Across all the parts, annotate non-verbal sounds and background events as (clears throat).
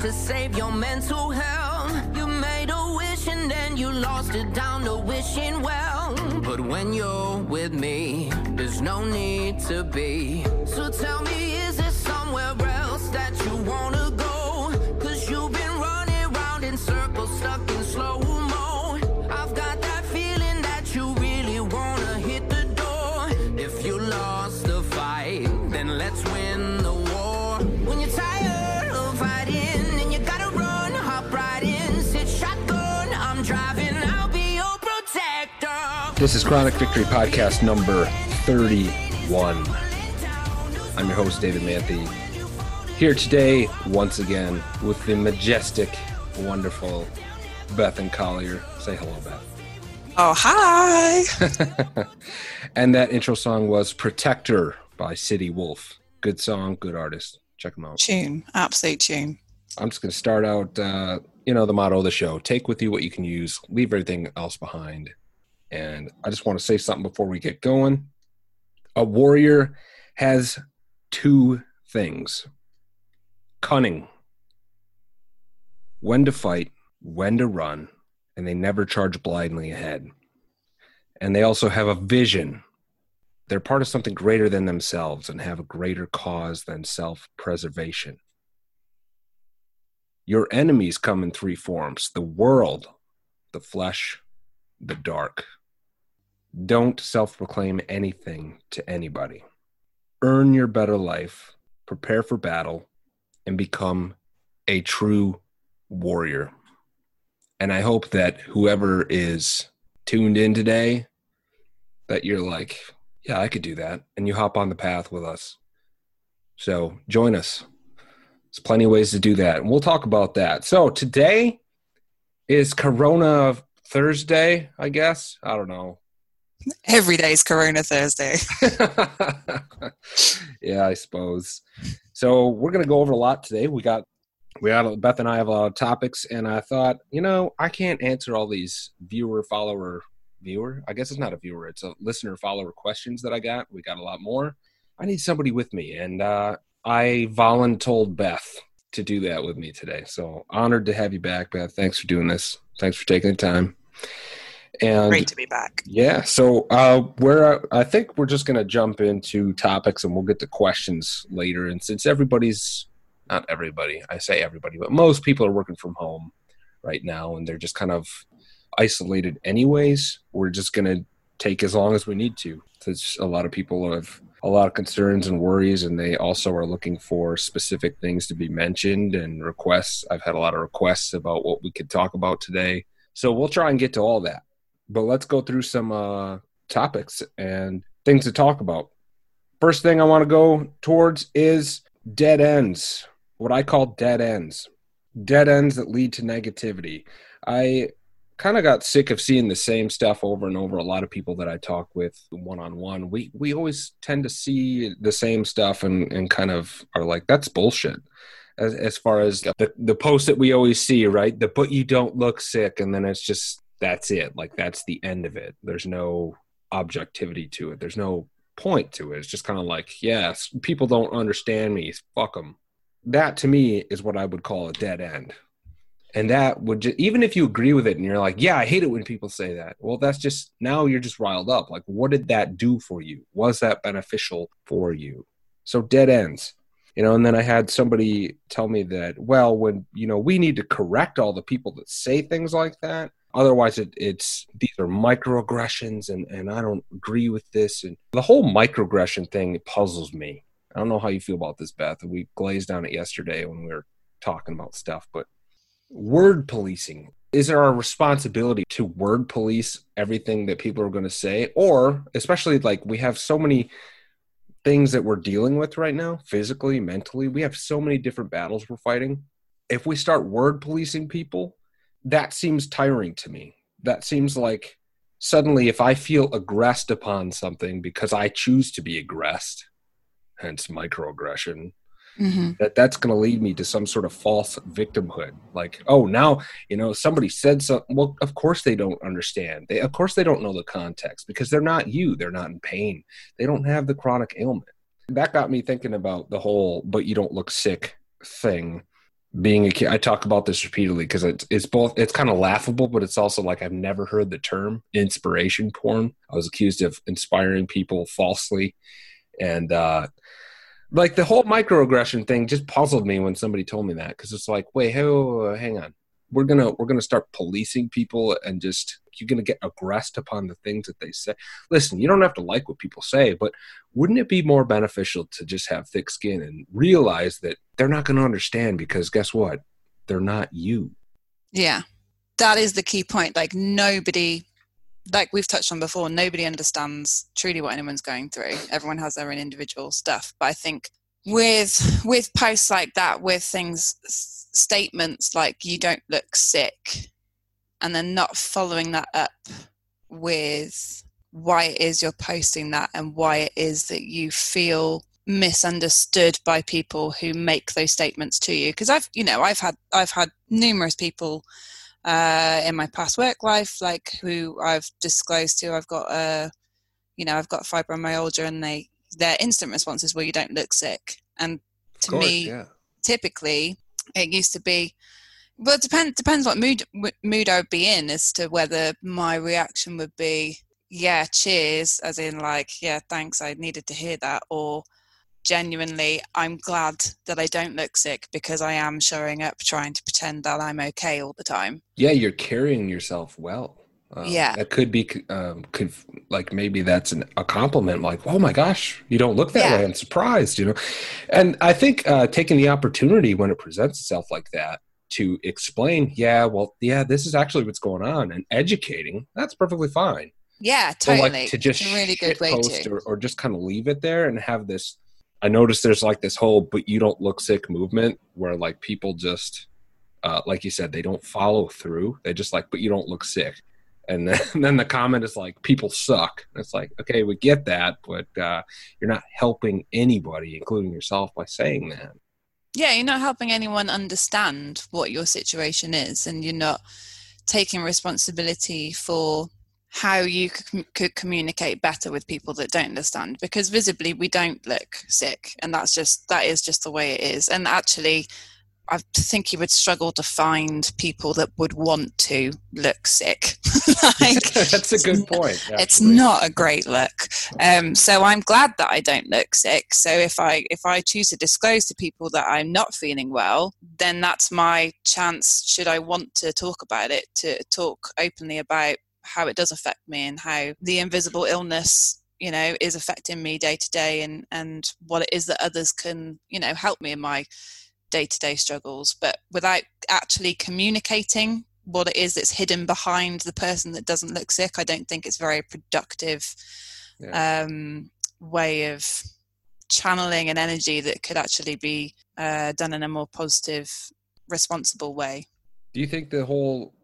to save your mental health. You made a wish and then you lost it down to wishing well. But when you're with me, there's no need to be. So tell me, is there somewhere else that you wanna This is Chronic Victory Podcast number 31. I'm your host, David Manthe. Here today, once again, with the majestic, wonderful Bethan Collier. Say hello, Beth. Oh, hi. (laughs) and that intro song was Protector by City Wolf. Good song, good artist. Check them out. tune. Absolute tune. I'm just going to start out, uh, you know, the motto of the show take with you what you can use, leave everything else behind. And I just want to say something before we get going. A warrior has two things cunning, when to fight, when to run, and they never charge blindly ahead. And they also have a vision. They're part of something greater than themselves and have a greater cause than self preservation. Your enemies come in three forms the world, the flesh, the dark. Don't self proclaim anything to anybody. Earn your better life, prepare for battle, and become a true warrior. And I hope that whoever is tuned in today, that you're like, yeah, I could do that. And you hop on the path with us. So join us. There's plenty of ways to do that. And we'll talk about that. So today is Corona Thursday, I guess. I don't know. Every day's Corona Thursday. (laughs) yeah, I suppose. So we're gonna go over a lot today. We got we got Beth and I have a lot of topics, and I thought, you know, I can't answer all these viewer, follower, viewer. I guess it's not a viewer; it's a listener, follower questions that I got. We got a lot more. I need somebody with me, and uh, I voluntold Beth to do that with me today. So honored to have you back, Beth. Thanks for doing this. Thanks for taking the time. And Great to be back. yeah, so uh, we're I think we're just gonna jump into topics and we'll get to questions later. And since everybody's not everybody, I say everybody, but most people are working from home right now and they're just kind of isolated anyways. We're just gonna take as long as we need to. Because a lot of people have a lot of concerns and worries, and they also are looking for specific things to be mentioned and requests. I've had a lot of requests about what we could talk about today, so we'll try and get to all that but let's go through some uh, topics and things to talk about. First thing I want to go towards is dead ends, what I call dead ends, dead ends that lead to negativity. I kind of got sick of seeing the same stuff over and over. A lot of people that I talk with one on one, we we always tend to see the same stuff and and kind of are like, that's bullshit. As, as far as the, the post that we always see, right? The but you don't look sick, and then it's just that's it. Like that's the end of it. There's no objectivity to it. There's no point to it. It's just kind of like, yes, people don't understand me. Fuck them. That to me is what I would call a dead end. And that would just, even if you agree with it and you're like, yeah, I hate it when people say that. Well, that's just, now you're just riled up. Like, what did that do for you? Was that beneficial for you? So, dead ends. You know, and then I had somebody tell me that, well, when, you know, we need to correct all the people that say things like that otherwise it, it's these are microaggressions and, and i don't agree with this. And the whole microaggression thing puzzles me. I don't know how you feel about this beth. We glazed on it yesterday when we were talking about stuff but word policing is a responsibility to word police everything that people are going to say? Or especially like we have so many things that we're dealing with right now physically mentally we have so many different battles we're fighting. If we start word policing people that seems tiring to me. That seems like suddenly if I feel aggressed upon something because I choose to be aggressed, hence microaggression, mm-hmm. that that's going to lead me to some sort of false victimhood. Like, oh, now you know somebody said something. Well, of course they don't understand. They, of course, they don't know the context because they're not you. They're not in pain. They don't have the chronic ailment. That got me thinking about the whole "but you don't look sick" thing being a kid, I talk about this repeatedly because it's it's both it's kind of laughable, but it's also like I've never heard the term inspiration porn. I was accused of inspiring people falsely, and uh, like the whole microaggression thing just puzzled me when somebody told me that because it's like, wait, hey, hang on, we're gonna we're gonna start policing people and just you're gonna get aggressed upon the things that they say. Listen, you don't have to like what people say, but wouldn't it be more beneficial to just have thick skin and realize that they're not gonna understand because guess what? They're not you. Yeah. That is the key point. Like nobody like we've touched on before, nobody understands truly what anyone's going through. Everyone has their own individual stuff. But I think with with posts like that, with things statements like you don't look sick and then not following that up with why it is you're posting that and why it is that you feel misunderstood by people who make those statements to you. Because i've you know i've had i've had numerous people uh, in my past work life like who i've disclosed to. I've got a you know i've got fibromyalgia and they their instant response is well you don't look sick. And to course, me yeah. typically it used to be. Well it depends depends what mood mood i would be in as to whether my reaction would be yeah cheers as in like yeah thanks i needed to hear that or genuinely i'm glad that i don't look sick because i am showing up trying to pretend that i'm okay all the time. Yeah you're carrying yourself well um, yeah. that could be um, could like maybe that's an, a compliment like oh my gosh you don't look that yeah. way. I'm surprised you know? And i think uh, taking the opportunity when it presents itself like that to explain yeah well yeah this is actually what's going on and educating that's perfectly fine. Yeah totally like to just it's a really good way post to. Or, or just kind of leave it there and have this i noticed there's like this whole but you don't look sick movement where like people just uh, like you said they don't follow through. They just like but you don't look sick and then, and (laughs) then the comment is like people suck. It's like okay we get that but uh, you're not helping anybody including yourself by saying that. Yeah you're not helping anyone understand what your situation is and you're not taking responsibility for how you could communicate better with people that don't understand because visibly we don't look sick and that's just that is just the way it is. And actually I think you would struggle to find people that would want to look sick. (laughs) (laughs) like, That's a good point. Actually. It's not a great look. Um, so I'm glad that I don't look sick. So if I if I choose to disclose to people that I'm not feeling well, then that's my chance. Should I want to talk about it, to talk openly about how it does affect me and how the invisible illness you know is affecting me day to day and and what it is that others can you know help me in my day to day struggles, but without actually communicating what it is that's hidden behind the person that doesn't look sick, I don't think it's very productive yeah. um, way of channeling an energy that could actually be uh, done in a more positive, responsible way. Do you think the whole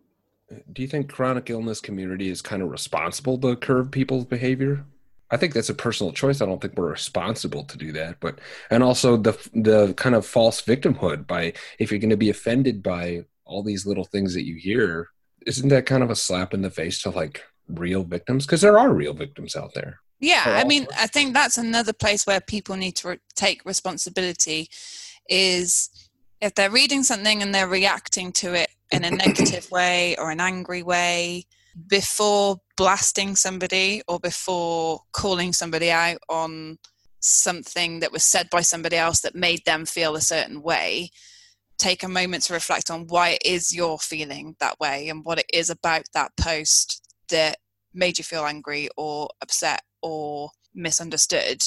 do you think chronic illness community is kind of responsible to curb people's behavior? I think that's a personal choice. I don't think we're responsible to do that. But and also the the kind of false victimhood by if you're going to be offended by all these little things that you hear, isn't that kind of a slap in the face to like real victims? Because there are real victims out there. Yeah, I mean, I think that's another place where people need to re- take responsibility. Is if they're reading something and they're reacting to it in a negative way or an angry way, before blasting somebody or before calling somebody out on something that was said by somebody else that made them feel a certain way take a moment to reflect on why it is you're feeling that way and what it is about that post that made you feel angry or upset or misunderstood.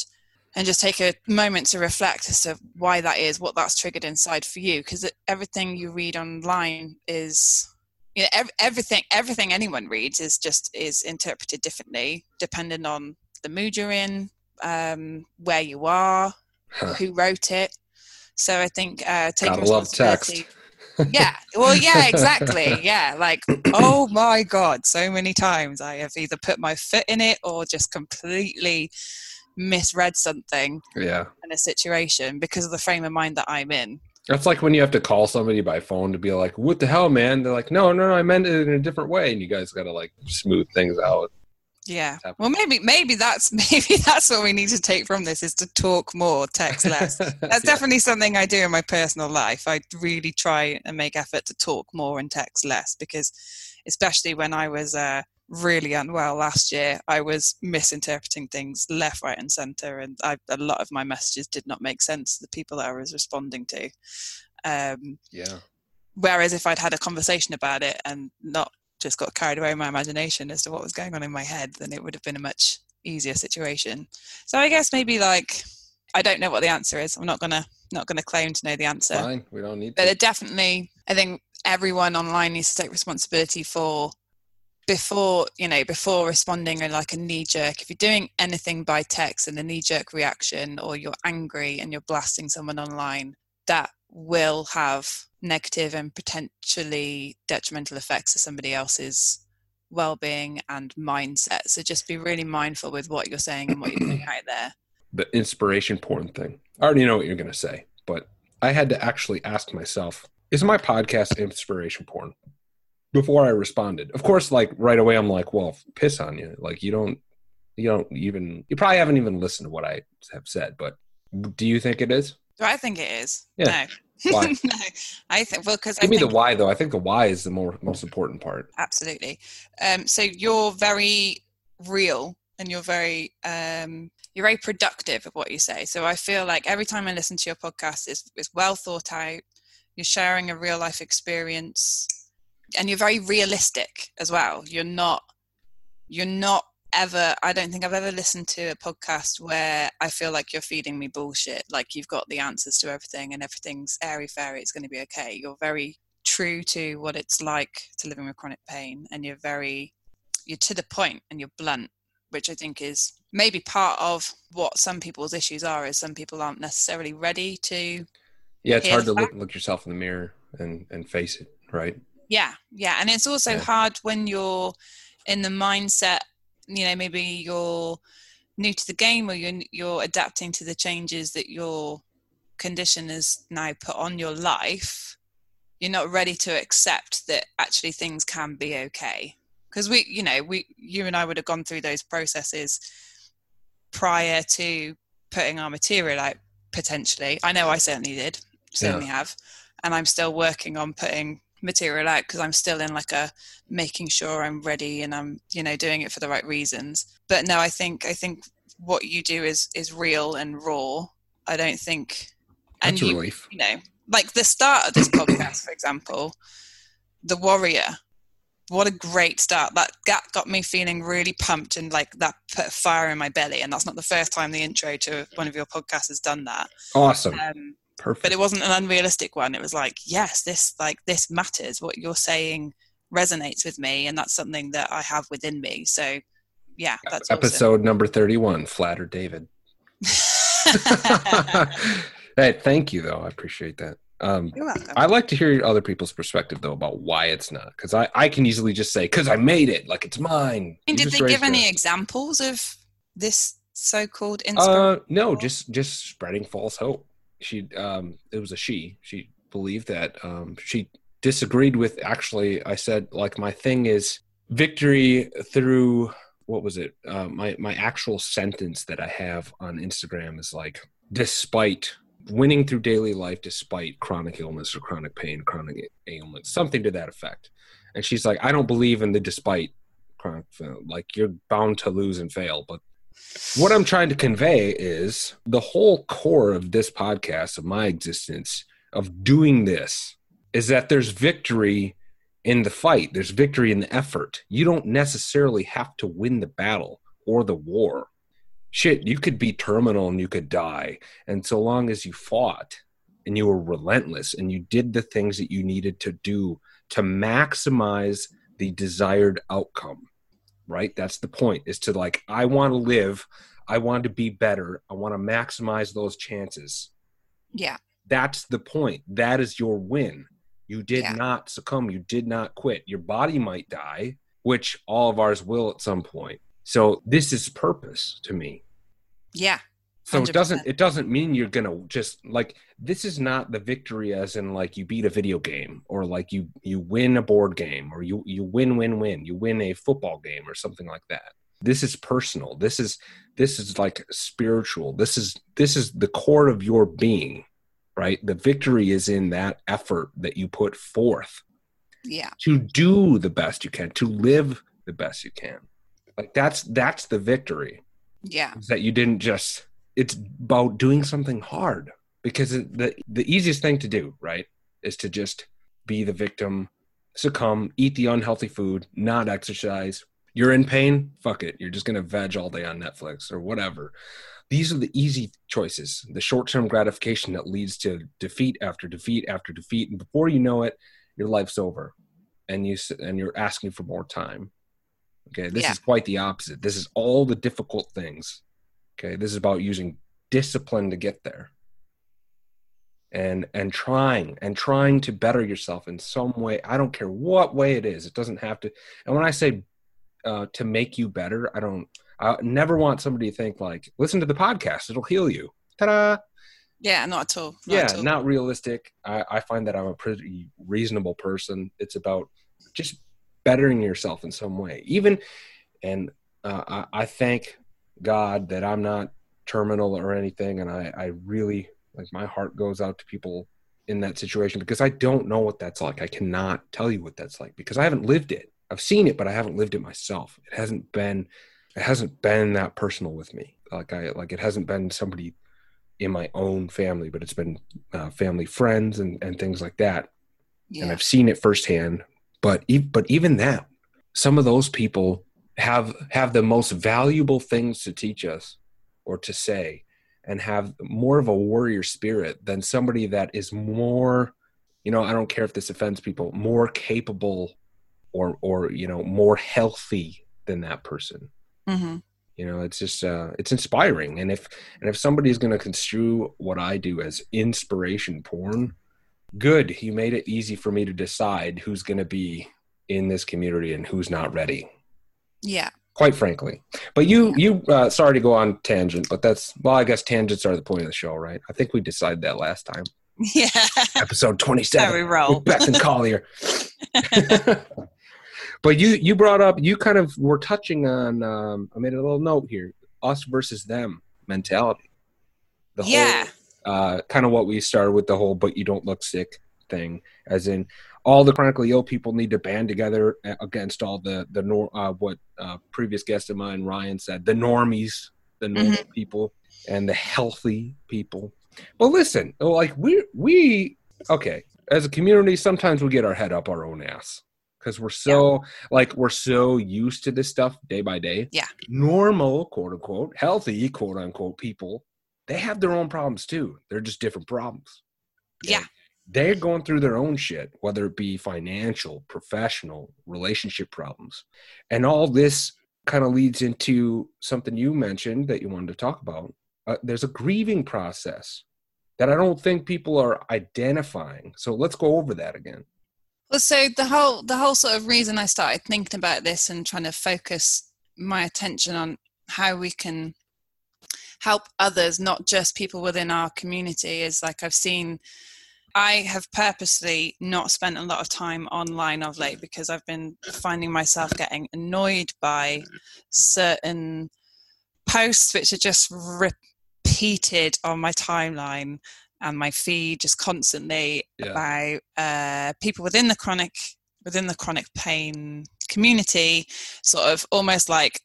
And just take a moment to reflect as to why that is what that's triggered inside for you because everything you read online is you know ev- everything everything anyone reads is just is interpreted differently depending on the mood you're in um, where you are huh. who wrote it. So i think uh taking Gotta responsibility (laughs) yeah well yeah exactly (laughs) yeah like oh my god so many times i have either put my foot in it or just completely misread something yeah. in a situation because of the frame of mind that i'm in that's like when you have to call somebody by phone to be like, "What the hell, man?" They're like, "No, no, no, I meant it in a different way," and you guys got to like smooth things out. Yeah. Well, maybe maybe that's (laughs) maybe that's what we need to take from this is to talk more, text less. (laughs) That's Yeah. definitely something I do in my personal life. I really try and make effort to talk more and text less because, especially when I was uh, really unwell last year, I was misinterpreting things left, right, and centre, and I, a lot of my messages did not make sense to the people that I was responding to. Um, Yeah. whereas if I'd had a conversation about it and not just got carried away in my imagination as to what was going on in my head, then it would have been a much easier situation. So I guess maybe like I don't know what the answer is. I'm not gonna not gonna claim to know the answer. Fine. We don't need But to. it definitely I think everyone online needs to take responsibility for before you know before responding in like a knee jerk if you're doing anything by text and a knee jerk reaction or you're angry and you're blasting someone online that will have negative and potentially detrimental effects to somebody else's well-being and mindset so just be really mindful with what you're saying and what you're putting out there (clears throat) the inspiration porn thing. I already know what you're going to say, but I had to actually ask myself, is my podcast inspiration porn? Before I responded. Of course, like right away, I'm like, well, piss on you. Like, you don't, you don't even, you probably haven't even listened to what I have said, but do you think it is? do i think it is Yeah. no Why? (laughs) no i think well because i Give me think the why, though. I think the why is the more most important part. absolutely um so you're very real and you're very um you're very productive of what you say so i feel like every time i listen to your podcast it's, it's well thought out you're sharing a real life experience and you're very realistic as well. You're not you're not ever i don't think i've ever listened to a podcast where i feel like you're feeding me bullshit. Like you've got the answers to everything and everything's airy fairy it's going to be okay. You're very true to what it's like to living with chronic pain and you're very you're to the point and you're blunt which i think is maybe part of what some people's issues are is some people aren't necessarily ready to Yeah, it's hard to look, look yourself in the mirror and, and face it, right? Yeah yeah and it's also Yeah. hard when you're in the mindset you know maybe you're new to the game or you're you're adapting to the changes that your condition has now put on your life you're not ready to accept that actually things can be okay. Because we you know we you and I would have gone through those processes prior to putting our material out potentially. I know I certainly did certainly have and I'm still working on putting material out because I'm still in like a making sure I'm ready and I'm you know doing it for the right reasons. But no I think I think what you do is is real and raw. I don't think and That's you relief. you know like the start of this podcast for example the warrior what a great start. That that got me feeling really pumped and like that put a fire in my belly. And that's not the first time the intro to one of your podcasts has done that. Awesome. um, Perfect. but it wasn't an unrealistic one it was like yes this like this matters what you're saying resonates with me and that's something that i have within me so yeah that's Episode number 31, Flatter David. (laughs) hey, thank you, though. I appreciate that. Um, I like to hear other people's perspective, though, about why it's not. Because I, I can easily just say, because I made it, like it's mine. And did they give any a- examples of this so-called inspiration Uh, no, just just spreading false hope. She, um, it was a she. She believed that um, she disagreed with. Actually, I said like my thing is victory through what was it? Uh, my my actual sentence that I have on Instagram is like despite winning through daily life despite chronic illness or chronic pain, chronic ailment, something to that effect. And she's like, I don't believe in the despite chronic, like you're bound to lose and fail, but what I'm trying to convey is the whole core of this podcast, of my existence, of doing this, is that there's victory in the fight, there's victory in the effort. You don't necessarily have to win the battle or the war. Shit, you could be terminal and you could die. And so long as you fought and you were relentless and you did the things that you needed to do to maximize the desired outcome, right? That's the point is to like, I want to live, I want to be better, I want to maximize those chances. yeah That's the point. That is your win. You did Yeah. not succumb, you did not quit. Your body might die, which all of ours will at some point. So this is purpose to me. yeah So it doesn't it doesn't mean you're gonna just like this is not the victory as in like you beat a video game or like you you win a board game or you you win win win. You win a football game or something like that. this is personal. This is this is like spiritual. This is this is the core of your being right? The victory is in that effort that you put forth yeah. to do the best you can to live the best you can. Like that's that's the victory. Yeah. That you didn't just it's about doing something hard because the the easiest thing to do right is to just be the victim succumb eat the unhealthy food not exercise. You're in pain fuck it. You're just gonna veg all day on netflix or whatever. These are the easy choices the short-term gratification that leads to defeat after defeat after defeat. And before you know it your life's over and you and you're asking for more time. Okay this Yeah. is quite the opposite. This is all the difficult things okay this is about using discipline to get there. And and trying and trying to better yourself in some way. I don't care what way it is. It doesn't have to and when i say uh, to make you better i don't i never want somebody to think like listen to the podcast it'll heal you. Ta-da! Yeah not at all not yeah at all. not realistic. I, I find that i'm a pretty reasonable person. It's about just bettering yourself in some way. Even and uh, I, I thank god that i'm not terminal or anything. And i i really like my heart goes out to people in that situation because i don't know what that's like. I cannot tell you what that's like because i haven't lived it. I've seen it but i haven't lived it myself. It hasn't been it hasn't been that personal with me. Like i like it hasn't been somebody in my own family, but it's been uh, family friends and, and things like that. And I've seen it firsthand. But e- but even that, some of those people have have the most valuable things to teach us or to say, and have more of a warrior spirit than somebody that is more, you know, I don't care if this offends people, more capable or or you know more healthy than that person. Hmm you know it's just uh it's inspiring. And if and if somebody's going to construe what i do as inspiration porn good you made it easy for me to decide who's going to be in this community and who's not ready yeah quite frankly but you you uh sorry to go on tangent but that's well i guess tangents are the point of the show right i think we decided that last time yeah (laughs) episode 27 we roll. Beth and (laughs) Collier. but you you brought up you kind of were touching on um, I made a little note here us versus them mentality. The Yeah. whole uh, kind of what we started with the whole but you don't look sick thing as in all the chronically ill people need to band together against all the the nor uh, what uh, previous guest of mine Ryan said the normies the normal people and the healthy people. Well listen like we we okay as a community sometimes we get our head up our own ass because we're so like we're so used to this stuff day by day. Yeah. normal quote unquote healthy quote unquote people they have their own problems too. They're just different problems. Yeah. They're going through their own shit whether it be financial professional relationship problems and all this kind of leads into something you mentioned that you wanted to talk about uh, there's a grieving process that I don't think people are identifying. So let's go over that again. Well, so the whole the whole sort of reason I started thinking about this and trying to focus my attention on how we can help others, not just people within our community, is like I've seen. I have purposely not spent a lot of time online of late because I've been finding myself getting annoyed by certain posts which are just repeated on my timeline and my feed just constantly Yeah. about uh, people within the chronic within the chronic pain community sort of almost like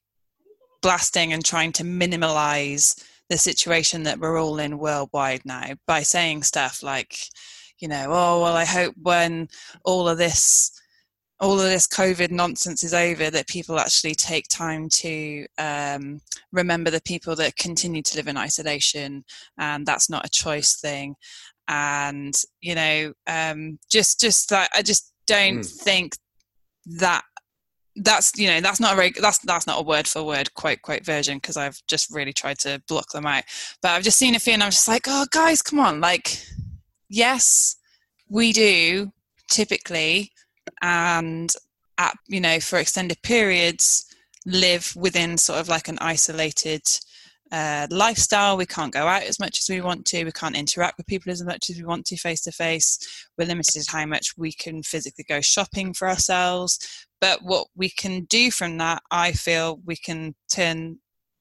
blasting and trying to minimalize the situation that we're all in worldwide now by saying stuff like you know oh well i hope when all of this all of this covid nonsense is over that people actually take time to um, remember the people that continue to live in isolation and that's not a choice thing and you know um, just just that i just don't Mm. think that that's you know that's not a very that's that's not a word for word quote quote version because i've just really tried to block them out but i've just seen a few and i'm just like oh guys come on like yes we do typically and at you know for extended periods live within sort of like an isolated uh, lifestyle. We can't go out as much as we want to. We can't interact with people as much as we want to face to face. We're limited how much we can physically go shopping for ourselves. But what we can do from that, I feel we can turn,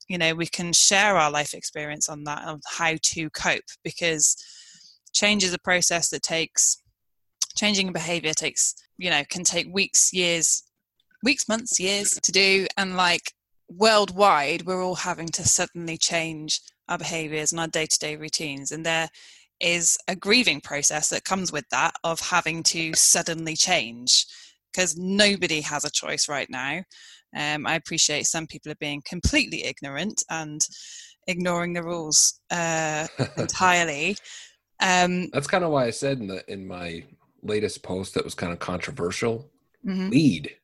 you know, we can share our life experience on that of how to cope because change is a process that takes changing behavior takes, you know, can take weeks, years, weeks, months, years to do. And like worldwide, we're all having to suddenly change our behaviors and our day to day routines. And there is a grieving process that comes with that of having to suddenly change because nobody has a choice right now. Um, I appreciate some people are being completely ignorant and ignoring the rules uh, (laughs) entirely. Um, That's kind of why I said in the in my latest post that was kind of controversial. mhm. Lead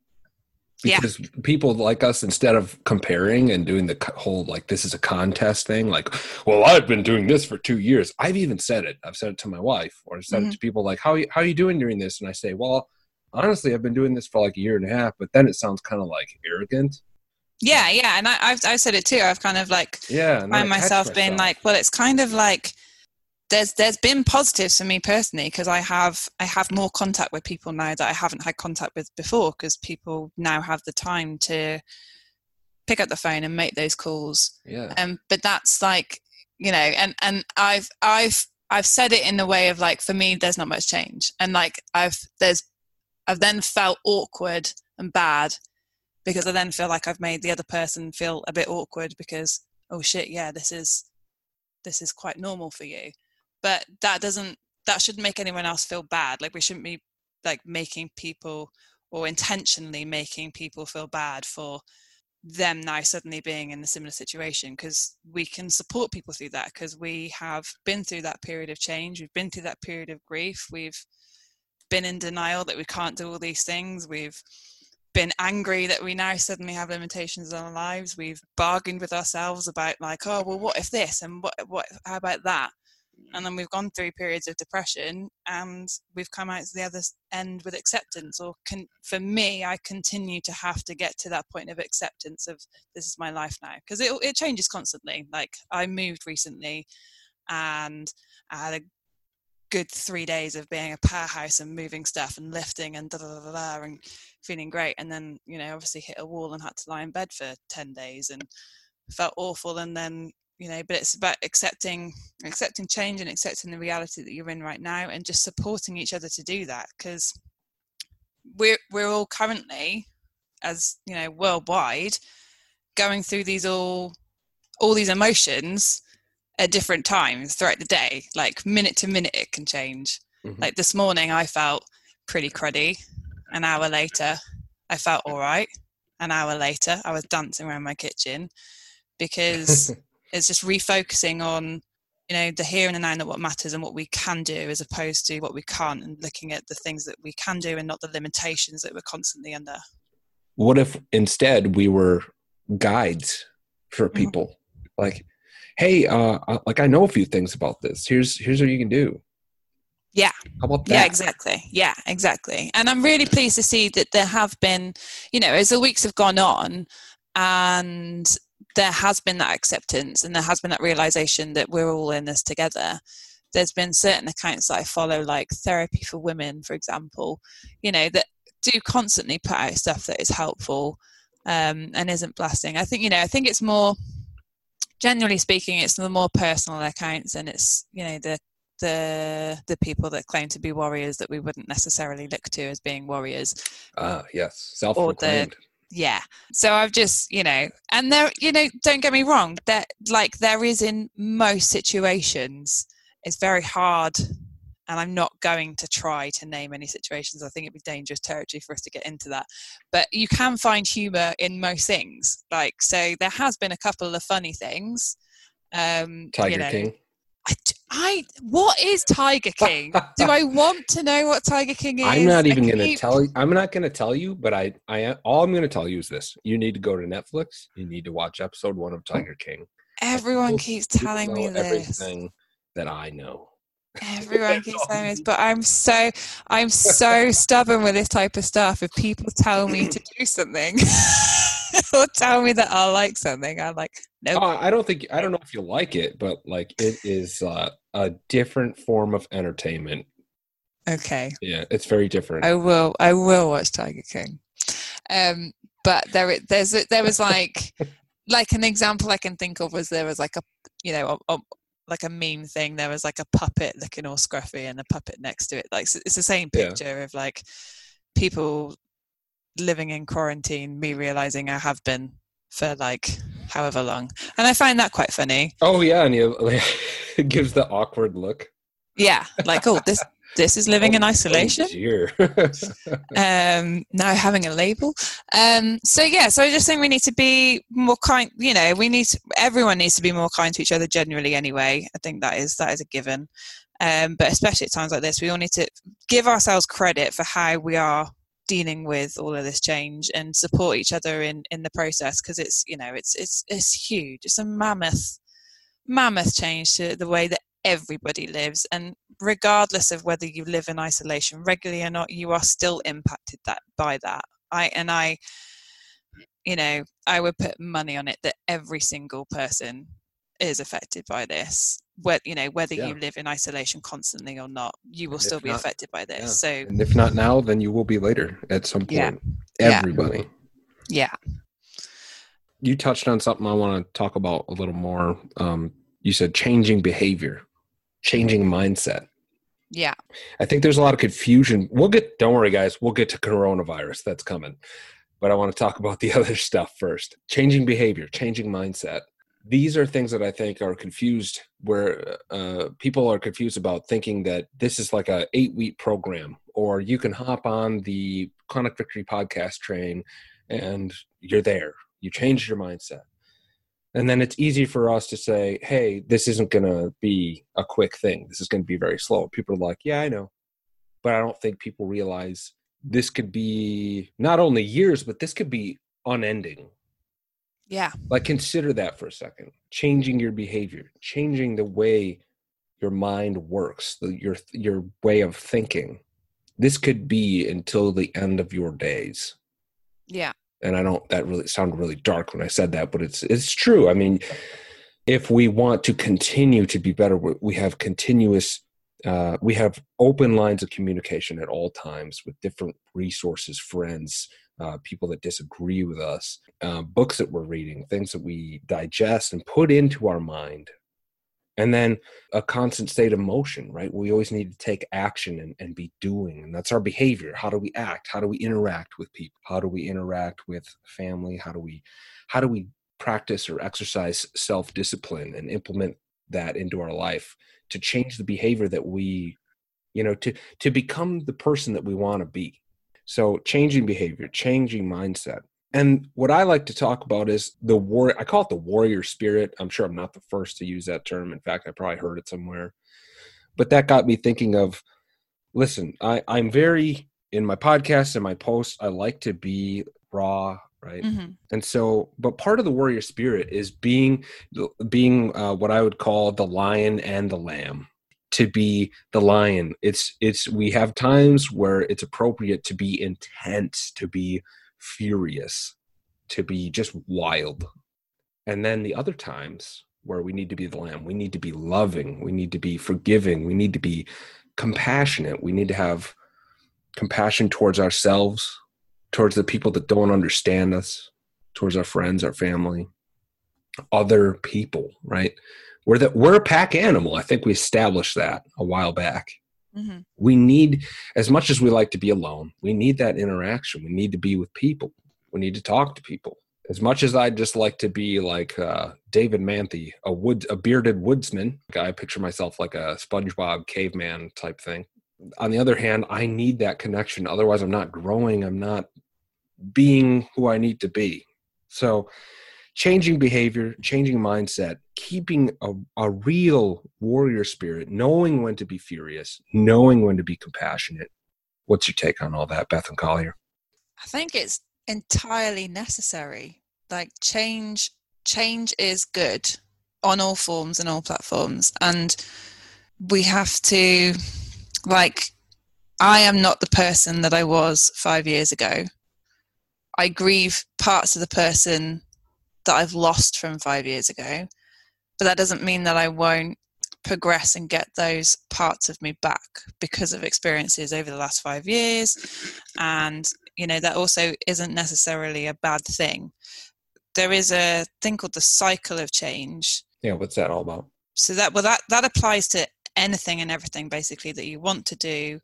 Yeah. because people like us instead of comparing and doing the whole like this is a contest thing like well i've been doing this for two years i've even said it i've said it to my wife or i've said it to people like how, you- how are you doing during this and i say well honestly i've been doing this for like a year and a half but then it sounds kind of like arrogant Yeah, yeah, and I, I've I've said it too. I've kind of like yeah and then I find catch myself being like, well, it's kind of like there's there's been positives for me personally because I have I have more contact with people now that I haven't had contact with before because people now have the time to pick up the phone and make those calls. yeah. Um, but that's like you know, and and I've I've I've said it in the way of like for me, there's not much change, and like I've there's I've then felt awkward and bad because I then feel like I've made the other person feel a bit awkward because oh shit, yeah, this is this is quite normal for you, but that doesn't that shouldn't make anyone else feel bad. Like we shouldn't be like making people or intentionally making people feel bad for them now suddenly being in a similar situation because we can support people through that because we have been through that period of change we've been through that period of grief we've been in denial that we can't do all these things we've been angry that we now suddenly have limitations in our lives we've bargained with ourselves about like oh well what if this and what what how about that and then we've gone through periods of depression and we've come out to the other end with acceptance or can for me i continue to have to get to that point of acceptance of this is my life now. Because it, it changes constantly. Like i moved recently and i had a good three days of being a powerhouse and moving stuff and lifting and da da da da and feeling great. And then you know obviously hit a wall and had to lie in bed for 10 days and felt awful. And then you know but it's about accepting accepting change and accepting the reality that you're in right now and just supporting each other to do that because we're we're all currently as you know worldwide going through these all all these emotions at different times throughout the day like minute to minute it can change Mhm. like this morning i felt pretty cruddy an hour later i felt (laughs) all right an hour later i was dancing around my kitchen (laughs) because it's just refocusing on you know the here and the now and what matters and what we can do as opposed to what we can't and looking at the things that we can do and not the limitations that we're constantly under what if instead we were guides for Mhm. people like hey uh uh, like i know a few things about this here's here's what you can do Yeah. how about that Yeah, exactly. Yeah, exactly. And I'm really pleased to see that there have been, you know, as the weeks have gone on and there has been that acceptance and there has been that realization that we're all in this together. There's been certain accounts that I follow, like Therapy for Women, for example, you know, that do constantly put out stuff that is helpful um, and isn't blasting. I think, you know, I think it's more, generally speaking, it's the more personal accounts and it's, you know, the the the people that claim to be warriors that we wouldn't necessarily look to as being warriors ah yes self-proclaimed yeah. So i've just you know and there you know don't get me wrong that like there is in most situations it's very hard and i'm not going to try to name any situations. I think it'd be dangerous territory for us to get into that. But you can find humor in most things. Like so there has been a couple of funny things um tiger you know, king I, I what is Tiger (laughs) King? Do I want to know what Tiger King is? i'm not even gonna keep- tell you i'm not gonna tell you but i i all i'm gonna tell you is this you need to go to netflix you need to watch episode one of oh, tiger king Everyone keeps telling me this. everything that i know Everyone keeps saying this, but I'm so I'm so stubborn with this type of stuff. If people tell me to do something (laughs) or tell me that I like something, I'm like, no. Nope. Uh, I don't think I don't know if you like it, but like it is uh, a different form of entertainment. Okay. Yeah, it's very different. I will. I will watch Tiger King. Um, but there, there's, there was like, like an example I can think of was there was like a, you know, like a meme thing. There was like a puppet looking all scruffy and a puppet next to it. Like it's the same picture yeah. of like people living in quarantine. Me realizing I have been for like however long, and I find that quite funny. Oh yeah, and you, like, (laughs) it gives the awkward look. Yeah, like oh this (laughs) this is living in oh, isolation. (laughs) um, now having a label. Um, so yeah, so I just think we need to be more kind. You know, we need to, everyone needs to be more kind to each other generally. Anyway, I think that is that is a given. Um, but especially at times like this, we all need to give ourselves credit for how we are dealing with all of this change and support each other in in the process because it's you know it's it's it's huge. It's a mammoth mammoth change to the way that everybody lives and regardless of whether you live in isolation regularly or not you are still impacted that by that. I and i you know i would put money on it that every single person is affected by this whether you know whether yeah. you live in isolation constantly or not you will and still be not, affected by this. yeah. so and if not now then you will be later at some point. Yeah. everybody. Yeah. You touched on something i want to talk about a little more. Um, you said changing behavior changing mindset. Yeah. I think there's a lot of confusion. We'll get, don't worry, guys, we'll get to coronavirus. That's coming. But I want to talk about the (laughs) other stuff first changing behavior, changing mindset. These are things that I think are confused, where uh, people are confused about thinking that this is like a eight week program, or you can hop on the Chronic Victory podcast train and you're there. You change your mindset and then it's easy for us to say hey this isn't going to be a quick thing. This is going to be very slow. People are like yeah i know. But i don't think people realize this could be not only years but this could be unending. Yeah. Like consider that for a second. Changing your behavior changing the way your mind works the, your your way of thinking. This could be until the end of your days. Yeah and I don't that really sounded really dark when I said that, but it's it's true. I mean, if we want to continue to be better, we have continuous uh, we have open lines of communication at all times with different resources, friends, uh, people that disagree with us, uh, books that we're reading, things that we digest and put into our mind and then a constant state of motion right? We always need to take action and, and be doing and that's our behavior. How do we act? How do we interact with people? How do we interact with family? How do we how do we practice or exercise self-discipline and implement that into our life to change the behavior that we you know to to become the person that we want to be? So changing behavior changing mindset and what I like to talk about is the war. I call it the warrior spirit. I'm sure I'm not the first to use that term. In fact, I probably heard it somewhere. But that got me thinking of listen, I, I'm very, in my podcasts and my posts, I like to be raw, right? Mm-hmm. And so, but part of the warrior spirit is being, being uh, what I would call the lion and the lamb to be the lion it's it's we have times where it's appropriate to be intense to be furious, to be just wild. And then the other times where we need to be the lamb, we need to be loving, we need to be forgiving, we need to be compassionate, we need to have compassion towards ourselves, towards the people that don't understand us, towards our friends, our family, other people, right? We're that we're a pack animal. I think we established that a while back. Mm-hmm. We need, as much as we like to be alone, we need that interaction. We need to be with people. We need to talk to people. As much as I just like to be like uh, David Manthe, a wood, a bearded woodsman, I picture myself like a SpongeBob caveman type thing. On the other hand, I need that connection. Otherwise, I'm not growing. I'm not being who I need to be. So, changing behavior, changing mindset, keeping a, a real warrior spirit, knowing when to be furious, knowing when to be compassionate. What's your take on all that, Bethan Collier? I think it's entirely necessary. Like change change is good on all forms and all platforms. And we have to like I am not the person that I was five years ago. I grieve parts of the person that I've lost from five years ago, but that doesn't mean that I won't progress and get those parts of me back because of experiences over the last five years. And, you know, that also isn't necessarily a bad thing. There is a thing called the cycle of change. Yeah, what's that all about? So that well that that applies to anything and everything basically that you want to do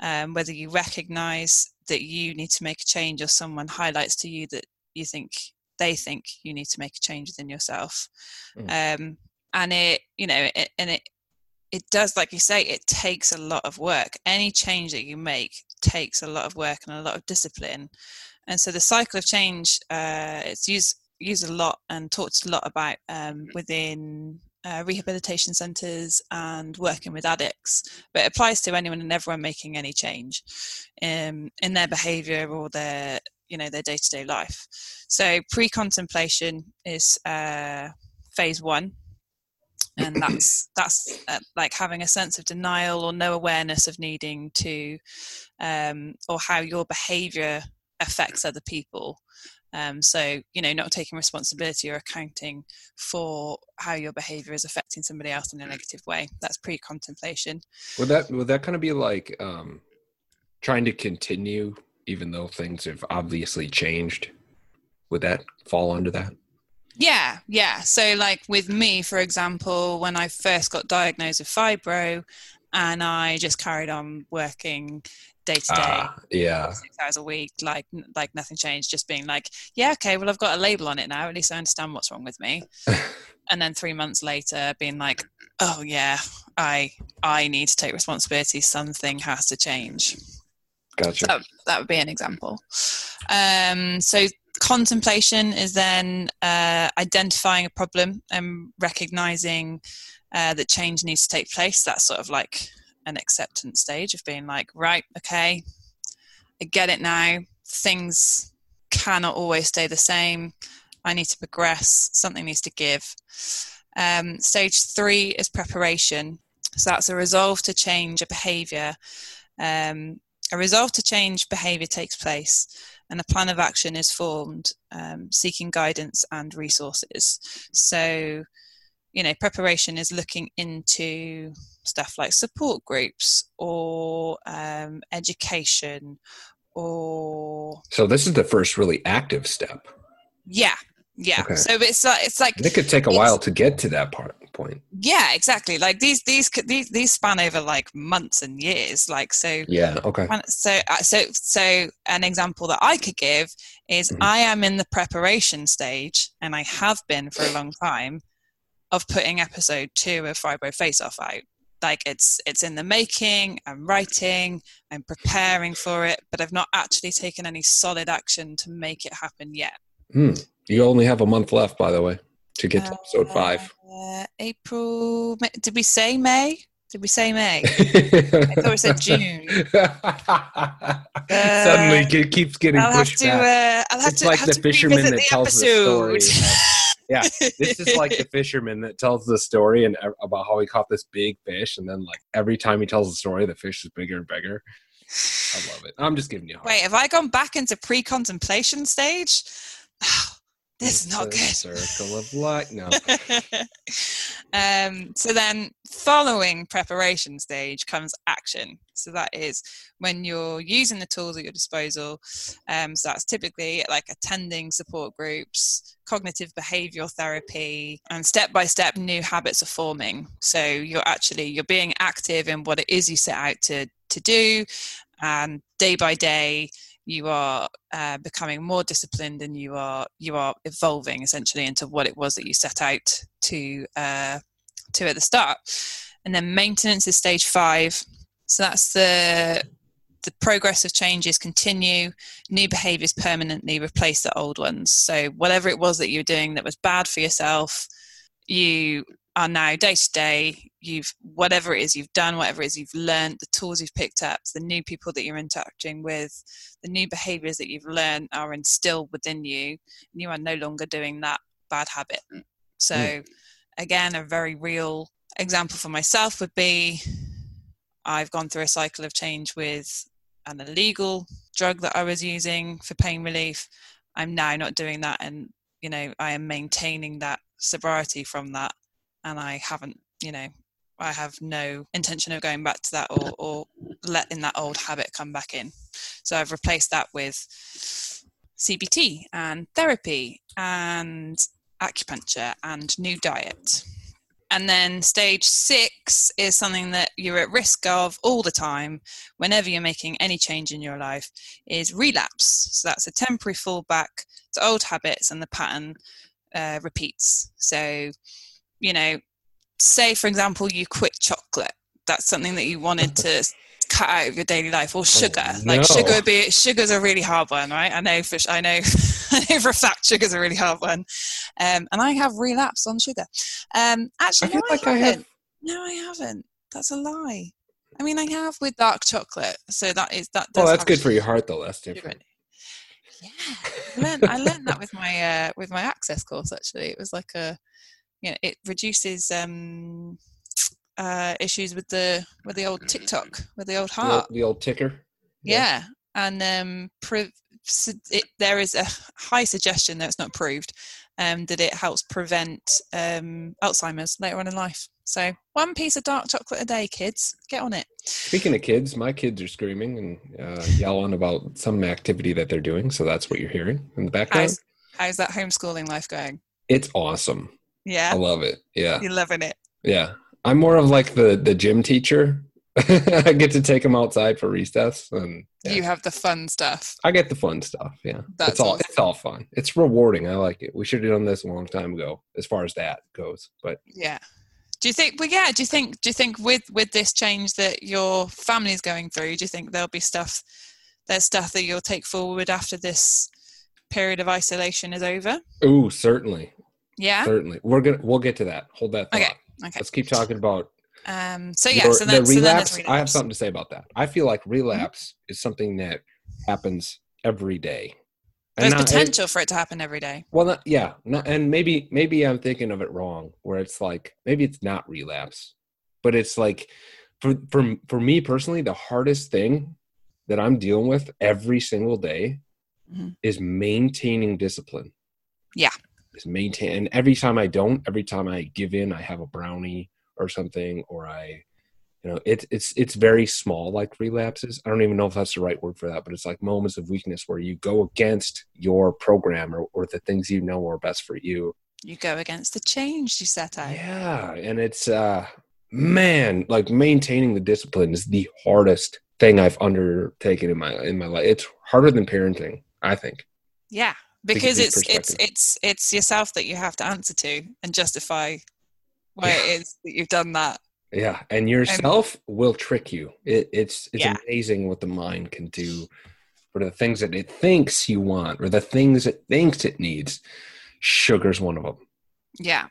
um, whether you recognize that you need to make a change or someone highlights to you that you think they think you need to make a change within yourself mm. um, and it you know it, and it it does like you say it takes a lot of work any change that you make takes a lot of work and a lot of discipline and so the cycle of change uh, it's used used a lot and talked a lot about um, within uh, rehabilitation centres and working with addicts, but it applies to anyone and everyone making any change um, in their behaviour or their you know their day to day life. So pre contemplation is uh, phase one, and that's (clears throat) that's uh, like having a sense of denial or no awareness of needing to, um, or how your behaviour affects other people um, so, you know, not taking responsibility or accounting for how your behavior is affecting somebody else in a negative way. That's pre contemplation. Would that, would that kind of be like um, trying to continue even though things have obviously changed? Would that fall under that? Yeah, yeah. So, like with me, for example, when I first got diagnosed with fibro, and I just carried on working day to day, yeah, six hours a week, like like nothing changed. Just being like, yeah, okay, well, I've got a label on it now. At least I understand what's wrong with me. (laughs) and then three months later, being like, oh yeah, I I need to take responsibility. Something has to change. Gotcha. So that would be an example. Um, so contemplation is then uh, identifying a problem and recognizing uh, that change needs to take place. That's sort of like an acceptance stage of being like, right, okay, I get it now. Things cannot always stay the same. I need to progress. Something needs to give. Um, stage three is preparation. So that's a resolve to change a behavior. Um, a resolve to change behavior takes place, and a plan of action is formed, um, seeking guidance and resources. So, you know, preparation is looking into stuff like support groups or um, education or so this is the first really active step yeah yeah. Okay. so it's like it's like it could take a while to get to that part point. Yeah exactly. Like these these these these span over like months and years. Like so yeah okay. so uh, so so an example that i could give is mm-hmm. i am in the preparation stage and i have been for a long time of putting episode two of fibro face off out. Like it's it's in the making i'm writing i'm preparing for it but i've not actually taken any solid action to make it happen yet. Mm. You only have a month left by the way to get to episode uh, five uh, april did we say may did we say May? (laughs) I thought we said June. (laughs) uh, Suddenly, it keeps getting I'll pushed have to, back. Uh, I'll have it's to, like the to fisherman that the tells episode. the story. (laughs) yeah, this is like the fisherman that tells the story and about how he caught this big fish, and then like every time he tells the story, the fish is bigger and bigger. I love it. I'm just giving you. Wait, have I gone back into pre-contemplation stage? (sighs) this is not good. Circle of light. No. (laughs) um, so then, following preparation stage comes action. So that is when you're using the tools at your disposal. Um, so that's typically like attending support groups, cognitive behavioral therapy, and step by step new habits are forming. So you're actually you're being active in what it is you set out to to do, and day by day you are uh, becoming more disciplined and you are you are evolving essentially into what it was that you set out to uh, to at the start. And then maintenance is stage five. So that's the the progress of changes continue. New behaviors permanently replace the old ones. So whatever it was that you were doing that was bad for yourself you are now day to day you've whatever it is you've done whatever it is you've learned the tools you've picked up the new people that you're interacting with the new behaviors that you've learned are instilled within you and you are no longer doing that bad habit so mm. again a very real example for myself would be I've gone through a cycle of change with an illegal drug that I was using for pain relief. I'm now not doing that, and you know, I am maintaining that sobriety from that, and I haven't, you know, I have no intention of going back to that or, or letting that old habit come back in. So I've replaced that with CBT and therapy and acupuncture and new diet. And then stage six is something that you're at risk of all the time whenever you're making any change in your life is relapse. So that's a temporary fallback to old habits and the pattern uh, repeats. So, you know, say for example you quit chocolate. That's something that you wanted to (laughs) cut out of your daily life or sugar Oh, like sugar would be sugar's a really hard one right i know for i know (laughs) i know for a fact sugar's a really hard one um, and i have relapsed on sugar um actually feel no, like I I haven't have. no i haven't that's a lie i mean i have with dark chocolate so that is that Well, does that's good for your heart, though. That's different. yeah I learned, I learned that with my uh, with my access course actually it was like a you know it reduces um uh issues with the with the old tiktok with the old The old, heart the old ticker. yeah, and um, pre- it, there is a high suggestion that it's not proved um, that it helps prevent um, Alzheimer's later on in life. So one piece of dark chocolate a day, kids, get on it. Speaking of kids, my kids are screaming and uh, yelling about some activity that they're doing. So that's what you're hearing in the background. How's how's that homeschooling life going? It's awesome. I love it. Yeah. you're loving it. Yeah. I'm more of like the the gym teacher. (laughs) I get to take them outside for recess and yeah. You have the fun stuff. I get the fun stuff. Yeah. That's it's all awesome. it's all fun. It's rewarding. I like it. We should have done this a long time ago as far as that goes. But Yeah. Do you think? Well, yeah. Do you think? Do you think with with this change that your family's going through, do you think there'll be stuff? There's stuff that you'll take forward after this period of isolation is over. ooh, certainly. Yeah. Certainly. We're gonna we'll get to that. Hold that thought. Okay. Okay. Let's keep talking about Um. So yeah. your- so then, the so relapse, I have something to say about that. I feel like relapse is something that happens every day. And There's not- potential for it to happen every day. Well, not, yeah, not, and maybe maybe I'm thinking of it wrong. Where it's like maybe it's not relapse, but it's like for for for me personally, the hardest thing that I'm dealing with every single day Mhm. is maintaining discipline. Yeah. Is maintain. And every time I don't, every time I give in, I have a brownie or something, or I, you know, it's it's it's very small, like relapses. I don't even know if that's the right word for that, but it's like moments of weakness where you go against your program or, or the things you know are best for you. You go against the change you set out. Yeah, and it's uh man, like maintaining the discipline is the hardest thing I've undertaken in my in my life. It's harder than parenting, I think. Yeah, because it's it's it's it's yourself that you have to answer to and justify why it is that you've done that. Yeah, and yourself will trick you. It, it's it's Yeah. amazing what the mind can do for the things that it thinks you want or the things it thinks it needs. Sugar's one of them, Yeah,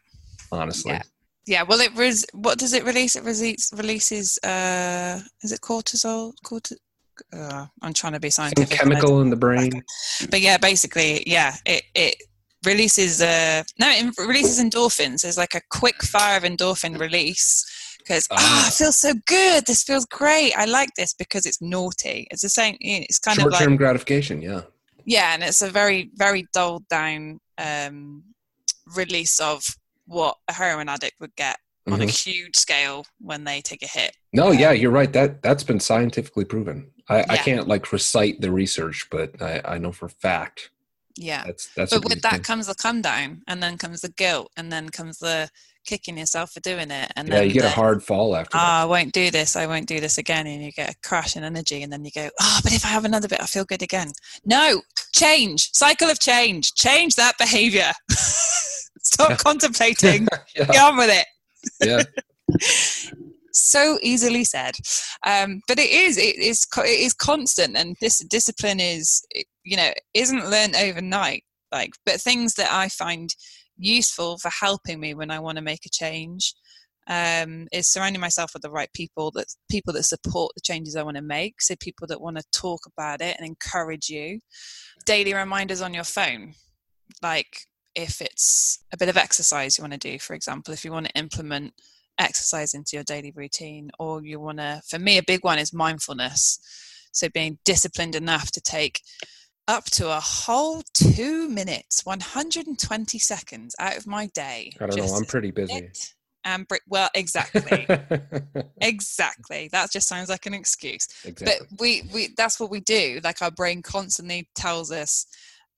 honestly. Yeah. yeah. Well, it res- what does it release? It release, releases. Uh, is it cortisol? Corti- uh, I'm trying to be scientific. I chemical in the brain. but yeah, basically, yeah, it it releases uh no, it releases endorphins. There's like a quick fire of endorphin release because ah, Ah. it feels so good. This feels great. I like this because it's naughty. It's the same. It's kind of Short like gratification, yeah. yeah, and it's a very very dulled down um, release of what a heroin addict would get on a Mhm. huge scale when they take a hit. No, yeah, you're right. That that's been scientifically proven. I, I can't like recite the research, but I, I know for a fact Yeah. that's that's. but with that comes the come down, and then comes the guilt, and then comes the kicking yourself for doing it, and yeah, then you get the, a hard fall after "Ah, that. I won't do this. I won't do this again, and you get a crash in energy, and then you go, ah, but if I have another bit, I feel good again. No, change, cycle of change, change that behavior. (laughs) Stop (laughs) contemplating. yeah, Get on with it. Yeah. so easily said um, but it is. It is. It is constant and this discipline is you know isn't learned overnight like but things that i find useful for helping me when i want to make a change um, is surrounding myself with the right people that people that support the changes i want to make so people that want to talk about it and encourage you daily reminders on your phone like if it's a bit of exercise you want to do for example if you want to implement exercise into your daily routine, or you want to, for me, a big one is mindfulness. So being disciplined enough to take up to a whole two minutes, 120 seconds out of my day. I don't know. I'm pretty busy. And well, exactly, (laughs) exactly. That just sounds like an excuse. Exactly. But we, we, that's what we do. Like our brain constantly tells us,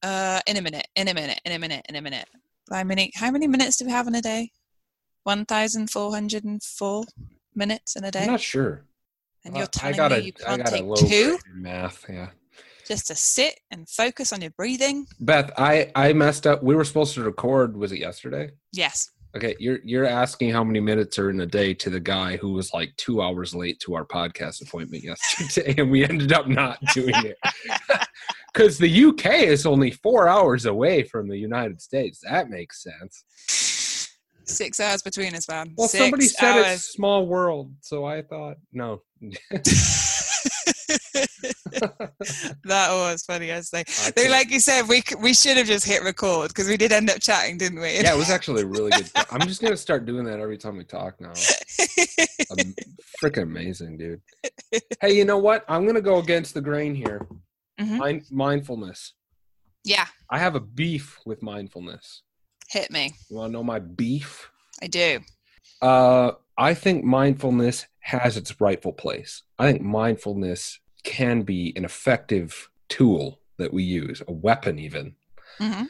uh, in a minute, in a minute, in a minute, in a minute. How many, how many minutes do we have in a day? 1,404 minutes in a day. I'm not sure. And you're telling me a, you can't take two? Math, yeah just to sit and focus on your breathing. Beth, I I messed up. We were supposed to record. Was it yesterday? Yes. Okay, you're you're asking how many minutes are in a day to the guy who was like two hours late to our podcast appointment yesterday, (laughs) and we ended up not doing it (laughs) because the UK is only four hours away from the United States. That makes sense. Six hours between us, man. Well, Six somebody said hours. it's small world, so I thought no. (laughs) (laughs) that was funny. I was like, they, like you said, we we should have just hit record because we did end up chatting, didn't we? Yeah, it was actually a really good. (laughs) I'm just gonna start doing that every time we talk now. (laughs) freaking amazing, dude. Hey, you know what? I'm gonna go against the grain here. Mm-hmm. Mind- mindfulness. Yeah. I have a beef with mindfulness. Hit me. You want to know my beef? I do. Uh, I think mindfulness has its rightful place. I think mindfulness can be an effective tool that we use, a weapon even. Mm-hmm.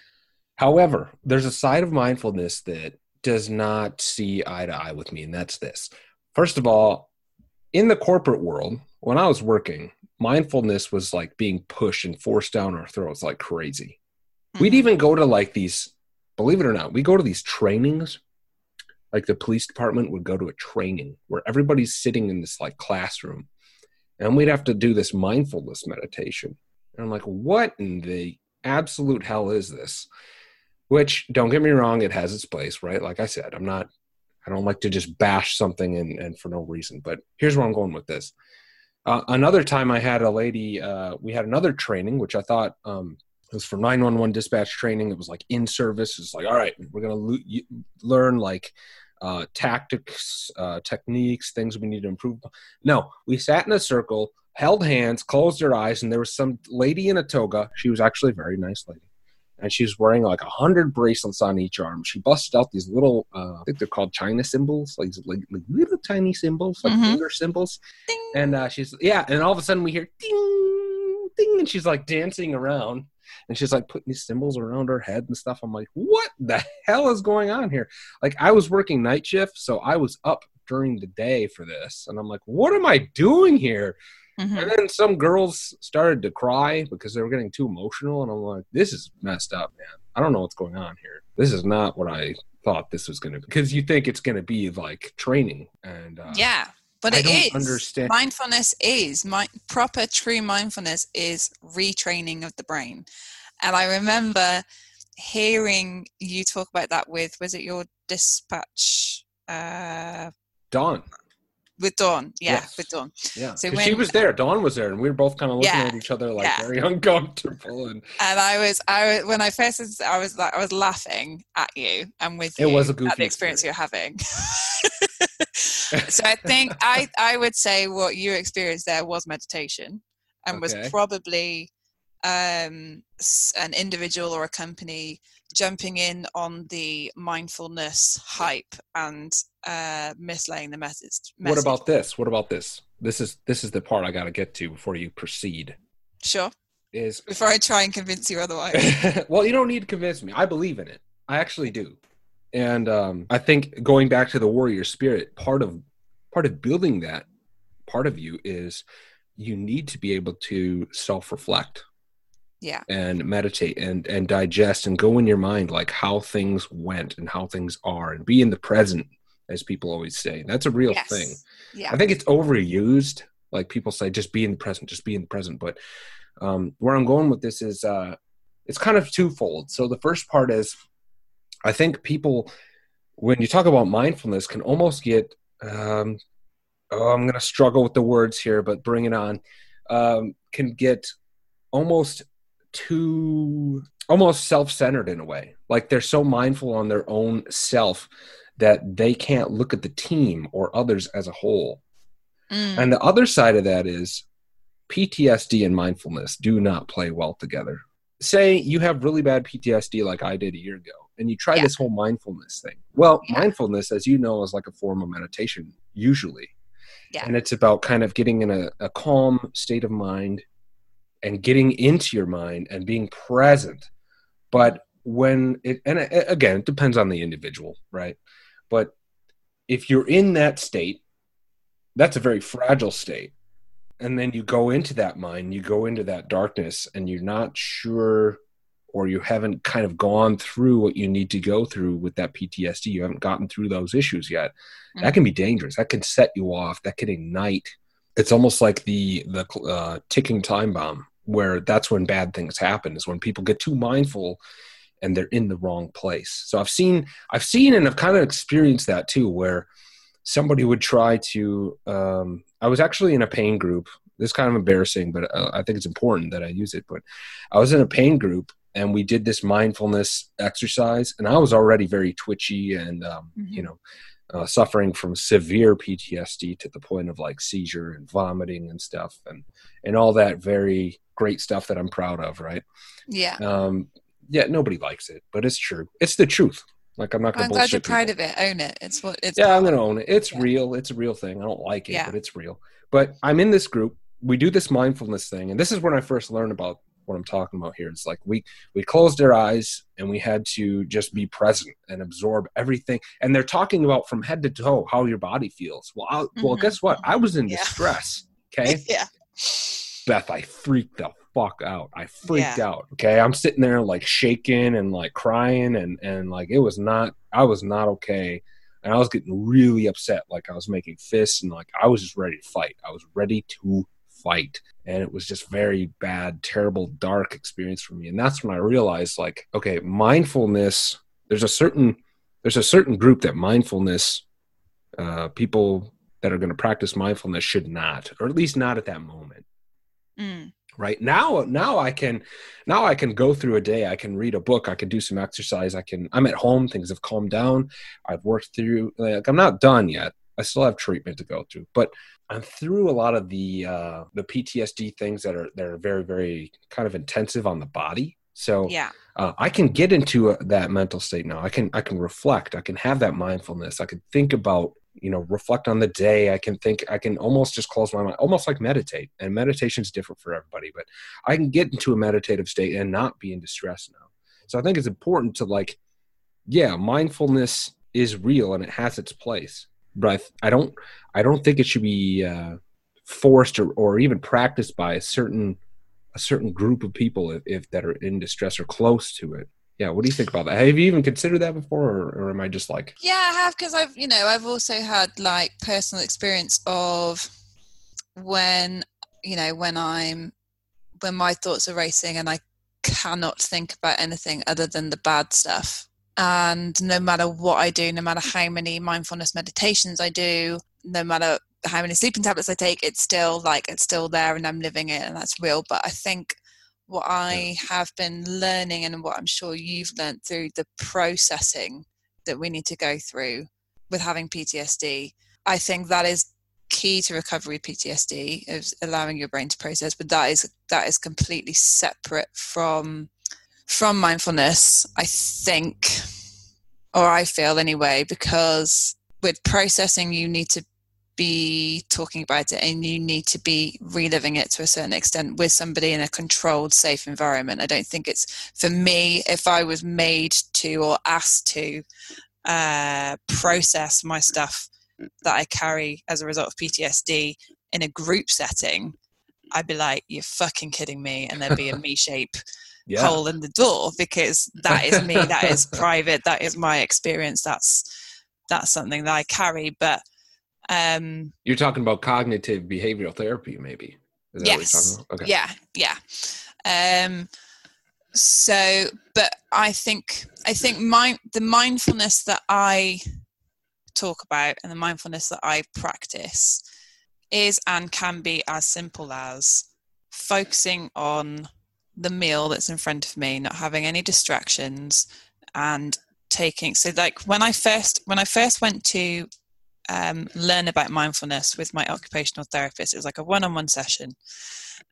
However, there's a side of mindfulness that does not see eye to eye with me, and that's this. First of all, in the corporate world, when I was working, mindfulness was like being pushed and forced down our throats like crazy. Mm-hmm. We'd even go to like these, believe it or not, we go to these trainings. Like the police department would go to a training where everybody's sitting in this like classroom and we'd have to do this mindfulness meditation. And I'm like, what in the absolute hell is this? Which, don't get me wrong, it has its place, right? Like I said, I'm not, I don't like to just bash something and, and for no reason. But here's where I'm going with this. Uh, another time I had a lady, uh, we had another training, which I thought um, it was for 911 dispatch training. It was like in service. It's like, all right, we're going to lo- learn like uh, tactics, uh, techniques, things we need to improve. No, we sat in a circle, held hands, closed our eyes, and there was some lady in a toga. She was actually a very nice lady. And she was wearing like a hundred bracelets on each arm. She busted out these little, uh, I think they're called China cymbals, like, like, like little tiny cymbals, like mm-hmm. finger cymbals. Ding. And uh, she's, yeah, and all of a sudden we hear ding, ding, and she's like dancing around and she's like putting these cymbals around her head and stuff. I'm like, what the hell is going on here? Like I was working night shift, so I was up during the day for this, and I'm like, what am I doing here? Mm-hmm. And then some girls started to cry because they were getting too emotional, and I'm like, this is messed up, man. I don't know what's going on here. This is not what I thought this was going to be because you think it's going to be like training and uh, yeah but I it is understand. mindfulness is my proper true mindfulness is retraining of the brain and i remember hearing you talk about that with was it your dispatch uh dawn with Dawn, yeah, yes. with Dawn. Yeah, so when, she was there. Dawn was there, and we were both kind of looking yeah, at each other like yeah. very (laughs) uncomfortable. And and I was, I was when I first, I was like, I was laughing at you and with it you was a goofy at the experience, experience. you're having. (laughs) so I think I I would say what you experienced there was meditation, and okay. was probably um, an individual or a company jumping in on the mindfulness hype and uh, mislaying the message, message. What about this? What about this? This is this is the part I got to get to before you proceed. Sure. Is before I try and convince you otherwise. (laughs) well, you don't need to convince me. I believe in it. I actually do. And um, I think going back to the warrior spirit, part of part of building that part of you is you need to be able to self-reflect yeah. and meditate and and digest and go in your mind like how things went and how things are and be in the present as people always say. That's a real yes. thing. Yeah. I think it's overused like people say just be in the present just be in the present. But um where i'm going with this is uh it's kind of twofold. So the first part is i think people when you talk about mindfulness can almost get um oh i'm going to struggle with the words here but bring it on um can get almost too almost self-centered in a way like they're so mindful on their own self that they can't look at the team or others as a whole. Mm. And the other side of that is PTSD and mindfulness do not play well together. Say you have really bad PTSD like I did a year ago, and you try Yeah. this whole mindfulness thing. Well, Yeah. mindfulness, as you know, is like a form of meditation, usually. Yeah. And it's about kind of getting in a, a calm state of mind and getting into your mind and being present. But when it, and again, it depends on the individual, right? But if you're in that state, that's a very fragile state. And then you go into that mind, you go into that darkness, and you're not sure or you haven't kind of gone through what you need to go through with that PTSD. You haven't gotten through those issues yet. That can be dangerous. That can set you off. That can ignite. It's almost like the the uh, ticking time bomb, where that's when bad things happen. Is when people get too mindful and they're in the wrong place. So I've seen, I've seen, and I've kind of experienced that too, where somebody would try to. Um, I was actually in a pain group. This is kind of embarrassing, but uh, I think it's important that I use it. But I was in a pain group, and we did this mindfulness exercise, and I was already very twitchy and um, Mhm. you know uh, suffering from severe PTSD to the point of like seizure and vomiting and stuff, and and all that very great stuff that I'm proud of, right? yeah. Um, yeah, nobody likes it, but it's true. It's the truth. Like I'm not going I'm glad you're proud people. of it. Own it. It's what it's. Yeah, I'm going to own it. It's Yeah. real. It's a real thing. I don't like it, Yeah. but it's real. But I'm in this group. We do this mindfulness thing, and this is when I first learned about what I'm talking about here. It's like we we closed our eyes and we had to just be present and absorb everything. And they're talking about from head to toe how your body feels. Well, I, well, Mhm. guess what? I was in Yeah. distress. Okay, (laughs) yeah. Beth, I freaked the fuck out. I freaked Yeah. out. Okay. I'm sitting there like shaking and like crying and and like it was not I was not okay. And I was getting really upset. Like I was making fists and like I was just ready to fight. I was ready to fight. And it was just very bad, terrible, dark experience for me. And that's when I realized like, okay, mindfulness, there's a certain there's a certain group that mindfulness uh people that are going to practice mindfulness should not, or at least not at that moment Mm. right now now i can now i can go through a day i can read a book i can do some exercise i can i'm at home things have calmed down i've worked through like i'm not done yet i still have treatment to go through but i'm through a lot of the uh the ptsd things that are that are very very kind of intensive on the body so Yeah. uh, I can get into a, that mental state now. I can I can reflect. I can have that mindfulness. I can think about you know reflect on the day. I can think. I can almost just close my mind, almost like meditate. And meditation is different for everybody, but I can get into a meditative state and not be in distress now. So I think it's important to like, yeah, mindfulness is real and it has its place, but I, I don't I don't think it should be uh, forced or, or even practiced by a certain a certain group of people if, if that are in distress or close to it. Yeah, what do you think about that? Have you even considered that before, or, or am I just like, Yeah, I have because I've you know I've also had like personal experience of when you know when I'm when my thoughts are racing and I cannot think about anything other than the bad stuff. And no matter what I do, no matter how many mindfulness meditations I do, no matter how many sleeping tablets I take, it's still like it's still there and I'm living it and that's real. But I think what I have been learning and what I'm sure you've learned through the processing that we need to go through with having PTSD, I think that is key to recovery PTSD is allowing your brain to process but that is that is completely separate from from mindfulness I think or I feel anyway because with processing you need to be talking about it and you need to be reliving it to a certain extent with somebody in a controlled safe environment I don't think it's for me if I was made to or asked to uh, process my stuff that I carry as a result of PTSD in a group setting, I'd be like, "You're fucking kidding me!" And there'd be a (laughs) me-shape yeah, hole in the door because that is me. that is (laughs) private. That is my experience. That's that's something that I carry. But um, you're talking about cognitive behavioral therapy, maybe? Is that yes, what you're talking about? Okay. yeah, yeah. Um, so, but I think I think my the mindfulness that I talk about and the mindfulness that I practice is and can be as simple as focusing on the meal that's in front of me, not having any distractions, and taking so like when i first when i first went to um, learn about mindfulness with my occupational therapist it was like a one-on-one session.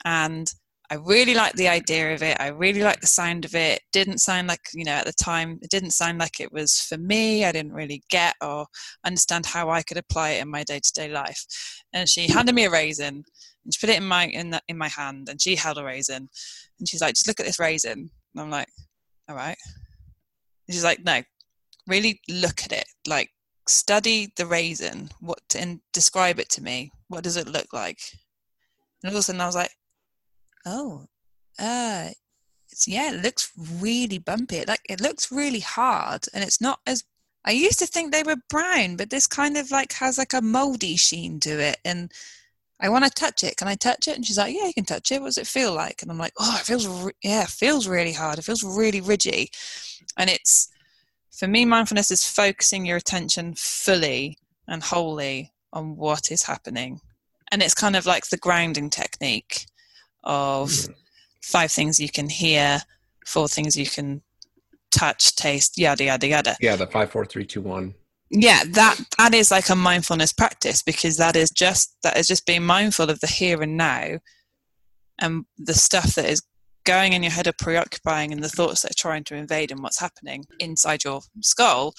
And i really liked the idea of it. I really liked the sound of it. it didn't sound like you know at the time it didn't sound like it was for me. I didn't really get or understand how i could apply it in my day-to-day life. And she handed me a raisin and she put it in my in, the, in my hand and she held a raisin and she's like just look at this raisin and i'm like all right. And she's like no really look at it. Like study the raisin what and describe it to me. What does it look like? And all of a sudden i was like oh uh it's yeah it looks really bumpy. Like it looks really hard and it's not as i used to think they were brown but this kind of like has like a moldy sheen to it and I want to touch it. Can I touch it? And she's like, Yeah, you can touch it. What does it feel like? And I'm like, Oh, it feels, re- yeah, it feels really hard. It feels really ridgy. And it's, for me, mindfulness is focusing your attention fully and wholly on what is happening. And it's kind of like the grounding technique of five things you can hear, four things you can touch, taste, yada, yada, yada. Yeah, the five, four, three, two, one yeah that that is like a mindfulness practice because that is just that is just being mindful of the here and now and the stuff that is going in your head are preoccupying and the thoughts that are trying to invade and what's happening inside your skull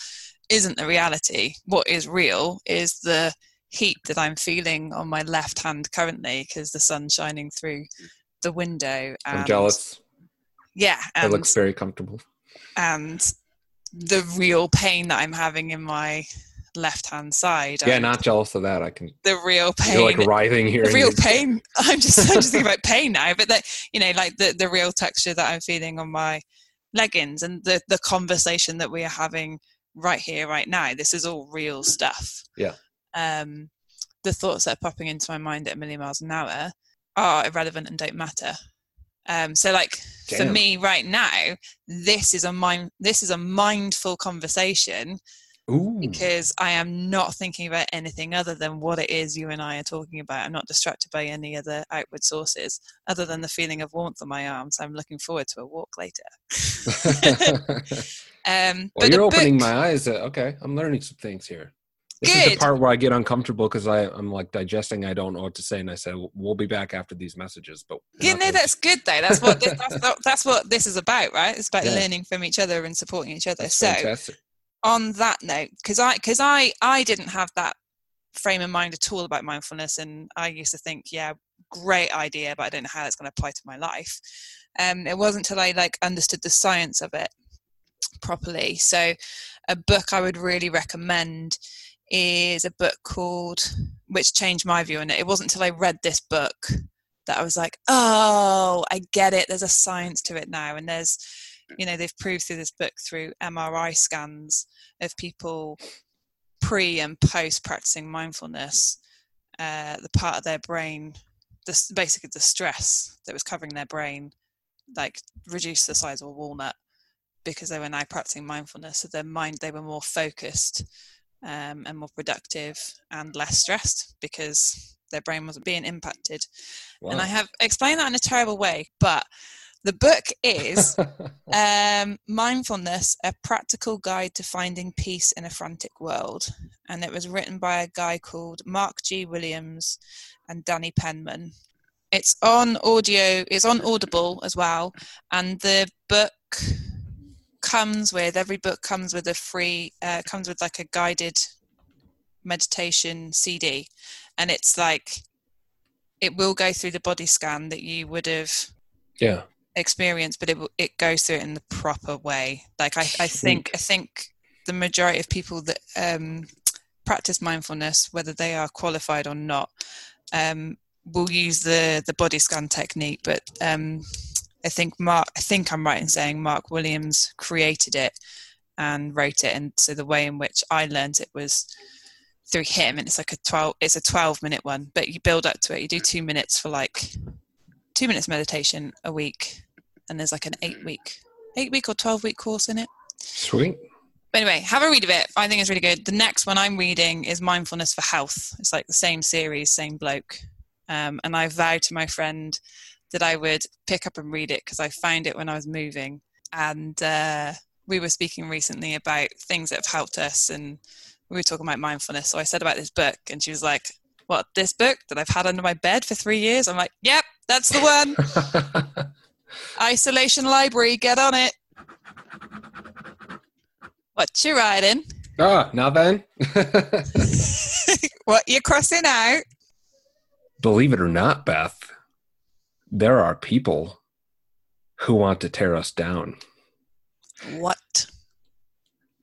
isn't the reality. What is real is the heat that i'm feeling on my left hand currently because the sun's shining through the window and, i'm jealous. Yeah and, it looks very comfortable. and the real pain that I'm having in my left hand side. Yeah, I'm, not jealous of that. I can. The real pain. You're like writhing here. The real (laughs) pain. I'm just, I'm just thinking about pain now, but that you know, like the the real texture that I'm feeling on my leggings and the the conversation that we are having right here, right now. This is all real stuff. Yeah. Um, the thoughts that are popping into my mind at a million miles an hour are irrelevant and don't matter. Um, so like Damn. for me right now, this is a mind this is a mindful conversation Ooh. because I am not thinking about anything other than what it is you and I are talking about. I'm not distracted by any other outward sources other than the feeling of warmth on my arms. I'm looking forward to a walk later. (laughs) (laughs) um, well, you're opening book, my eyes. okay, I'm learning some things here. This Good. is the part where I get uncomfortable because I'm like digesting. I don't know what to say, and I say we'll be back after these messages. But yeah, no, that's good though. That's what this, (laughs) that's, that's, what this is about, right? It's about yeah. learning from each other and supporting each other. That's so, fantastic. on that note, because I because I I didn't have that frame of mind at all about mindfulness, and I used to think, yeah, great idea, but I don't know how it's going to apply to my life. Um, it wasn't until I like understood the science of it properly. So, a book I would really recommend is a book called which changed my view on it. It wasn't until I read this book that I was like, oh, I get it. There's a science to it now. And there's, you know, they've proved through this book through MRI scans of people pre and post practicing mindfulness, uh, the part of their brain, the, basically the stress that was covering their brain, like reduced the size of a walnut because they were now practicing mindfulness. So their mind, they were more focused um, and more productive and less stressed because their brain wasn't being impacted. Wow. And I have explained that in a terrible way, but the book is (laughs) um, Mindfulness A Practical Guide to Finding Peace in a Frantic World. And it was written by a guy called Mark G. Williams and Danny Penman. It's on audio, it's on Audible as well. And the book comes with every book comes with a free uh, comes with like a guided meditation CD, and it's like it will go through the body scan that you would have yeah. experienced, but it it goes through it in the proper way. Like I, I think I think the majority of people that um, practice mindfulness, whether they are qualified or not, um, will use the the body scan technique, but um, I think Mark. I think I'm right in saying Mark Williams created it and wrote it, and so the way in which I learned it was through him. And it's like a twelve. It's a twelve minute one, but you build up to it. You do two minutes for like two minutes meditation a week, and there's like an eight week, eight week or twelve week course in it. Sweet. But anyway, have a read of it. I think it's really good. The next one I'm reading is Mindfulness for Health. It's like the same series, same bloke. Um, and I vowed to my friend that I would pick up and read it because I found it when I was moving. And uh, we were speaking recently about things that have helped us, and we were talking about mindfulness. So I said about this book, and she was like, "What this book that I've had under my bed for three years?" I'm like, "Yep, that's the one." (laughs) Isolation Library, get on it. What you writing? ah, now then. (laughs) what you crossing out? Believe it or not, Beth, there are people who want to tear us down What?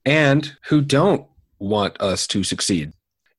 and who don't want us to succeed.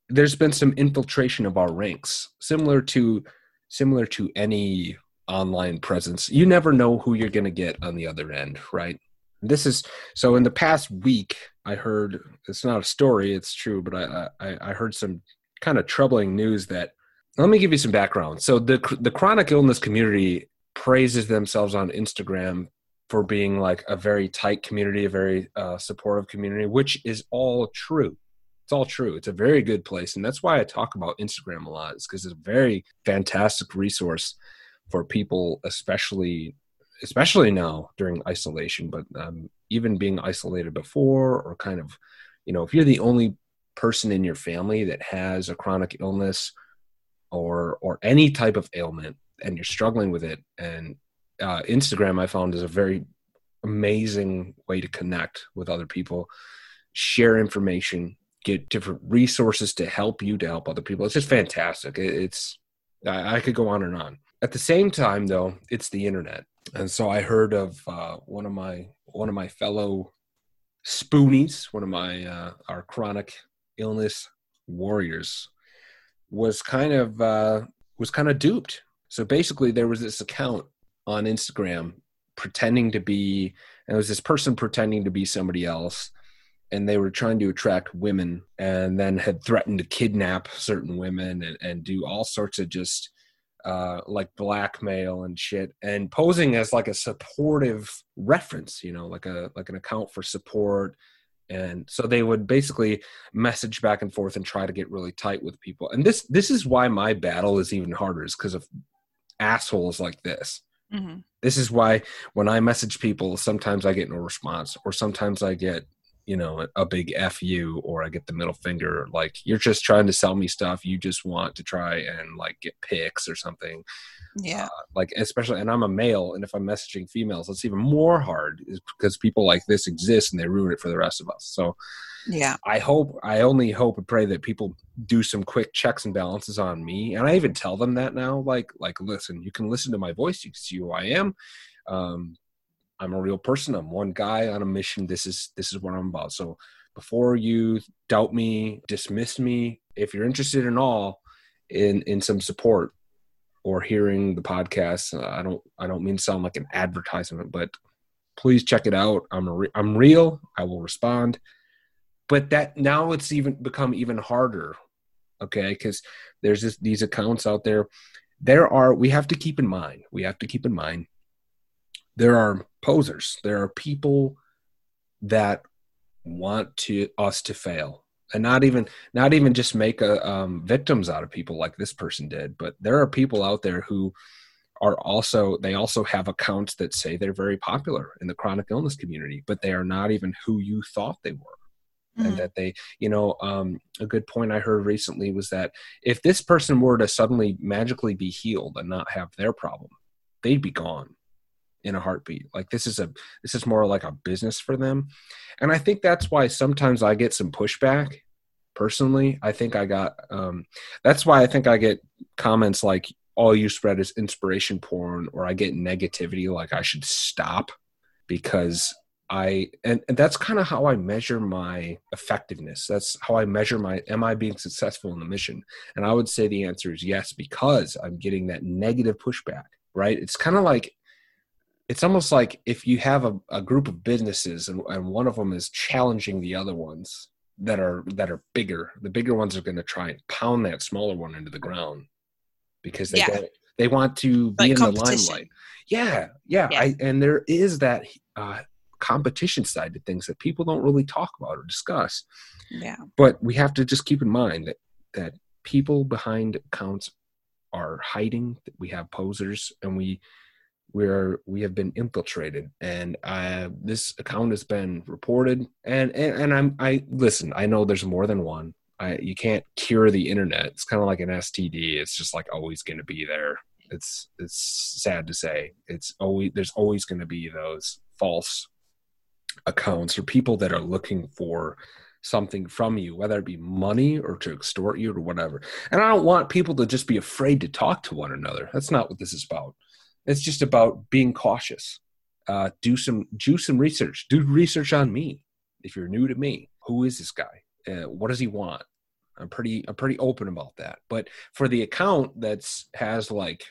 There's been some infiltration of our ranks, similar to similar to any online presence. You never know who you're going to get on the other end, right? This is so. In the past week, I heard it's not a story; it's true, but I I, I heard some kind of troubling news that. Let me give you some background. So the the chronic illness community praises themselves on Instagram for being like a very tight community, a very uh, supportive community, which is all true. It's all true. It's a very good place, and that's why I talk about Instagram a lot. Is because it's a very fantastic resource for people, especially especially now during isolation, but um, even being isolated before, or kind of, you know, if you're the only person in your family that has a chronic illness or or any type of ailment and you're struggling with it. And uh, instagram i found is a very amazing way to connect with other people share information get different resources to help you to help other people. It's just fantastic. It- it's I, I could go on and on. At the same time though it's the internet. And so i heard of uh, one of my one of my fellow spoonies one of my uh, our chronic illness warriors was kind of uh, was kind of duped. So basically, there was this account on Instagram pretending to be, and it was this person pretending to be somebody else, and they were trying to attract women, and then had threatened to kidnap certain women and, and do all sorts of just uh, like blackmail and shit, and posing as like a supportive reference, you know, like a like an account for support and so they would basically message back and forth and try to get really tight with people. And this this is why my battle is even harder is because of assholes like this. Hmm this is why when i message people sometimes i get no response or sometimes i get you know a, big f you or i get the middle finger like you're just trying to sell me stuff you just want to try and like get pics or something Yeah. like especially and i'm a male and if i'm messaging females it's even more hard is because people like this exist and they ruin it for the rest of us so Yeah. i hope i only hope and pray that people do some quick checks and balances on me and i even tell them that now like like listen you can listen to my voice you can see who i am um i'm a real person. I'm one guy on a mission. This is this is what i'm about. So before you doubt me dismiss me if you're interested in all in in some support or hearing the podcast uh, i don't i don't mean to sound like an advertisement but please check it out. I'm a re- i'm real. I will respond. But that now it's even become even harder okay? Because there's this, these accounts out there. There are we have to keep in mind we have to keep in mind there are posers. There are people that want to us to fail. And not even not even just make a, um, victims out of people like this person did but there are people out there who are also they also have accounts that say they're very popular in the chronic illness community but they are not even who you thought they were. And Mhm. that they you know um, a good point i heard recently was that if this person were to suddenly magically be healed and not have their problem they'd be gone in a heartbeat like this is a this is more like a business for them and i think that's why sometimes i get some pushback personally i think i got um that's why i think i get comments like all you spread is inspiration porn or i get negativity like i should stop because I and, and that's kind of how I measure my effectiveness. That's how I measure my am I being successful in the mission? And I would say the answer is yes because I'm getting that negative pushback, right? It's kind of like it's almost like if you have a, a group of businesses and, and one of them is challenging the other ones that are that are bigger, the bigger ones are going to try and pound that smaller one into the ground because they Yeah. don't, they want to be Like in the limelight. Yeah, yeah, Yeah. I, and there is that uh, competition side to things that people don't really talk about or discuss. Yeah. But we have to just keep in mind that that people behind accounts are hiding. That we have posers, and we we're we have been infiltrated. And this account has been reported. And, and and i'm i listen i know there's more than one. I, you can't cure the internet. It's kind of like an std it's just like always going to be there. It's it's sad to say. It's always there's always going to be those false accounts or people that are looking for something from you whether it be money or to extort you or whatever. And i don't want people to just be afraid to talk to one another. That's not what this is about it's just about being cautious. Uh, do some do some research. Do research on me. If you're new to me, who is this guy? Uh, what does he want? I'm pretty I'm pretty open about that. But for the account that's has like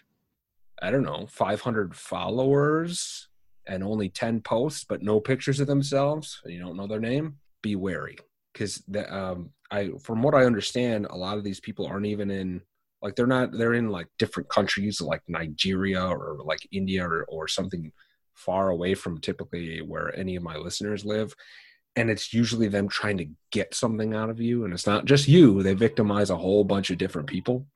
I don't know 500 followers and only 10 posts, but no pictures of themselves, and you don't know their name, be wary because um, I from what I understand, a lot of these people aren't even in like they're not they're in like different countries like Nigeria or like India or, or something far away from typically where any of my listeners live. And it's usually them trying to get something out of you. And it's not just you, they victimize a whole bunch of different people.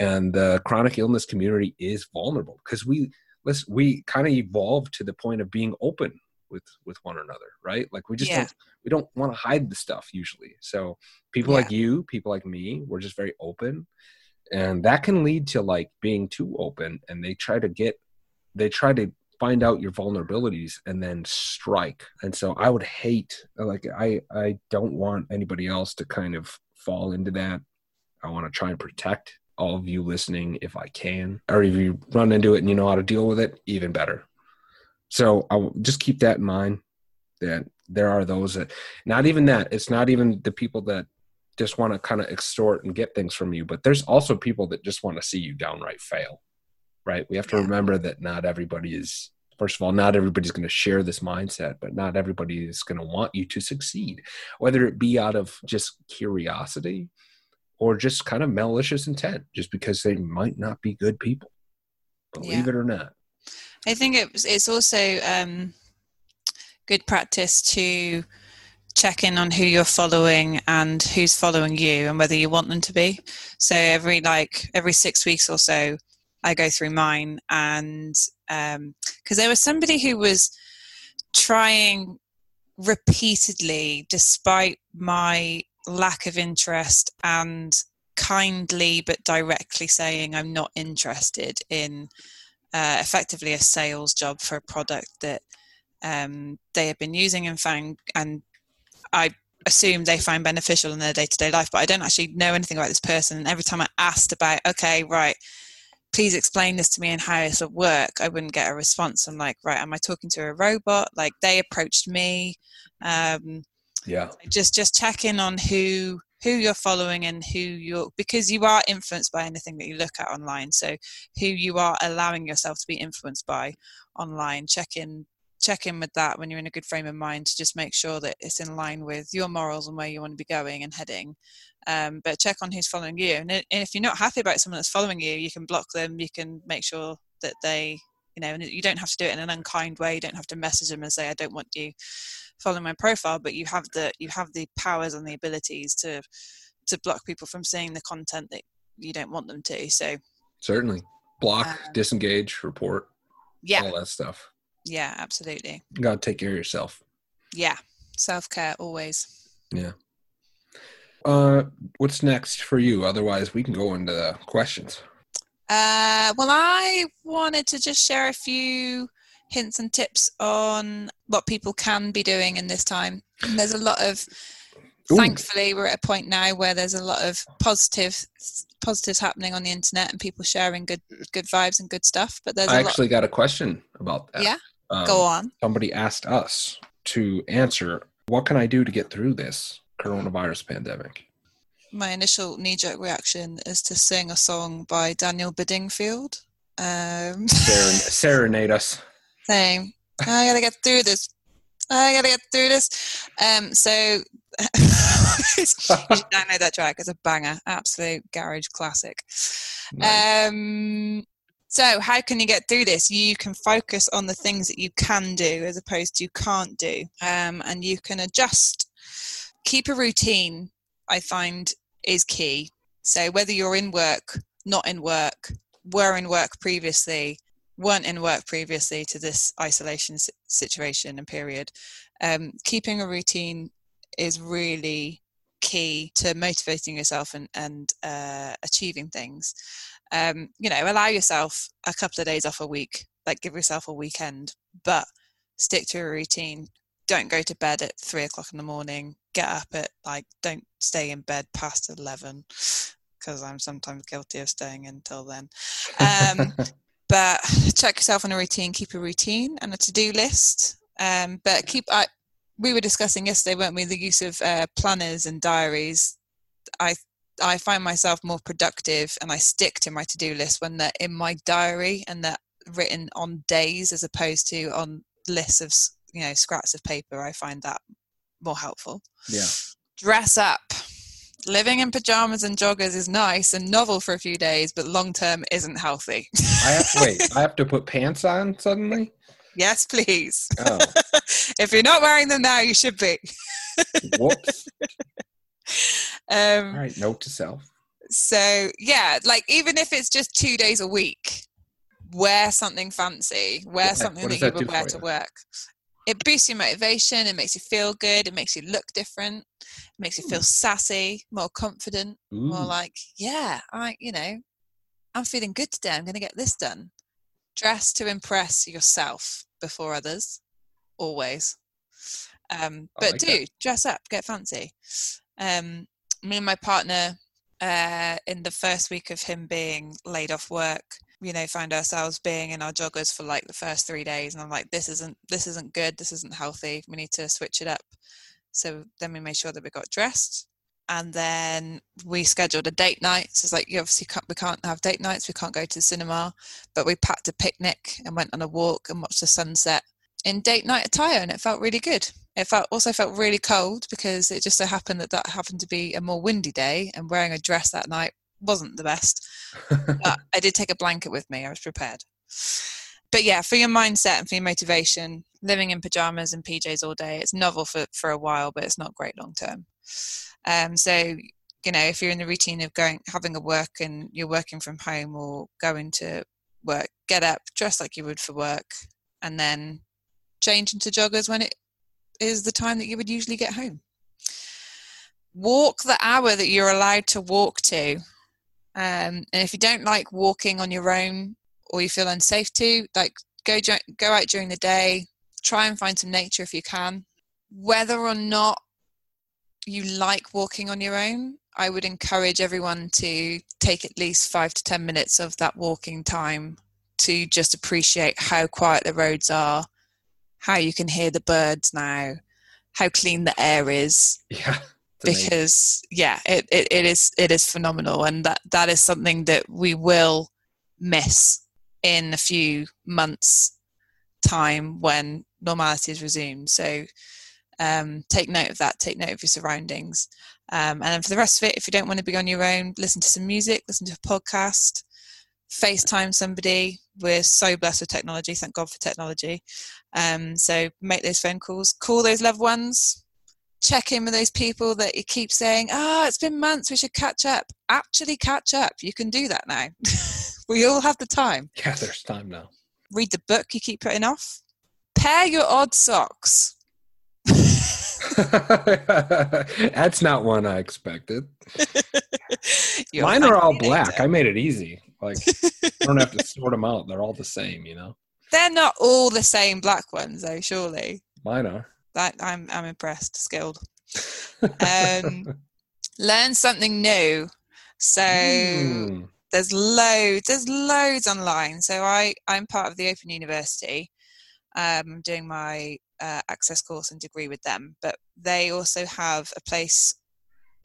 And the chronic illness community is vulnerable because we let's we kind of evolved to the point of being open with with one another right like we just yeah. don't we don't want to hide the stuff usually so people yeah. like you people like me we're just very open and that can lead to like being too open and they try to get they try to find out your vulnerabilities and then strike. And so i would hate like i i don't want anybody else to kind of fall into that. I want to try and protect all of you listening if i can or if you run into it and you know how to deal with it even better. So i'll just keep that in mind that there are those that not even that it's not even the people that just want to kind of extort and get things from you but there's also people that just want to see you downright fail right we have to yeah. remember that not everybody is first of all not everybody's going to share this mindset but not everybody is going to want you to succeed whether it be out of just curiosity or just kind of malicious intent just because they might not be good people believe yeah. it or not i think it's, it's also um, good practice to check in on who you're following and who's following you and whether you want them to be. So every like every six weeks or so, I go through mine and because um, there was somebody who was trying repeatedly, despite my lack of interest and kindly but directly saying I'm not interested in uh, effectively a sales job for a product that um, they had been using and found and I assume they find beneficial in their day to day life, but I don't actually know anything about this person. And every time I asked about, okay, right, please explain this to me and how this will work, I wouldn't get a response. I'm like, right, am I talking to a robot? Like they approached me. Um, yeah. Just just check in on who who you're following and who you're because you are influenced by anything that you look at online. So who you are allowing yourself to be influenced by online. Check in check in with that when you're in a good frame of mind to just make sure that it's in line with your morals and where you want to be going and heading. Um, but check on who's following you. And, if you're not happy about someone that's following you, you can block them. You can make sure that they, you know, and you don't have to do it in an unkind way. You don't have to message them and say, "I don't want you following my profile." But you have the you have the powers and the abilities to to block people from seeing the content that you don't want them to. So certainly block, um, disengage, report, yeah, all that stuff. Yeah, absolutely. You gotta take care of yourself. Yeah, self care always. Yeah. Uh, what's next for you? Otherwise, we can go into the questions. Uh, well, I wanted to just share a few hints and tips on what people can be doing in this time. And there's a lot of Ooh. thankfully we're at a point now where there's a lot of positive positives happening on the internet and people sharing good good vibes and good stuff but there's i actually lot- got a question about that yeah um, Go on. Somebody asked us to answer what can I do to get through this coronavirus pandemic? My initial knee jerk reaction is to sing a song by Daniel Bedingfield. Um, (laughs) serenade us. Saying, I gotta get through this. I gotta get through this. Um, so (laughs) you should download that track. It's a banger, absolute garage classic. Nice. Um, so, how can you get through this? You can focus on the things that you can do as opposed to you can't do, um, and you can adjust. Keep a routine, I find, is key. So, whether you're in work, not in work, were in work previously, weren't in work previously to this isolation situation and period, um, keeping a routine is really key to motivating yourself and, and uh, achieving things. Um, you know, allow yourself a couple of days off a week, like give yourself a weekend, but stick to a routine. Don't go to bed at three o'clock in the morning. Get up at like, don't stay in bed past 11 because I'm sometimes guilty of staying until then. Um, (laughs) but check yourself on a routine, keep a routine and a to do list. Um, but keep, I, we were discussing yesterday, weren't we, the use of uh, planners and diaries. I I find myself more productive and I stick to my to do list when they're in my diary and they're written on days as opposed to on lists of you know scraps of paper. I find that more helpful. Yeah. Dress up. Living in pajamas and joggers is nice and novel for a few days, but long term isn't healthy. I have wait. (laughs) I have to put pants on suddenly. Yes, please. Oh. If you're not wearing them now, you should be. Whoops. (laughs) Um, All right. Note to self. So yeah, like even if it's just two days a week, wear something fancy. Wear Yeah, something what that you would wear to you? work. It boosts your motivation. It makes you feel good. It makes you look different. It makes you feel sassy, more confident, more like yeah, I you know, I'm feeling good today. I'm going to get this done. Dress to impress yourself before others, always. Um, but like do that. dress up, get fancy. Um, me and my partner, uh, in the first week of him being laid off work, you know, found ourselves being in our joggers for like the first three days, and I'm like, this isn't this isn't good. This isn't healthy. We need to switch it up. So then we made sure that we got dressed, and then we scheduled a date night. So it's like you obviously can't, we can't have date nights. We can't go to the cinema, but we packed a picnic and went on a walk and watched the sunset in date night attire, and it felt really good. It felt also felt really cold because it just so happened that that happened to be a more windy day, and wearing a dress that night wasn't the best. (laughs) But I did take a blanket with me. I was prepared. But yeah, for your mindset and for your motivation, living in pajamas and PJs all day, it's novel for, for a while, but it's not great long term. Um, so, you know, if you're in the routine of going, having a work and you're working from home or going to work, get up, dress like you would for work, and then change into joggers when it is the time that you would usually get home. Walk the hour that you're allowed to walk to. Um, and if you don't like walking on your own or you feel unsafe to, like go go out during the day, try and find some nature if you can. Whether or not you like walking on your own, I would encourage everyone to take at least five to 10 minutes of that walking time to just appreciate how quiet the roads are, how you can hear the birds now, how clean the air is. yeah. (laughs) Because yeah, it, it, it is it is phenomenal and that, that is something that we will miss in a few months time when normality is resumed. So um, take note of that, take note of your surroundings. Um, and then for the rest of it, if you don't want to be on your own, listen to some music, listen to a podcast, FaceTime somebody. We're so blessed with technology. Thank God for technology. Um, so make those phone calls, call those loved ones, check in with those people that you keep saying, oh, it's been months, we should catch up. Actually, catch up. You can do that now. (laughs) we all have the time. Yeah, there's time now. Read the book you keep putting off. Pair your odd socks. (laughs) That's not one I expected. (laughs) Mine are all black. later. I made it easy. Like I don't have to sort them out. They're all the same, you know. They're not all the same black ones, though. Surely, Mine are. that I'm I'm impressed, skilled. (laughs) Um, learn something new. So Mm. there's loads there's loads online so i i'm part of the open university um, i'm doing my uh, access course and degree with them but they also have a place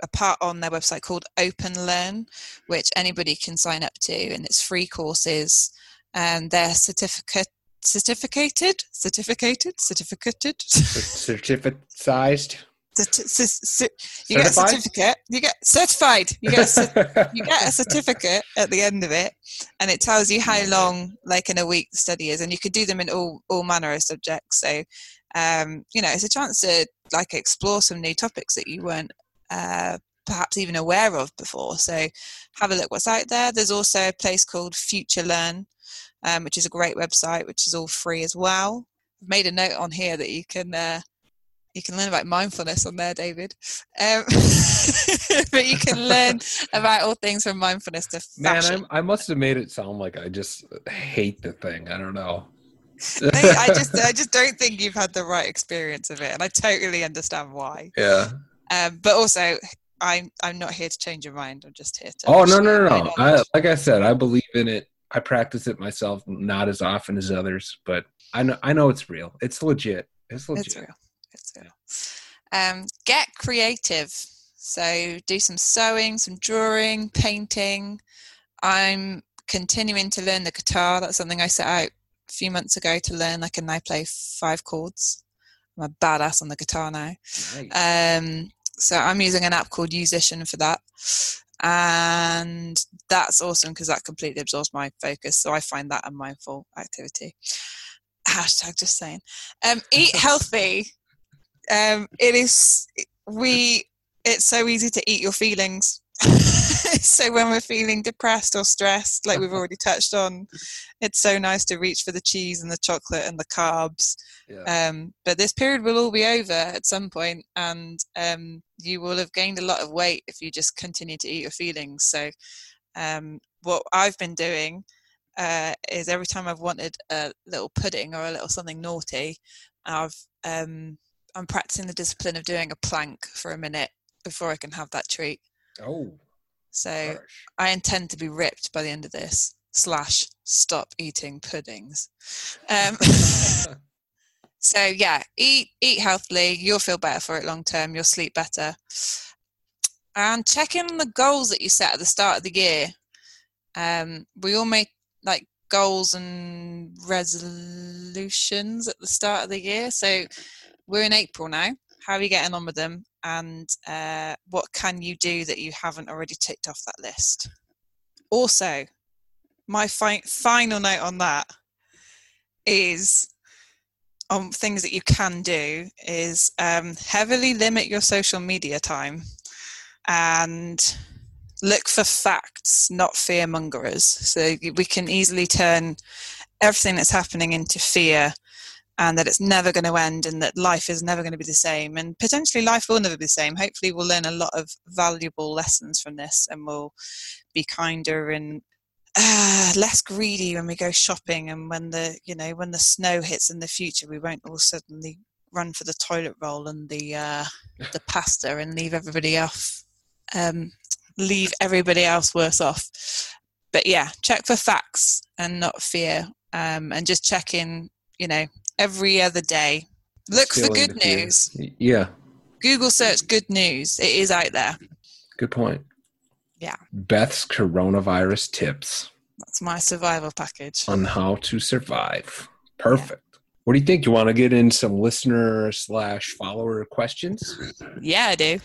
a part on their website called open learn which anybody can sign up to and it's free courses and they're certificate certificated certificated certificated. Certificate sized. Certi- cer- cer- you get a certificate you get certified. You get a (laughs) you get a certificate at the end of it and it tells you how long like in a week the study is and you could do them in all all manner of subjects. So um you know it's a chance to like explore some new topics that you weren't uh perhaps even aware of before. So have a look what's out there. There's also a place called future learn um, which is a great website, which is all free as well. I've made a note on here that you can uh, you can learn about mindfulness on there, David. Um, (laughs) but you can learn (laughs) about all things from mindfulness to fashion. Man, I'm, I must have made it sound like I just hate the thing. I don't know. (laughs) No, I just I just don't think you've had the right experience of it, and I totally understand why. yeah. Um, but also, I'm I'm not here to change your mind. I'm just here to. Oh no no no no! I, like I said, I believe in it. I practice it myself, not as often as others, but I know I know it's real. It's legit. It's legit. It's real. It's real. Um, get creative. So do some sewing, some drawing, painting. I'm continuing to learn the guitar. That's something I set out a few months ago to learn. I can now play five chords. I'm a badass on the guitar now. Nice. Um, so I'm using an app called Yousician for that. And that's awesome because that completely absorbs my focus. So I find that a mindful activity. Hashtag just saying. Um, eat (laughs) healthy. Um, it is we. It's so easy to eat your feelings. (laughs) so when we're feeling depressed or stressed, like we've already touched on, it's so nice to reach for the cheese and the chocolate and the carbs. Yeah. um, but this period will all be over at some point and um, you will have gained a lot of weight if you just continue to eat your feelings. So um, what i've been doing uh, is every time i've wanted a little pudding or a little something naughty i've um, i'm practicing the discipline of doing a plank for a minute before i can have that treat oh. so harsh. i intend to be ripped by the end of this slash stop eating puddings um, (laughs) (laughs) So yeah, eat eat healthily. You'll feel better for it long term. You'll sleep better. And check in on the goals that you set at the start of the year. Um, we all make like goals and resolutions at the start of the year. So we're in April now. How are you getting on with them? And uh, what can you do that you haven't already ticked off that list? Also, my fi- final note on that is on things that you can do is um, heavily limit your social media time and look for facts, not fear mongerers. So we can easily turn everything that's happening into fear and that it's never going to end and that life is never going to be the same and potentially life will never be the same. Hopefully we'll learn a lot of valuable lessons from this and we'll be kinder and uh, less greedy when we go shopping and when the you know when the snow hits in the future we won't all suddenly run for the toilet roll and the uh, the pasta and leave everybody off um, leave everybody else worse off. But yeah check for facts and not fear um, and just check in you know every other day look for good news Yeah. google search good news it is out there Good point. Yeah. Beth's coronavirus tips that's my survival package on how to survive. Perfect. What do you think? You want to get in some listener slash follower questions? yeah i do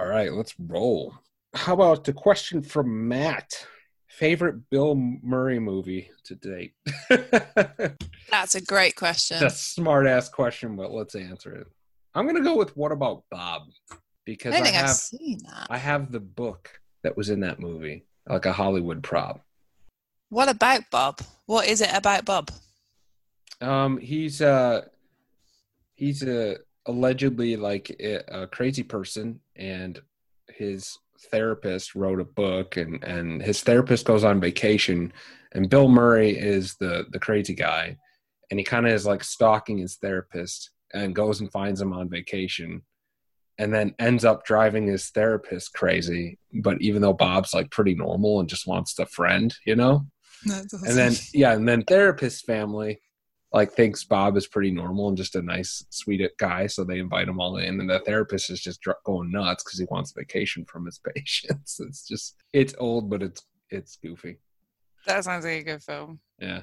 All right, let's roll. How about the question from Matt? Favorite Bill Murray movie to date? (laughs) that's a great question That's a smart ass question, but let's answer it. I'm gonna go with what about Bob? i Because I think i've have seen that I have the book that was in that movie, like a Hollywood prop. What about Bob? What is it about Bob? Um, he's uh he's a allegedly like a, a crazy person, and his therapist wrote a book, and and his therapist goes on vacation, and Bill Murray is the the crazy guy, and he kind of is like stalking his therapist, and goes and finds him on vacation. And then ends up driving his therapist crazy. But even though Bob's like pretty normal and just wants a friend, you know? and then yeah and then therapist family like thinks bob is pretty normal and just a nice sweet guy so they invite him all in and the therapist is just dr- going nuts because he wants vacation from his (laughs) patients. It's just it's old but it's it's goofy. That sounds like a good film. yeah.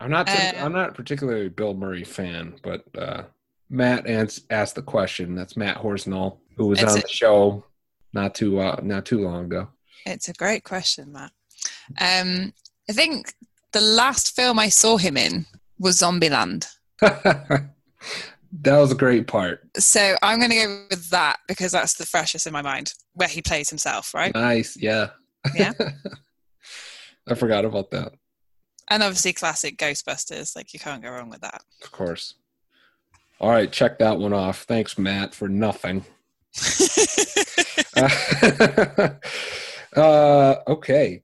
I'm not Uh, i'm not particularly a bill murray fan but uh matt asked the question. That's matt horsnall who was on a- the show not too uh not too long ago. It's a great question, Matt. Um, I think the last film I saw him in was Zombieland. (laughs) that was a great part So I'm going to go with that because that's the freshest in my mind, where he plays himself, right? Nice, yeah. Yeah. (laughs) I forgot about that. And obviously, classic Ghostbusters. Like you can't go wrong with that. Of course. All right, check that one off. Thanks, Matt, for nothing. (laughs) uh, okay.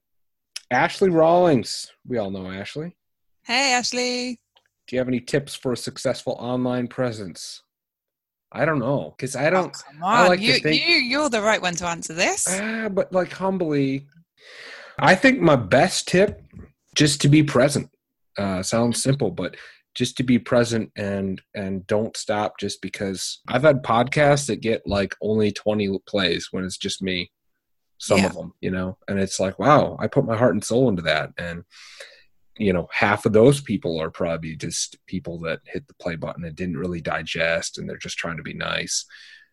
Ashley Rawlings. We all know Ashley. hey, Ashley. Do you have any tips for a successful online presence? I don't know because I Oh, don't. come I on. like you, think- you, you're the right one to answer this. Ah, but like humbly, I think my best tip just to be present. Uh, sounds simple, but just to be present and and don't stop just because I've had podcasts that get like only 20 plays when it's just me. Some Yeah. of them, you know, and it's like, wow, I put my heart and soul into that, and you know, half of those people are probably just people that hit the play button and didn't really digest, and they're just trying to be nice.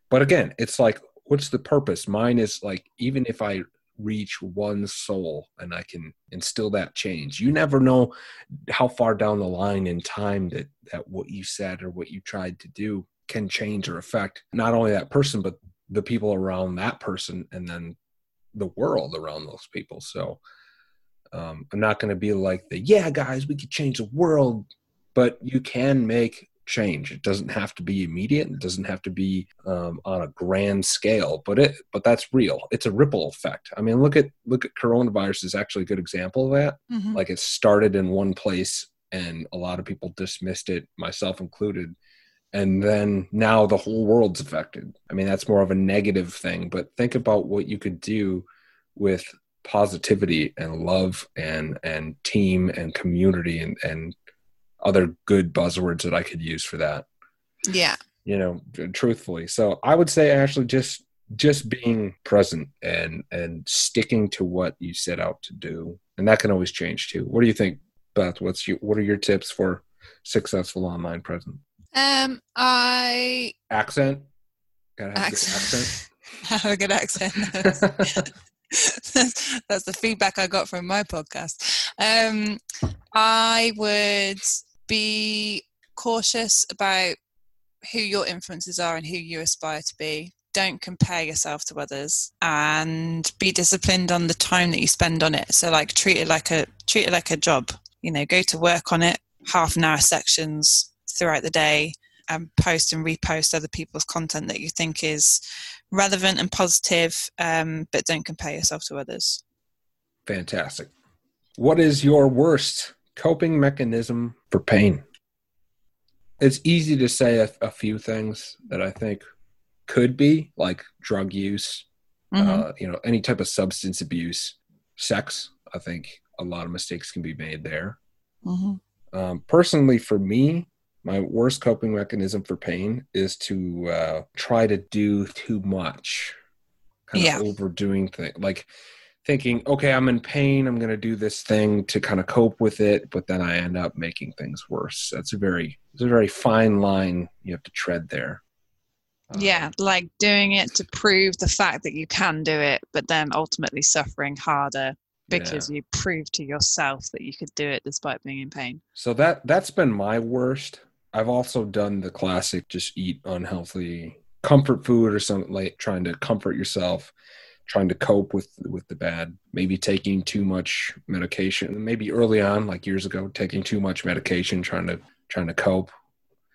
But again, it's like, what's the purpose? Mine is like, even if I reach one soul and I can instill that change, you never know how far down the line in time that that what you said or what you tried to do can change or affect not only that person but the people around that person and then the world around those people. So um, I'm not going to be like the yeah guys we could change the world, but you can make change. It doesn't have to be immediate. It doesn't have to be um, on a grand scale, but it but that's real. It's a ripple effect. I mean, look at look at coronavirus is actually a good example of that. Mhm. Like it started in one place and a lot of people dismissed it, myself included. And then now the whole world's affected. I mean, that's more of a negative thing, but think about what you could do with positivity and love and and team and community and and other good buzzwords that I could use for that. Yeah. you know truthfully. So i would say actually just just being present and and sticking to what you set out to do. And that can always change too. What do you think beth? What's your what are your tips for successful online presence? Um, I accent? Gotta have a good accent. (laughs) have a good accent. (laughs) (laughs) that's, the feedback I got from my podcast. Um, I would be cautious about who your influences are and who you aspire to be. Don't compare yourself to others, and be disciplined on the time that you spend on it. So, like, treat it like a treat it like a job. You know, go to work on it, half an hour sections throughout the day, and post and repost other people's content that you think is relevant and positive, um, but don't compare yourself to others. fantastic what is your worst coping mechanism for pain it's easy to say a, a few things that i think could be like drug use Mhm. uh, you know, any type of substance abuse, sex. I think a lot of mistakes can be made there. Mhm. Um, personally, for me, my worst coping mechanism for pain is to uh, try to do too much, kind Yeah. of overdoing things, like thinking, okay, I'm in pain, I'm going to do this thing to kind of cope with it, but then I end up making things worse. That's a very, it's a very fine line you have to tread there. Um, Yeah, like doing it to prove the fact that you can do it, but then ultimately suffering harder because you proved to yourself that you could do it despite being in pain. So that that's been my worst. I've also done the classic just eat unhealthy comfort food or something like trying to comfort yourself, trying to cope with with the bad, maybe taking too much medication. Maybe early on, like years ago, taking too much medication, trying to trying to cope.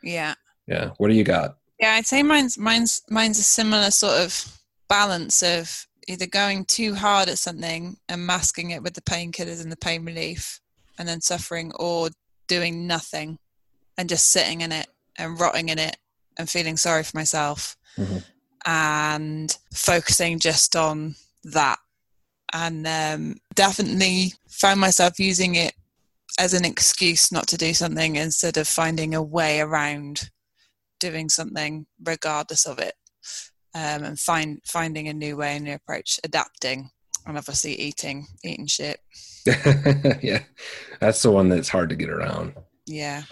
Yeah. Yeah. What do you got? Yeah, I'd say mine's mine's mine's a similar sort of balance of either going too hard at something and masking it with the painkillers and the pain relief and then suffering or doing nothing and just sitting in it and rotting in it and feeling sorry for myself Mhm. and focusing just on that and um, definitely found myself using it as an excuse not to do something instead of finding a way around doing something regardless of it um, and find finding a new way a new approach adapting and obviously eating eating shit (laughs) yeah. That's the one that's hard to get around. yeah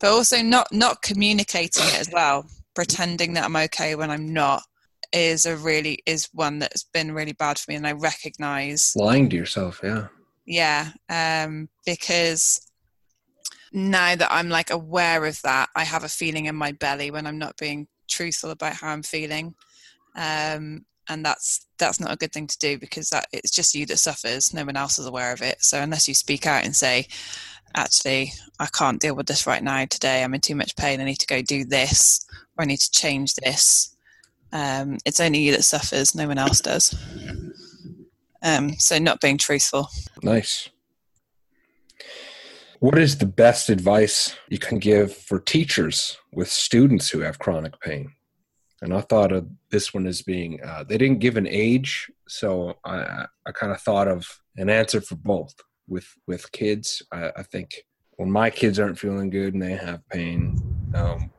but also not not communicating it as well. Pretending that i'm okay when i'm not is a really is one that's been really bad for me and i recognize Lying to yourself, yeah. yeah um because now that i'm like aware of that i have a feeling in my belly when i'm not being truthful about how i'm feeling. Um and that's that's not a good thing to do because that it's just you that suffers. No one else is aware of it. So unless you speak out and say actually, I can't deal with this right now today. I'm in too much pain. I need to go do this, or I need to change this. Um, it's only you that suffers, no one else does. Um, so, not being truthful. Nice. What is the best advice you can give for teachers with students who have chronic pain? And I thought of this one as being uh, they didn't give an age, so I, I kind of thought of an answer for both. With with kids, I, I think when my kids aren't feeling good and they have pain, um,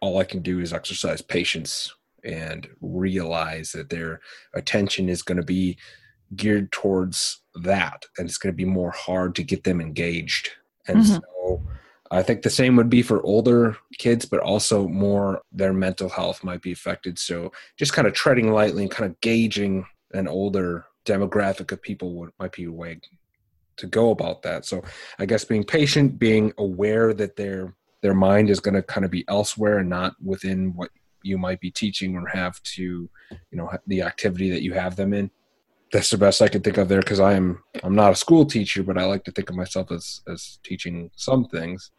all I can do is exercise patience and realize that their attention is going to be geared towards that and it's going to be more hard to get them engaged. And mm-hmm. so i think the same would be for older kids but also more their mental health might be affected. So just kind of treading lightly and kind of gauging an older demographic of people would might be a way to go about that. So i guess being patient being aware that their their mind is going to kind of be elsewhere and not within what you might be teaching or have to you know the activity that you have them in. That's the best i can think of there because i am i'm not a school teacher but i like to think of myself as as teaching some things.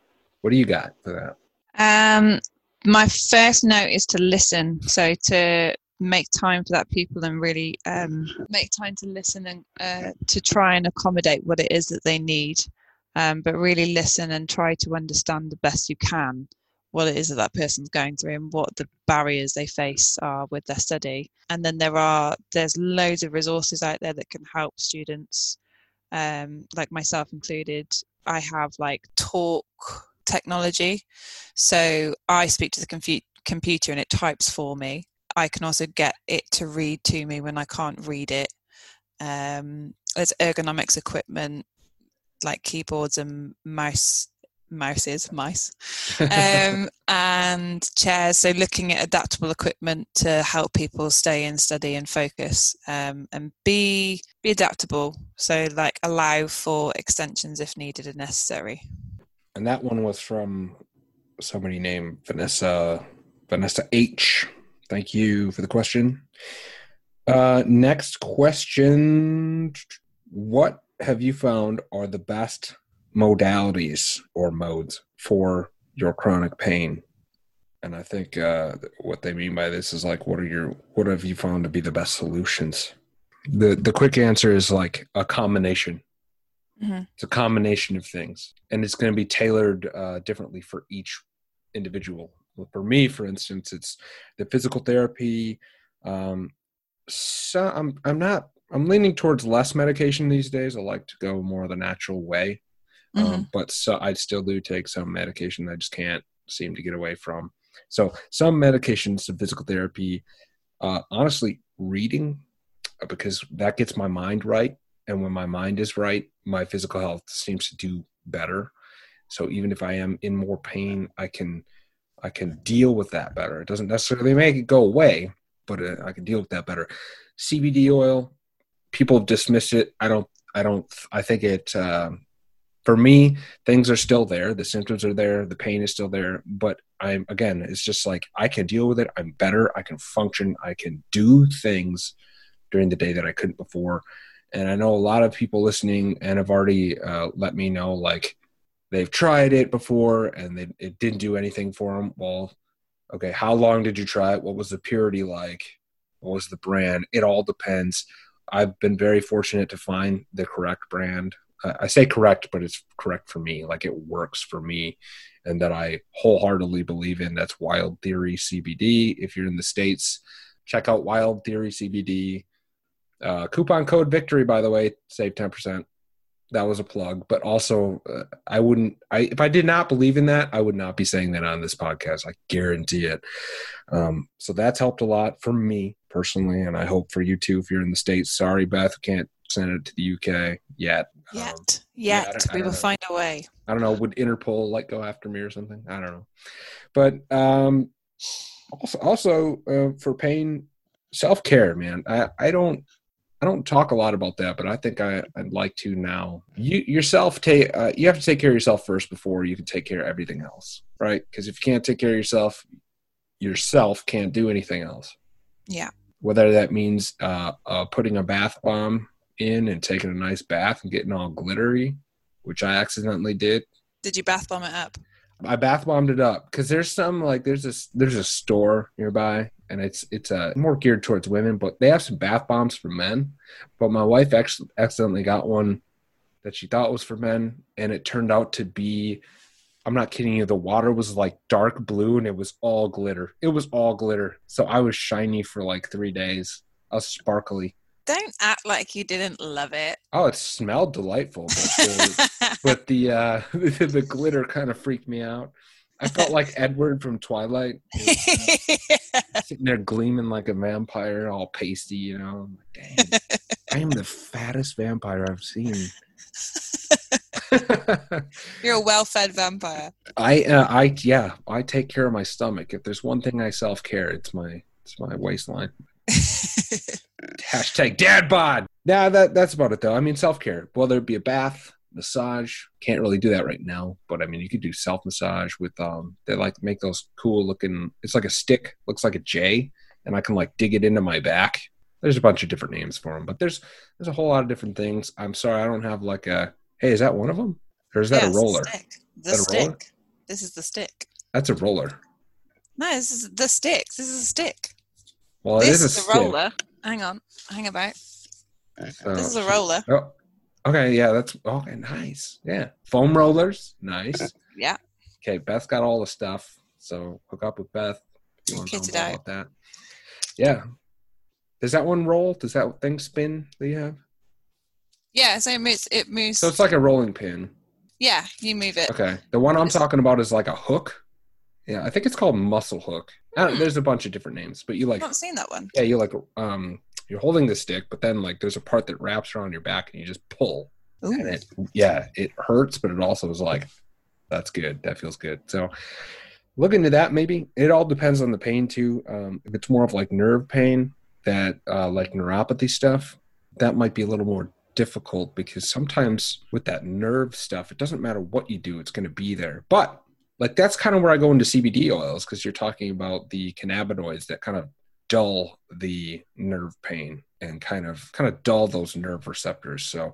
What do you got for that? Um my first note is to listen. So to make time for that people and really um, make time to listen and uh, to try and accommodate what it is that they need um, but really listen and try to understand the best you can what it is that that person's going through and what the barriers they face are with their study. And then there are there's loads of resources out there that can help students um, like myself included. I have like talk technology. So i speak to the compu- computer and it types for me i can also get it to read to me when i can't read it um, there's ergonomics equipment like keyboards and mouse mouses, mice, um, (laughs) and chairs. So looking at adaptable equipment to help people stay in study and focus, um, and be be adaptable. So like allow for extensions if needed and necessary. And that one was from somebody named Vanessa Vanessa H. Thank you for the question. Uh, next question: What have you found are the best modalities or modes for your chronic pain. And I think uh, what they mean by this is like, what are your, what have you found to be the best solutions? The the quick answer is like a combination. Mm-hmm. It's a combination of things, and it's going to be tailored uh, differently for each individual. For me, for instance, it's the physical therapy. Um, so I'm I'm not I'm leaning towards less medication these days. I like to go more the natural way. Um, mm-hmm. Um, but so I still do take some medication that I just can't seem to get away from. So some medications, some physical therapy, uh, honestly, reading uh, because that gets my mind right, and when my mind is right, my physical health seems to do better. So even if I am in more pain, I can I can deal with that better. It doesn't necessarily make it go away, but uh, I can deal with that better. CBD oil, people dismiss it. I don't. I don't. I think it. Uh, for me, things are still there. The symptoms are there. The pain is still there. But I'm, again, it's just like I can deal with it. I'm better. I can function. I can do things during the day that I couldn't before. And I know a lot of people listening and have already uh, let me know like they've tried it before and they, it didn't do anything for them. Well, okay, how long did you try it? What was the purity like? What was the brand? It all depends. I've been very fortunate to find the correct brand I say correct, but it's correct for me. Like it works for me, and that I wholeheartedly believe in. That's Wild Theory CBD. If you're in the states, check out Wild Theory CBD. Uh, coupon code Victory, by the way, save ten percent. That was a plug, but also uh, I wouldn't. I if I did not believe in that, I would not be saying that on this podcast. I guarantee it. Um, so that's helped a lot for me personally, and I hope for you too. If you're in the states, sorry, Beth, can't send it to the UK yet. Yet, um, yet, we will know. find a way. I don't know. Would Interpol like go after me or something? I don't know. But um, also, also uh, for pain, self care, man. I I don't. I don't talk a lot about that, but I think I, would like to now. You yourself take uh, you have to take care of yourself first before you can take care of everything else, right? Because if you can't take care of yourself, yourself can't do anything else. Yeah. Whether that means uh, uh, putting a bath bomb in and taking a nice bath and getting all glittery, which I accidentally did. Did you bath bomb it up? I bath bombed it up because there's some like there's a there's a store nearby and it's it's uh, more geared towards women, but they have some bath bombs for men. But my wife actually accidentally got one that she thought was for men, and it turned out to be. I'm not kidding you. The water was like dark blue, and it was all glitter. It was all glitter. So I was shiny for like three days. I was sparkly. Don't act like you didn't love it. Oh, it smelled delightful, but the, but the uh, (laughs) the glitter kind of freaked me out. I felt like (laughs) Edward from Twilight, (laughs) sitting there gleaming like a vampire, all pasty. You know, I'm like, dang, I am the fattest vampire I've seen. (laughs) You're a well-fed vampire. I, uh, I, yeah, I take care of my stomach. If there's one thing I self care, it's my, it's my waistline. Hashtag dad bod. Nah, that that's about it though. I mean, self care. Whether it be a bath, massage, can't really do that right now. But I mean, you could do self massage with um. They like make those cool looking. It's like a stick, looks like a J, and I can like dig it into my back. There's a bunch of different names for them, but there's there's a whole lot of different things. I'm sorry, I don't have like a. Hey, is that one of them? Or is that Yeah, a roller? The Is that a roller? stick. This is the stick. That's a roller. No, this is the stick. This is a stick. Well, this it is a, is a roller. Hang on. Hang about. So- This is a roller. Oh, okay, yeah, that's okay. Nice, yeah. Foam rollers, nice. Yeah. Okay, Beth got all the stuff, so hook up with Beth. You want to know Kitted more out. about that? Yeah. Does that one roll? Does that thing spin that you have? Yeah, so it moves. It moves. So it's like a rolling pin. yeah, you move it. Okay. The one I'm talking about is like a hook. Yeah, I think it's called muscle hook. I don't- Hmm. there's a bunch of different names, but you like I've not seen that one. yeah, you like um you're holding the stick, but then like there's a part that wraps around your back and you just pull. and Ooh. it yeah it hurts but it also is like that's good. That feels good. So look into that maybe. It all depends on the pain too. Um, if it's more of like nerve pain that uh, like neuropathy stuff that might be a little more difficult because sometimes with that nerve stuff it doesn't matter what you do it's going to be there. But like that's kind of where i go into cbd oils because you're talking about the cannabinoids that kind of dull the nerve pain and kind of kind of dull those nerve receptors so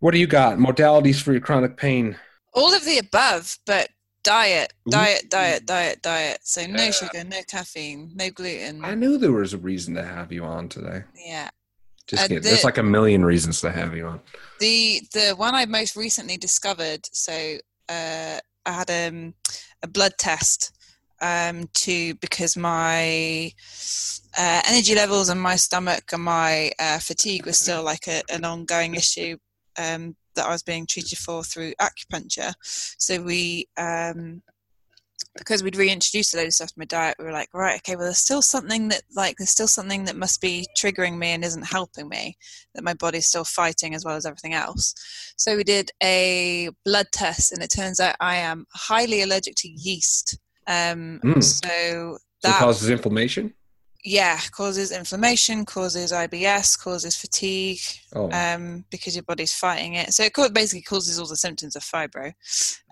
what do you got? Modalities for your chronic pain? All of the above, but diet, diet, diet, diet, diet. So no sugar, no caffeine, no gluten. I knew there was a reason to have you on today. yeah. Just Uh, kidding. the- There's like a million reasons to have you on. The the one I most recently discovered. So uh, I had um, a blood test um, to because my uh, energy levels and my stomach and my uh, fatigue was still like a, an ongoing issue um, that I was being treated for through acupuncture. So we, um, because we'd reintroduced a load of stuff to my diet, we were like, right, okay, well, there's still something that, like, there's still something that must be triggering me and isn't helping me, that my body's still fighting as well as everything else. So we did a blood test, and it turns out I am highly allergic to yeast. Um, Mm. So So that causes inflammation? yeah causes inflammation causes ibs causes fatigue Oh. um, because your body's fighting it so it ca- basically causes all the symptoms of fibro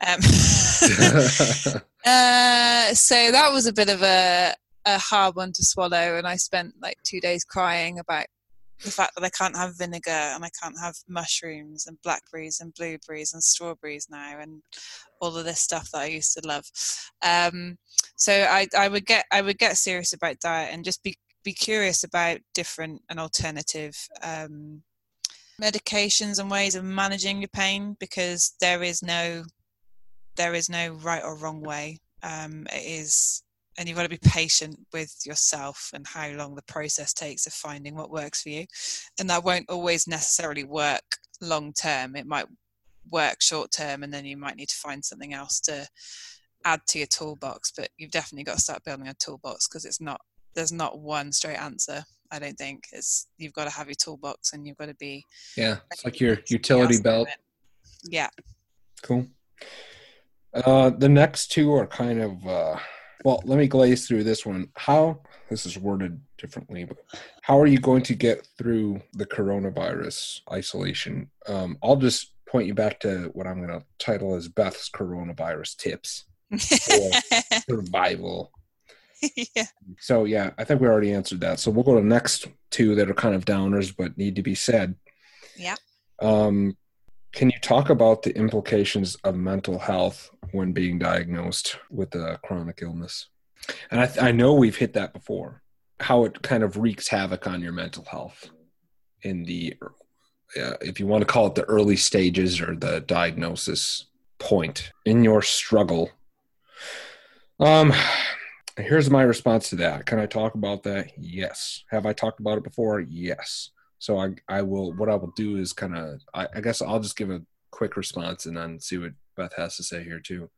um, (laughs) (laughs) uh, so that was a bit of a, a hard one to swallow and i spent like two days crying about the fact that i can't have vinegar and i can't have mushrooms and blackberries and blueberries and strawberries now and all of this stuff that i used to love um, so I, I would get I would get serious about diet and just be be curious about different and alternative um, medications and ways of managing your pain because there is no there is no right or wrong way. Um, it is and you've got to be patient with yourself and how long the process takes of finding what works for you and that won't always necessarily work long term it might work short term and then you might need to find something else to add to your toolbox but you've definitely got to start building a toolbox because it's not there's not one straight answer i don't think it's you've got to have your toolbox and you've got to be yeah. It's like your utility belt. yeah Cool. Uh, the next two are kind of uh, well. Let me glaze through this one. How this is worded differently, but how are you going to get through the coronavirus isolation? Um, I'll just point you back to what I'm going to title as Beth's coronavirus tips (laughs) survival. (laughs) yeah So yeah, I think we already answered that. So we'll go to the next two that are kind of downers but need to be said. Yeah. Um, Can you talk about the implications of mental health when being diagnosed with a chronic illness? And I, I know we've hit that before, how it kind of wreaks havoc on your mental health in the, uh, if you want to call it the early stages or the diagnosis point in your struggle. Um, here's my response to that. Can I talk about that? Yes. Have I talked about it before? Yes. So I, I will, what I will do is kind of, I, I guess I'll just give a quick response and then see what Beth has to say here too.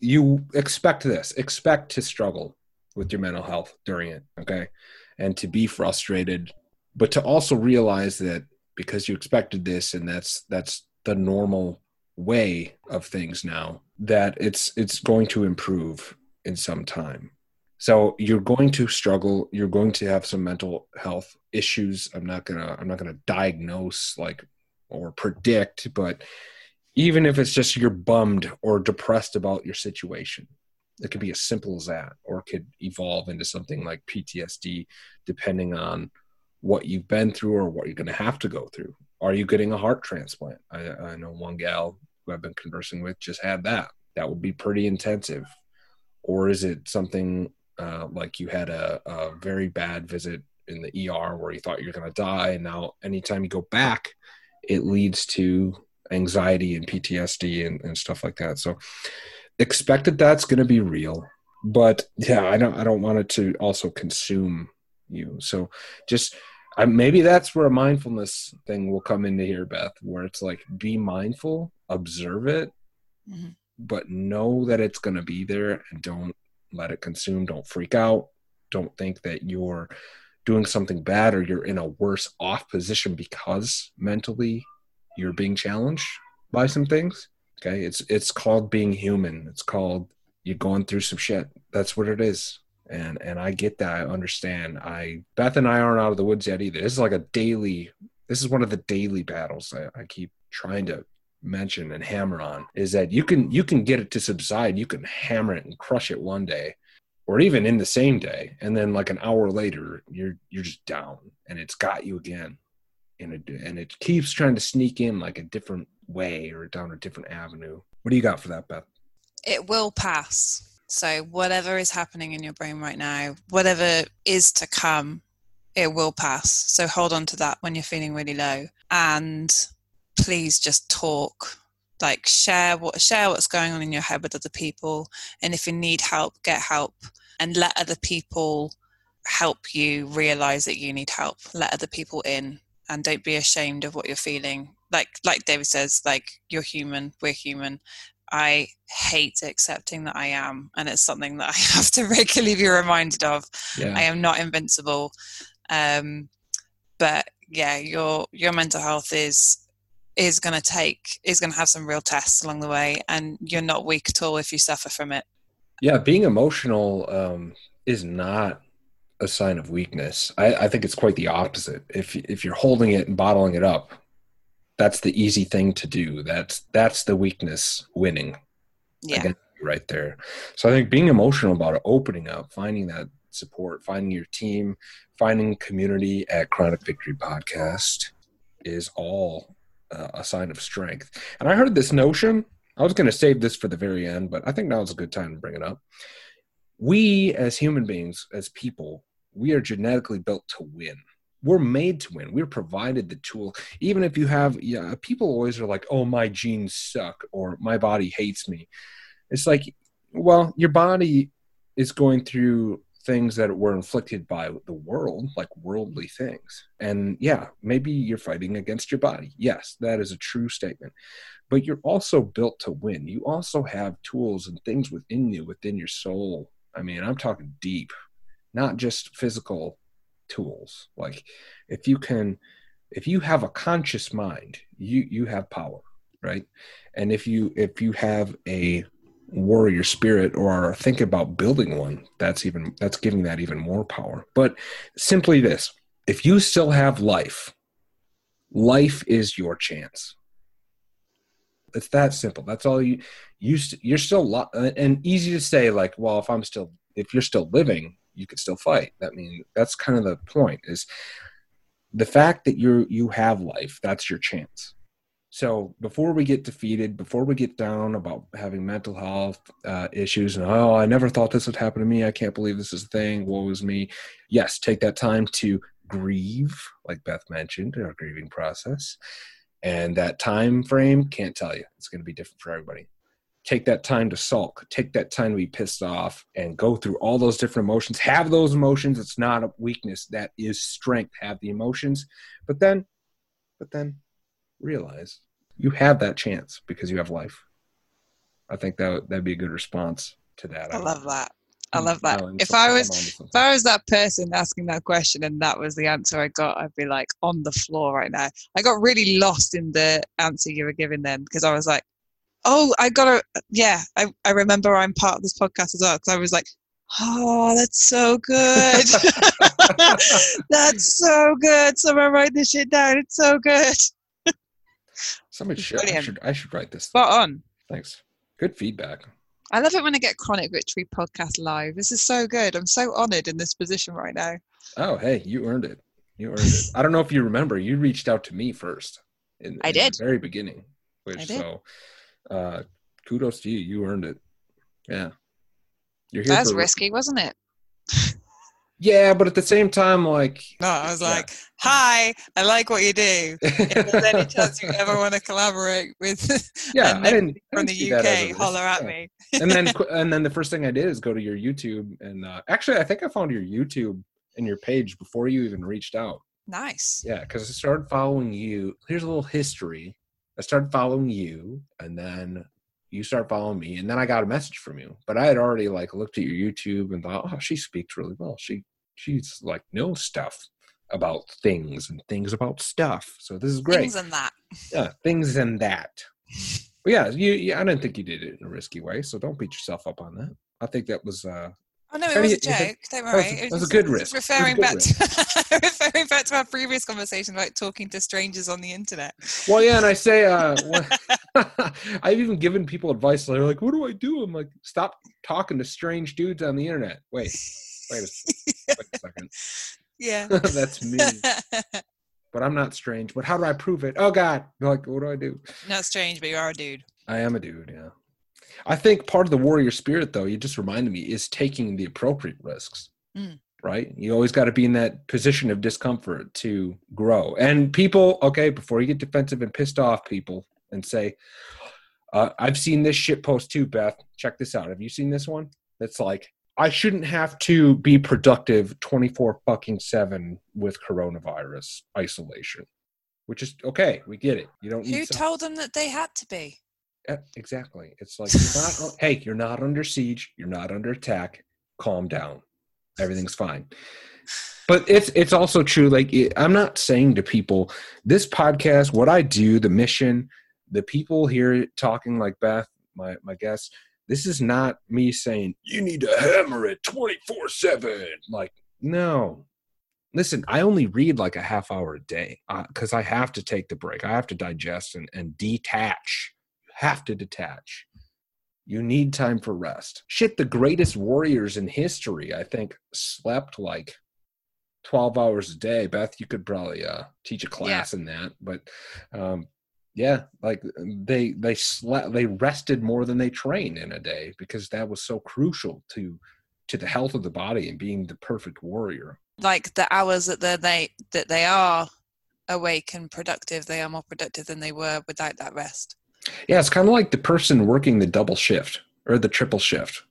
You expect this, expect to struggle with your mental health during it. Okay. And to be frustrated, but to also realize that because you expected this and that's, that's the normal way of things now that it's, it's going to improve in some time so you're going to struggle. You're going to have some mental health issues. I'm not gonna i'm not gonna diagnose like or predict but even if it's just you're bummed or depressed about your situation it could be as simple as that or could evolve into something like ptsd depending on what you've been through or what you're going to have to go through. Are you getting a heart transplant? I, I know one gal who i've been conversing with just had that. That would be pretty intensive. Or is it something uh, like you had a, a very bad visit in the ER where you thought you're going to die, and now anytime you go back, it leads to anxiety and PTSD and, and stuff like that. So expect that that's going to be real, but yeah, I don't I don't want it to also consume you. So just I, maybe that's where a mindfulness thing will come into here, Beth, where it's like be mindful, observe it, mm-hmm. but know that it's going to be there and don't let it consume. Don't freak out. Don't think that you're doing something bad or you're in a worse off position because mentally you're being challenged by some things. Okay. It's it's called being human. It's called you're going through some shit. That's what it is. And and I get that. I understand. I Beth and I aren't out of the woods yet either. This is like a daily this is one of the daily battles I, I keep trying to mention and hammer on is that you can you can get it to subside. You can hammer it and crush it one day or even in the same day. And then like an hour later you're you're just down and it's got you again. And it and it keeps trying to sneak in like a different way or down a different avenue. What do you got for that beth? It will pass. So whatever is happening in your brain right now whatever is to come it will pass. So hold on to that when you're feeling really low. And please just talk like share what share what's going on in your head with other people and if you need help get help and let other people help you realize that you need help. Let other people in and don't be ashamed of what you're feeling. Like like david says like you're human we're human. I hate accepting that i am and it's something that (laughs) i have to regularly be reminded of. Yeah. i am not invincible. Um but yeah your your mental health is is going to take is going to have some real tests along the way and you're not weak at all if you suffer from it. Yeah being emotional um, is not a sign of weakness. I, I think it's quite the opposite. If if you're holding it and bottling it up that's the easy thing to do. That's that's the weakness winning yeah. right there. So i think being emotional about it opening up finding that support finding your team finding community at chronic victory podcast is all a sign of strength. And I heard this notion. I was going to save this for the very end, but I think now is a good time to bring it up. We, as human beings, as people, we are genetically built to win. We're made to win. We're provided the tool. Even if you have, yeah, people always are like, "Oh, my genes suck," or "My body hates me." It's like, well, your body is going through things that were inflicted by the world, like worldly things. And yeah, maybe you're fighting against your body. Yes, that is a true statement. But you're also built to win. You also have tools and things within you, within your soul. I mean, I'm talking deep, not just physical tools. Like if you can if you have a conscious mind, you you have power, right? And if you if you have a warrior spirit or thinking about building one that's even that's giving that even more power. But simply this if you still have life life is your chance. It's that simple. That's all you you you're still lo- and easy to say like well if i'm still if you're still living you could still fight. That means that's kind of the point is the fact that you you have life that's your chance So before we get defeated, before we get down about having mental health uh, issues, and oh, I never thought this would happen to me. I can't believe this is a thing. Woe is me. Yes, take that time to grieve, like Beth mentioned, in our grieving process. And that time frame, can't tell you. It's going to be different for everybody. Take that time to sulk. Take that time to be pissed off and go through all those different emotions. Have those emotions. It's not a weakness. That is strength. Have the emotions. But then, but then realize you have that chance because you have life. I think that that'd be a good response to that. I love that. I love that. if I was if I was that person asking that question and that was the answer I got, I'd be like on the floor right now. I got really lost in the answer you were giving then because I was like, oh, I got to, yeah, I, I remember I'm part of this podcast as well because I was like, oh, that's so good. (laughs) (laughs) that's so good. Someone write this shit down. It's so good. Somebody should I, should. I should write this. Spot on. Thanks. Good feedback. I love it when I get Chronic Victory podcast live. This is so good. I'm so honored in this position right now. Oh, hey, you earned it. You earned it. I don't know if you remember, you reached out to me first. In, I in did. The very beginning. Which I did. so uh kudos to you. You earned it. Yeah. You're here That was risky, wasn't it? Yeah, but at the same time, like No, I was Yeah. like, "Hi, I like what you do. If there's any chance you ever want to collaborate with (laughs) yeah, and I didn't, I from didn't the see that as a UK, holler at Yeah. me." and then (laughs) and then the first thing I did is go to your YouTube and uh, actually I think I found your YouTube and your page before you even reached out. Nice. Yeah, because I started following you. Here's a little history. I started following you, and then you start following me, and then I got a message from you. But I had already like looked at your YouTube and thought, oh, she speaks really well. She she's like knows stuff about things and things about stuff. So this is great. Things and that. yeah, things and that. But (laughs) yeah, you, you. I didn't think you did it in a risky way, so don't beat yourself up on that. I think that was uh, Oh no, it was a joke. Don't worry. that It was a good risk. Was Referring good back to (laughs) referring back to our previous conversation about talking to strangers on the internet. Well, yeah, and I say, uh, (laughs) I've even given people advice. They're like, "What do I do?" I'm like, "Stop talking to strange dudes on the internet." Wait, wait a, (laughs) wait a second. yeah. (laughs) That's me, (laughs) but I'm not strange. But how do I prove it? Oh God! Like, what do I do? Not strange, but you are a dude. I am a dude. Yeah. I think part of the warrior spirit, though, you just reminded me, is taking the appropriate risks. Mm. Right? You always got to be in that position of discomfort to grow. And people, okay, before you get defensive and pissed off, people, and say, uh, I've seen this shit post too, Beth. Check this out. Have you seen this one? That's like, I shouldn't have to be productive 24 fucking 7 with coronavirus isolation, which is okay. We get it. You don't Who told them that they had to be? yeah, exactly. It's like you're not. hey, you're not under siege. You're not under attack. Calm down. Everything's fine. But it's it's also true. Like I'm not saying to people, this podcast, what I do, the mission, the people here talking like Beth, my my guests. This is not me saying you need to hammer it 24 seven. Like no. Listen, I only read like a half hour a day because I have to take the break. I have to digest and, and detach You have to detach. You need time for rest. Shit, the greatest warriors in history, I think, slept like 12 hours a day. Beth, you could probably uh, teach a class in that. But um, yeah, like they they slept they rested more than they trained in a day because that was so crucial to to the health of the body and being the perfect warrior. Like the hours that they're, they that they are awake and productive, they are more productive than they were without that rest. Yeah, it's kind of like the person working the double shift or the triple shift.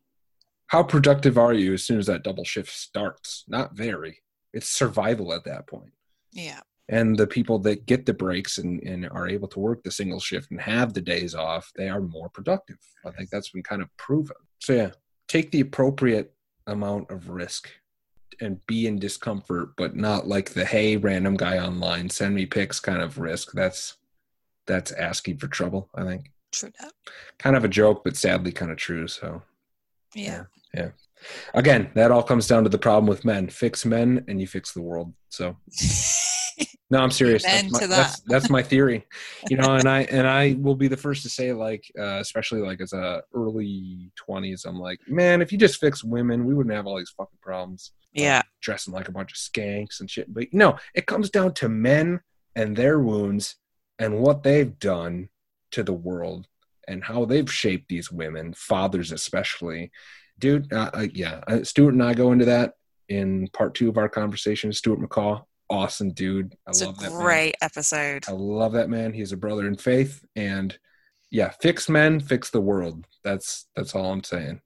How productive are you as soon as that double shift starts? Not very. It's survival at that point. Yeah. And the people that get the breaks and, and are able to work the single shift and have the days off, they are more productive. I think that's been kind of proven. So, yeah, take the appropriate amount of risk and be in discomfort, but not like the hey, random guy online, send me pics kind of risk. That's that's asking for trouble, I think True that. kind of a joke, but sadly kind of true. So Yeah. Yeah. again, that all comes down to the problem with men. Fix men and you fix the world. So (laughs) no, I'm serious. That's my, to that's, that. that's my theory. (laughs) You know, and I and I will be the first to say, like, uh, especially like as a early twenties, I'm like, man, if you just fix women, we wouldn't have all these fucking problems. yeah. dressing like a bunch of skanks and shit. But no, it comes down to men and their wounds and what they've done to the world and how they've shaped these women, fathers especially. Dude, uh, uh, yeah, uh, Stuart and I go into that in part two of our conversation. Stuart McCaw, awesome dude. I It's a love that. man. great episode. I love that man. He's a brother in faith, and yeah, fix men, fix the world. That's that's all I'm saying.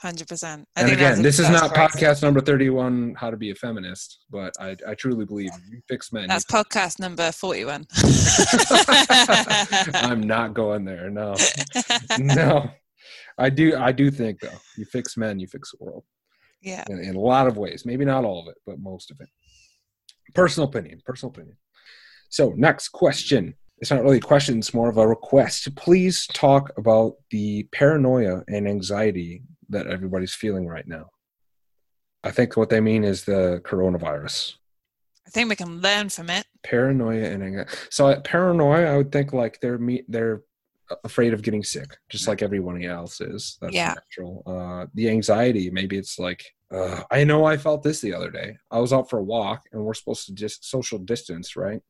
Hundred percent. and again, this is not podcast number 31, How to Be a Feminist, but I, I truly believe you fix men. That's podcast number forty-one. (laughs) I'm not going there. No, no. I do. I do think though, you fix men, you fix the world yeah. in, in a lot of ways. Maybe not all of it, but most of it. Personal opinion. Personal opinion. So next question. It's not really a question. It's more of a request. Please talk about the paranoia and anxiety that everybody's feeling right now. I think what they mean is the coronavirus. I think we can learn from it. paranoia and anxiety. So uh, paranoia, I would think like they're me, they're afraid of getting sick, just like everyone else is. That's Yeah. natural. Uh, the anxiety, maybe it's like uh, I know I felt this the other day. I was out for a walk, and we're supposed to just social distance, right?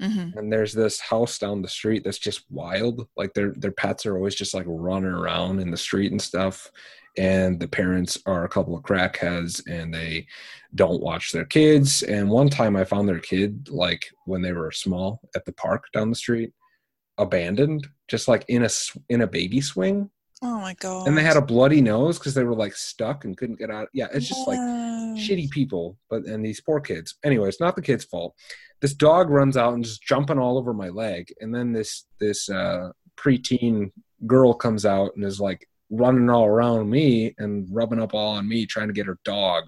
hmm And there's this house down the street that's just wild. Like their their pets are always just like running around in the street and stuff. And the parents are a couple of crackheads and they don't watch their kids. And one time I found their kid like when they were small at the park down the street, abandoned, just like in a in a baby swing. Oh my god. And they had a bloody nose because they were like stuck and couldn't get out. Yeah, it's just like shitty people, but and these poor kids. Anyway, it's not the kid's fault. This dog runs out and just jumping all over my leg, and then this this uh, preteen girl comes out and is like running all around me and rubbing up all on me, trying to get her dog.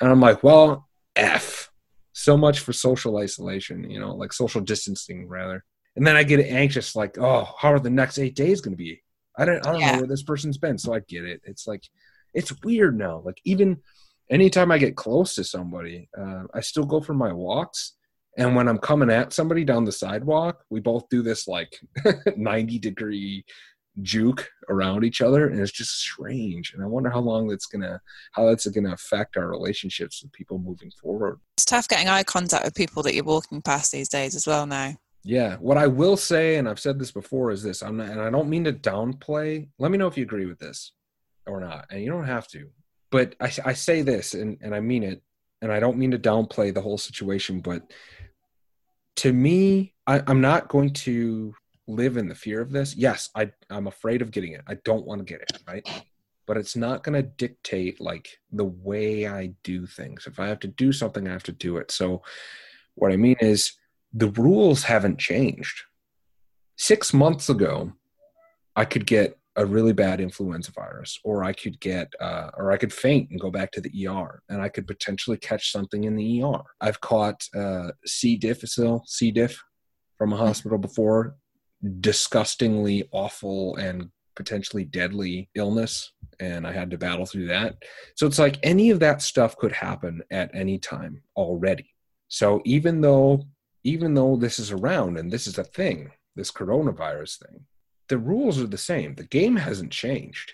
And I'm like, well, f. So much for social isolation, you know, like social distancing rather. And then I get anxious, like, oh, how are the next eight days going to be? I don't, I don't Yeah. know where this person's been. So I get it. It's like, it's weird now. Like even anytime I get close to somebody, uh, I still go for my walks. And when I'm coming at somebody down the sidewalk, we both do this like (laughs) 90 degree juke around each other, and it's just strange. And I wonder how long that's gonna, how that's gonna affect our relationships with people moving forward. It's tough getting eye contact with people that you're walking past these days as well now. Yeah, what I will say, and I've said this before, is this: I'm not, and I don't mean to downplay. Let me know if you agree with this or not, and you don't have to. But I, I say this, and, and I mean it, and I don't mean to downplay the whole situation. But to me, I, I'm not going to live in the fear of this. Yes, I, I'm afraid of getting it. I don't want to get it, right? But it's not going to dictate like the way I do things. If I have to do something, I have to do it. So, what I mean is the rules haven't changed. Six months ago, I could get a really bad influenza virus, or I could get, uh, or I could faint and go back to the ER, and I could potentially catch something in the ER. I've caught uh, C. difficile, C. diff, from a hospital before. Disgustingly awful and potentially deadly illness, and I had to battle through that. So it's like any of that stuff could happen at any time already. So even though even though this is around and this is a thing, this coronavirus thing, the rules are the same. The game hasn't changed.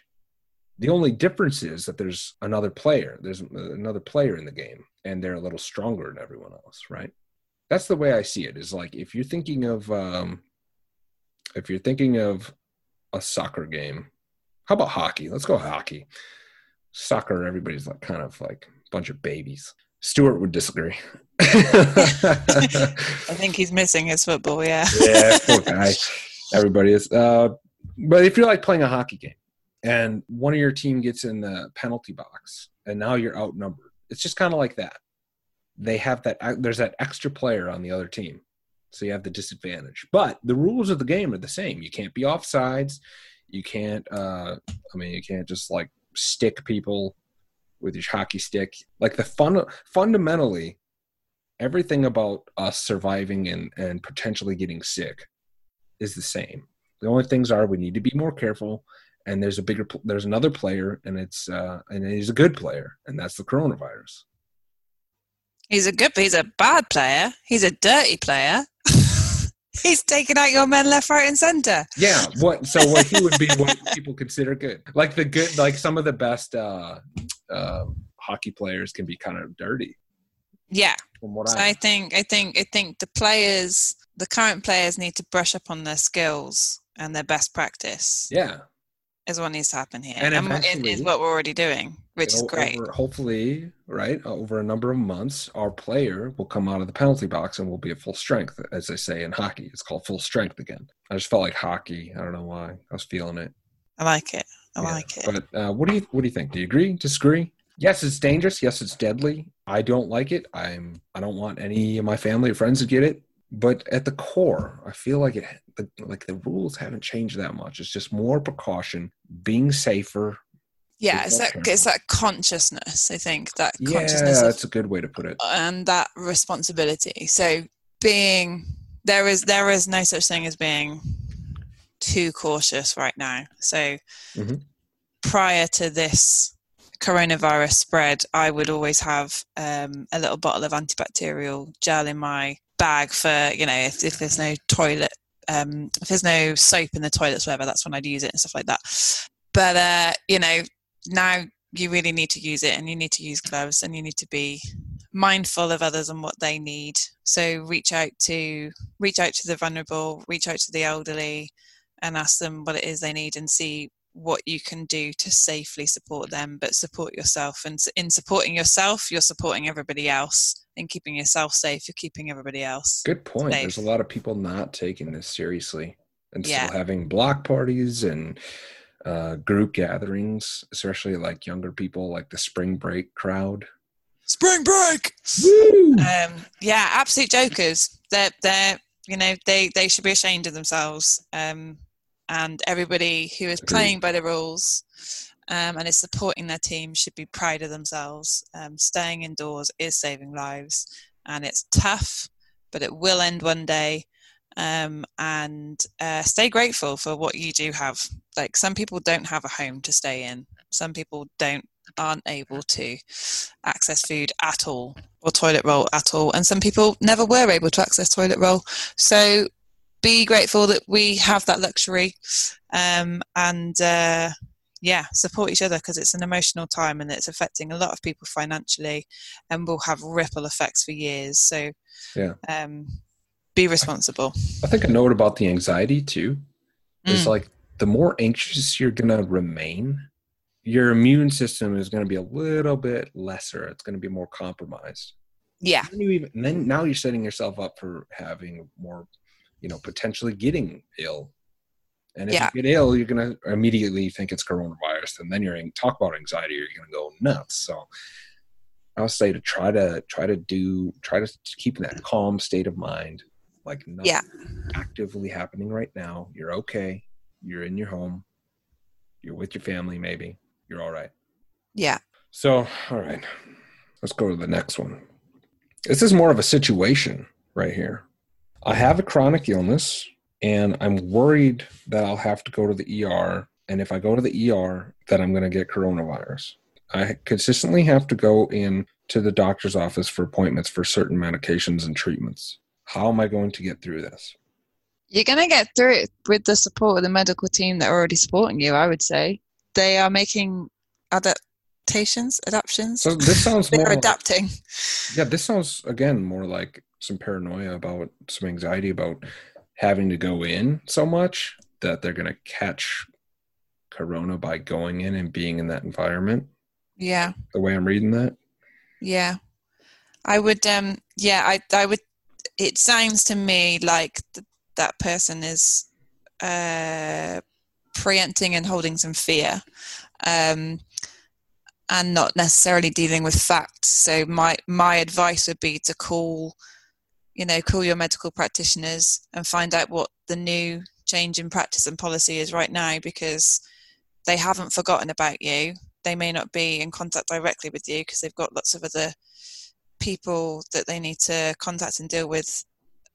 The only difference is that there's another player. There's another player in the game, and they're a little stronger than everyone else, right? That's the way I see it. Is like if you're thinking of um, if you're thinking of a soccer game, how about hockey? Let's go hockey. Soccer, everybody's like kind of like a bunch of babies. Stuart would disagree. (laughs) I think he's missing his football, yeah. (laughs) yeah, poor guy. Everybody is. Uh, but if you're like playing a hockey game and one of your team gets in the penalty box and now you're outnumbered, it's just kind of like that. They have that. uh, There's that extra player on the other team, so you have the disadvantage. But the rules of the game are the same. You can't be offsides. You can't. Uh, I mean, you can't just like stick people with your hockey stick. Like the fun, fundamentally, everything about us surviving and and potentially getting sick is the same. The only things are we need to be more careful, and there's a bigger, there's another player, and it's uh, and he's a good player, and that's the coronavirus. He's a good, he's a bad player. He's a dirty player. (laughs) he's taking out your men left, right, and centre. Yeah. What? So what he would be what (laughs) people consider good, like the good, like some of the best uh, uh, hockey players can be kind of dirty. Yeah. From what So I, I think, I think, I think the players the current players need to brush up on their skills and their best practice. Yeah, is what needs to happen here, And and, it is what we're already doing, which is great. over- hopefully, right over a number of months, our player will come out of the penalty box and will be at full strength, as they say in hockey. It's called full strength again. I just felt like hockey. I don't know why. I was feeling it. I like it. I Yeah. like it. But uh, what do you what do you think? Do you agree? Disagree? Yes, it's dangerous. Yes, it's deadly. I don't like it. I'm I don't want any of my family or friends to get it. But at the core, I feel like it the, like the rules haven't changed that much. It's just more precaution, being safer. yeah, it's that it's that consciousness. I think that Yeah, consciousness of that's a good way to put it. and that responsibility. So being there is there is no such thing as being too cautious right now. So Mhm. prior to this coronavirus spread, I would always have um, a little bottle of antibacterial gel in my bag for you know if, if there's no toilet um, if there's no soap in the toilets whatever that's when I'd use it and stuff like that. But uh, you know now you really need to use it and you need to use gloves and you need to be mindful of others and what they need so reach out to reach out to the vulnerable reach out to the elderly and ask them what it is they need and see what you can do to safely support them but support yourself and in supporting yourself you're supporting everybody else in keeping yourself safe you're keeping everybody else Good point. safe. There's a lot of people not taking this seriously and Yeah. still having block parties and uh, group gatherings, especially like younger people, like the spring break crowd. spring break Woo! um, yeah, absolute jokers. They're they're you know they they should be ashamed of themselves. Um, and everybody who is playing by the rules um, and is supporting their team should be proud of themselves. Um, staying indoors is saving lives, and it's tough, but it will end one day. Um, and uh, stay grateful for what you do have. Like some people don't have a home to stay in. Some people don't aren't able to access food at all or toilet roll at all. And some people never were able to access toilet roll. So be grateful that we have that luxury um, and uh, yeah, support each other because it's an emotional time and it's affecting a lot of people financially and will have ripple effects for years. So Yeah. um, be responsible. I think a note about the anxiety too is Mm. like the more anxious you're going to remain, your immune system is going to be a little bit lesser. It's going to be more compromised. Yeah, Then you even and then now you're setting yourself up for having more, you know, potentially getting ill. And if Yeah. you get ill, you're gonna immediately think it's coronavirus, and then you're in, talk about anxiety, you're gonna go nuts. So I'll say to try to try to do try to keep in that calm state of mind, like nothing Yeah. actively happening right now. You're okay. You're in your home. You're with your family, maybe. You're all right. yeah, So, all right, let's go to the next one. This is more of a situation right here. I have a chronic illness and I'm worried that I'll have to go to the ER. And if I go to the ER, that I'm going to get coronavirus. I consistently have to go in to the doctor's office for appointments for certain medications and treatments. How am I going to get through this? You're going to get through it with the support of the medical team that are already supporting you, I would say. They are making adaptations, adaptions. So this (laughs) sounds They're like- adapting. Yeah, this sounds again more like some paranoia about some anxiety about having to go in so much that they're going to catch corona by going in and being in that environment. Yeah, The way I'm reading that. yeah. I would, um, yeah, I, I would, it sounds to me like th- that person is uh, preempting and holding some fear. Um, and not necessarily dealing with facts. So my my advice would be to call, you know, call your medical practitioners and find out what the new change in practice and policy is right now because they haven't forgotten about you. They may not be in contact directly with you because they've got lots of other people that they need to contact and deal with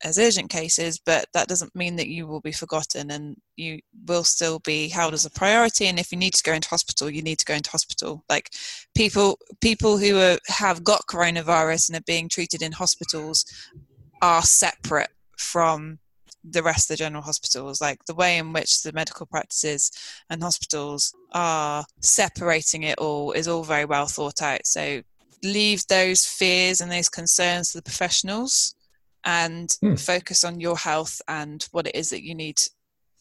as urgent cases, but that doesn't mean that you will be forgotten and you will still be held as a priority. And if you need to go into hospital, you need to go into hospital. Like people, people who are, have got coronavirus and are being treated in hospitals are separate from the rest of the general hospitals. Like the way in which the medical practices and hospitals are separating it all is all very well thought out. So leave those fears and those concerns to the professionals and Hmm. focus on your health and what it is that you need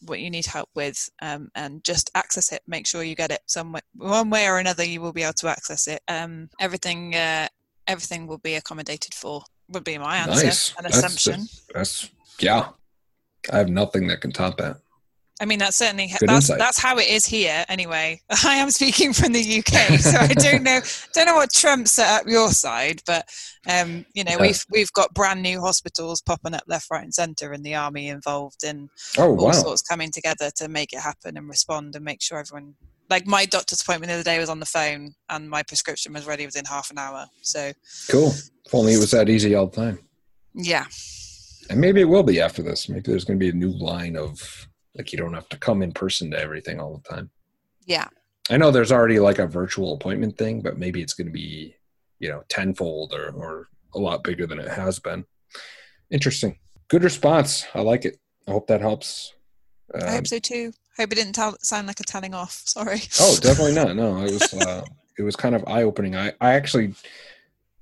what you need help with um, and just access it make sure you get it some way, one way or another you will be able to access it um, everything uh, everything will be accommodated for would be my answer Nice. an That's- assumption That's yeah. I have nothing that can top that. I mean, that's certainly Good that's insight. that's how it is here. Anyway, (laughs) I am speaking from the UK, so I don't know don't know what Trump set up your side, but um, you know Yeah. we've we've got brand new hospitals popping up left, right, and centre, and the army involved in Oh all wow. sorts coming together to make it happen and respond and make sure everyone. Like my doctor's appointment the other day was on the phone, and my prescription was ready within half an hour. So Cool. If only it was that easy all the time. yeah, And maybe it will be after this. Maybe there's going to be a new line of like you don't have to come in person to everything all the time. yeah, I know there's already like a virtual appointment thing, but maybe it's going to be, you know, tenfold or, or a lot bigger than it has been. Interesting. Good response. I like it. I hope that helps. I Um, hope so too. Hope it didn't tell, sound like a telling off. (laughs) Sorry. oh, definitely not. No, it was uh, it was kind of eye opening. I I actually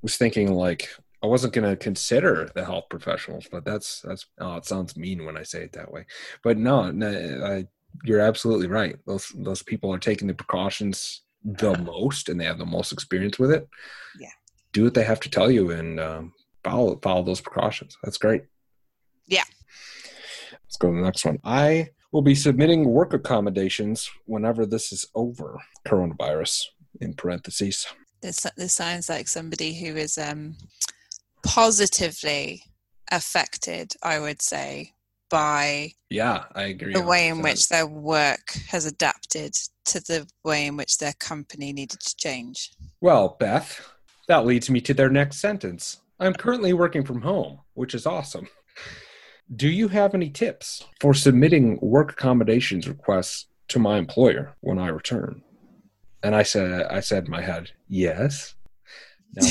was thinking like I wasn't going to consider the health professionals, but that's that's oh, it sounds mean when I say it that way. But no, no I, you're absolutely right. Those those people are taking the precautions the most, and they have the most experience with it. Yeah. do what they have to tell you and um, follow follow those precautions. That's great. Yeah. Let's go to the next one. I will be submitting work accommodations whenever this is over. Coronavirus in parentheses. this this sounds like somebody who is um, positively affected, I would say, by Yeah, I agree. the way in 100%. which their work has adapted to the way in which their company needed to change. Well, Beth, that leads me to their next sentence. I'm currently working from home, which is awesome. Do you have any tips for submitting work accommodations requests to my employer when I return? And I said, I said in my head, yes. Now,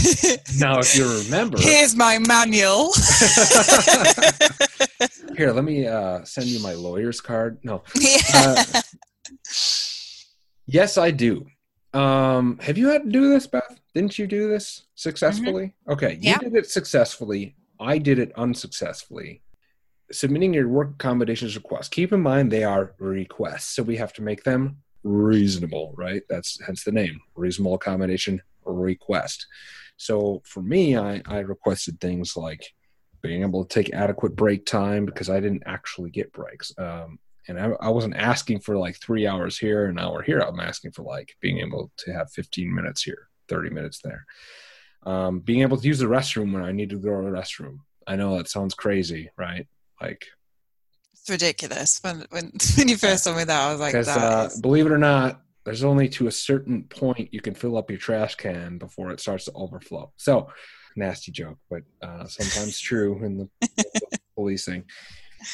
now if you remember, Here's my manual. (laughs) here, let me uh, send you my lawyer's card. No, Uh, yes, I do. Um, have you had to do this, Beth? Didn't you do this successfully? Okay, you Yeah. did it successfully. I did it unsuccessfully. Submitting your work accommodations requests. Keep in mind they are requests, so we have to make them reasonable, right? That's hence the name, reasonable accommodation request. So for me, I, I requested things like being able to take adequate break time because I didn't actually get breaks. Um, and I, I wasn't asking for like three hours here, an hour here. I'm asking for like being able to have 15 minutes here, 30 minutes there. Um, being able to use the restroom when I need to go to the restroom. I know that sounds crazy, right? Like, it's ridiculous. When, when (laughs) when you first told me that, I was like, that uh, is- believe it or not, there's only to a certain point you can fill up your trash can before it starts to overflow. So, nasty joke, but uh, sometimes (laughs) true in the, policing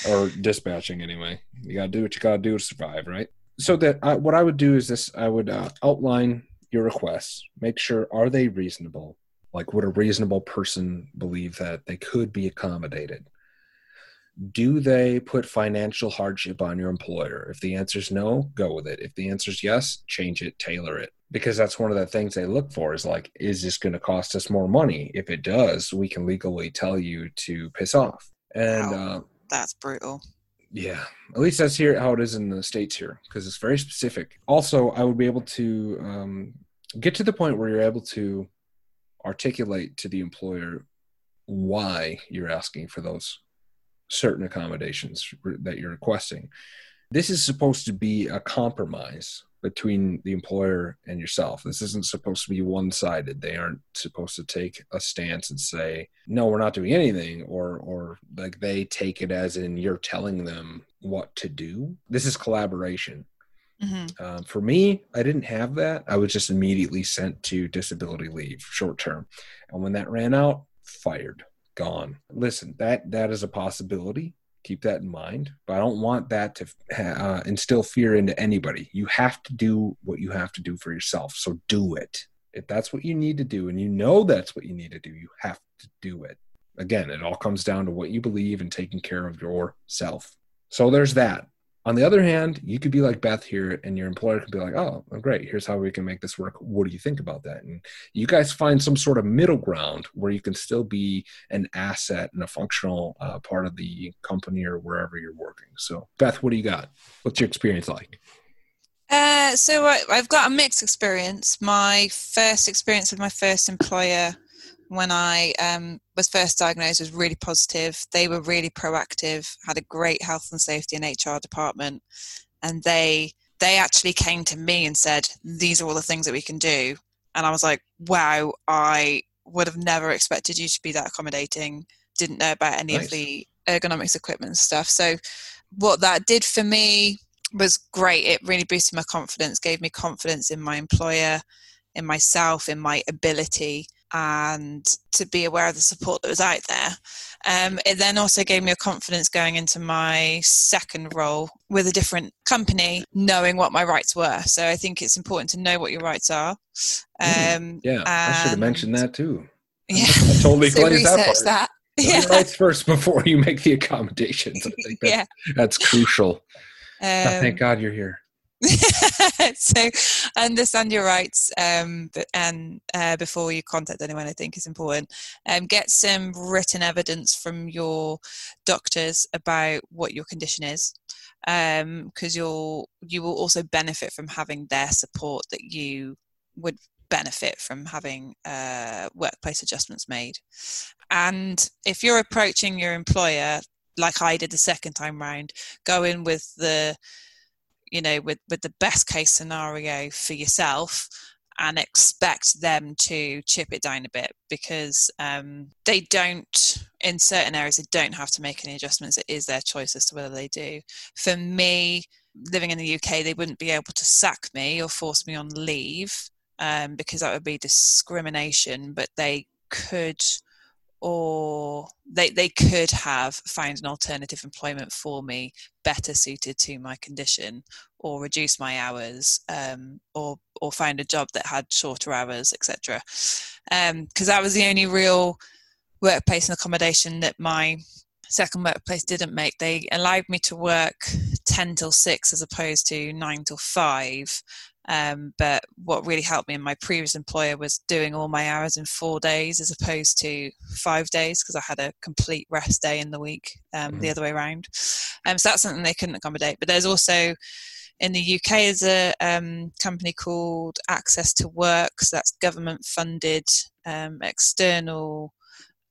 or dispatching anyway. You got to do what you got to do to survive, right? So that I, what I would do is this: I would uh, outline your requests, make sure are they reasonable. Like, would a reasonable person believe that they could be accommodated? Do they put financial hardship on your employer? If the answer is no, go with it. If the answer is yes, change it, tailor it. Because that's one of the things they look for is like, is this going to cost us more money? If it does, we can legally tell you to piss off. And Wow. uh, that's brutal. yeah, at least that's here how it is in the states here because it's very specific. Also, I would be able to um, get to the point where you're able to articulate to the employer why you're asking for those certain accommodations that you're requesting. This is supposed to be a compromise between the employer and yourself. This isn't supposed to be one sided. They aren't supposed to take a stance and say, no, we're not doing anything, or, or like they take it as in you're telling them what to do. This is collaboration. hmm Um, for me, I didn't have that. I was just immediately sent to disability leave, short term, and when that ran out, fired, gone. Listen, that that is a possibility. Keep that in mind. But I don't want that to uh, instill fear into anybody. You have to do what you have to do for yourself. So do it. If that's what you need to do, and you know that's what you need to do, you have to do it. Again, it all comes down to what you believe and taking care of yourself. So there's that. On the other hand, you could be like Beth here, and your employer could be like, "Oh, great! Here's how we can make this work. What do you think about that?" And you guys find some sort of middle ground where you can still be an asset and a functional uh, part of the company or wherever you're working. So, Beth, what do you got? What's your experience like? Uh, so I, I've got a mixed experience. My first experience with my first employer when I um, was first diagnosed was really positive. They were really proactive, had a great health and safety and HR department, and they they actually came to me and said, "These are all the things that we can do." And I was like, "Wow, I would have never expected you to be that accommodating. Didn't know about any nice. of the ergonomics equipment and stuff." So, what that did for me was great. It really boosted my confidence, gave me confidence in my employer, in myself, in my ability and to be aware of the support that was out there. Um, it then also gave me a confidence going into my second role with a different company, knowing what my rights were. So I think it's important to know what your rights are. Mm, um, yeah, I should have mentioned that too. (laughs) Yeah, I totally so research that. Part. that. Yeah. Your rights first before you make the accommodations. I think (laughs) that's, yeah. that's crucial. Um, oh, thank God you're here. (laughs) so understand your rights um, and uh, before you contact anyone i think is important. Um, get some written evidence from your doctors about what your condition is because um, you'll you will also benefit from having their support that you would benefit from having uh, workplace adjustments made. And if you're approaching your employer like i did the second time round go in with the you know with with the best case scenario for yourself and expect them to chip it down a bit because um, they don't in certain areas they don't have to make any adjustments. It is their choice as to whether they do. For me living in the uk they wouldn't be able to sack me or force me on leave um, because that would be discrimination but they could or they, they could have found an alternative employment for me better suited to my condition or reduce my hours um, or or find a job that had shorter hours etc because um, that was the only real workplace and accommodation that my second workplace didn't make. They allowed me to work 10 till 6 as opposed to 9 till 5 um, but what really helped me in my previous employer was doing all my hours in four days as opposed to five days because I had a complete rest day in the week, um, mm-hmm. the other way around. Um, so that's something they couldn't accommodate. But there's also in the UK is a um, company called Access to Work. So that's government funded um, external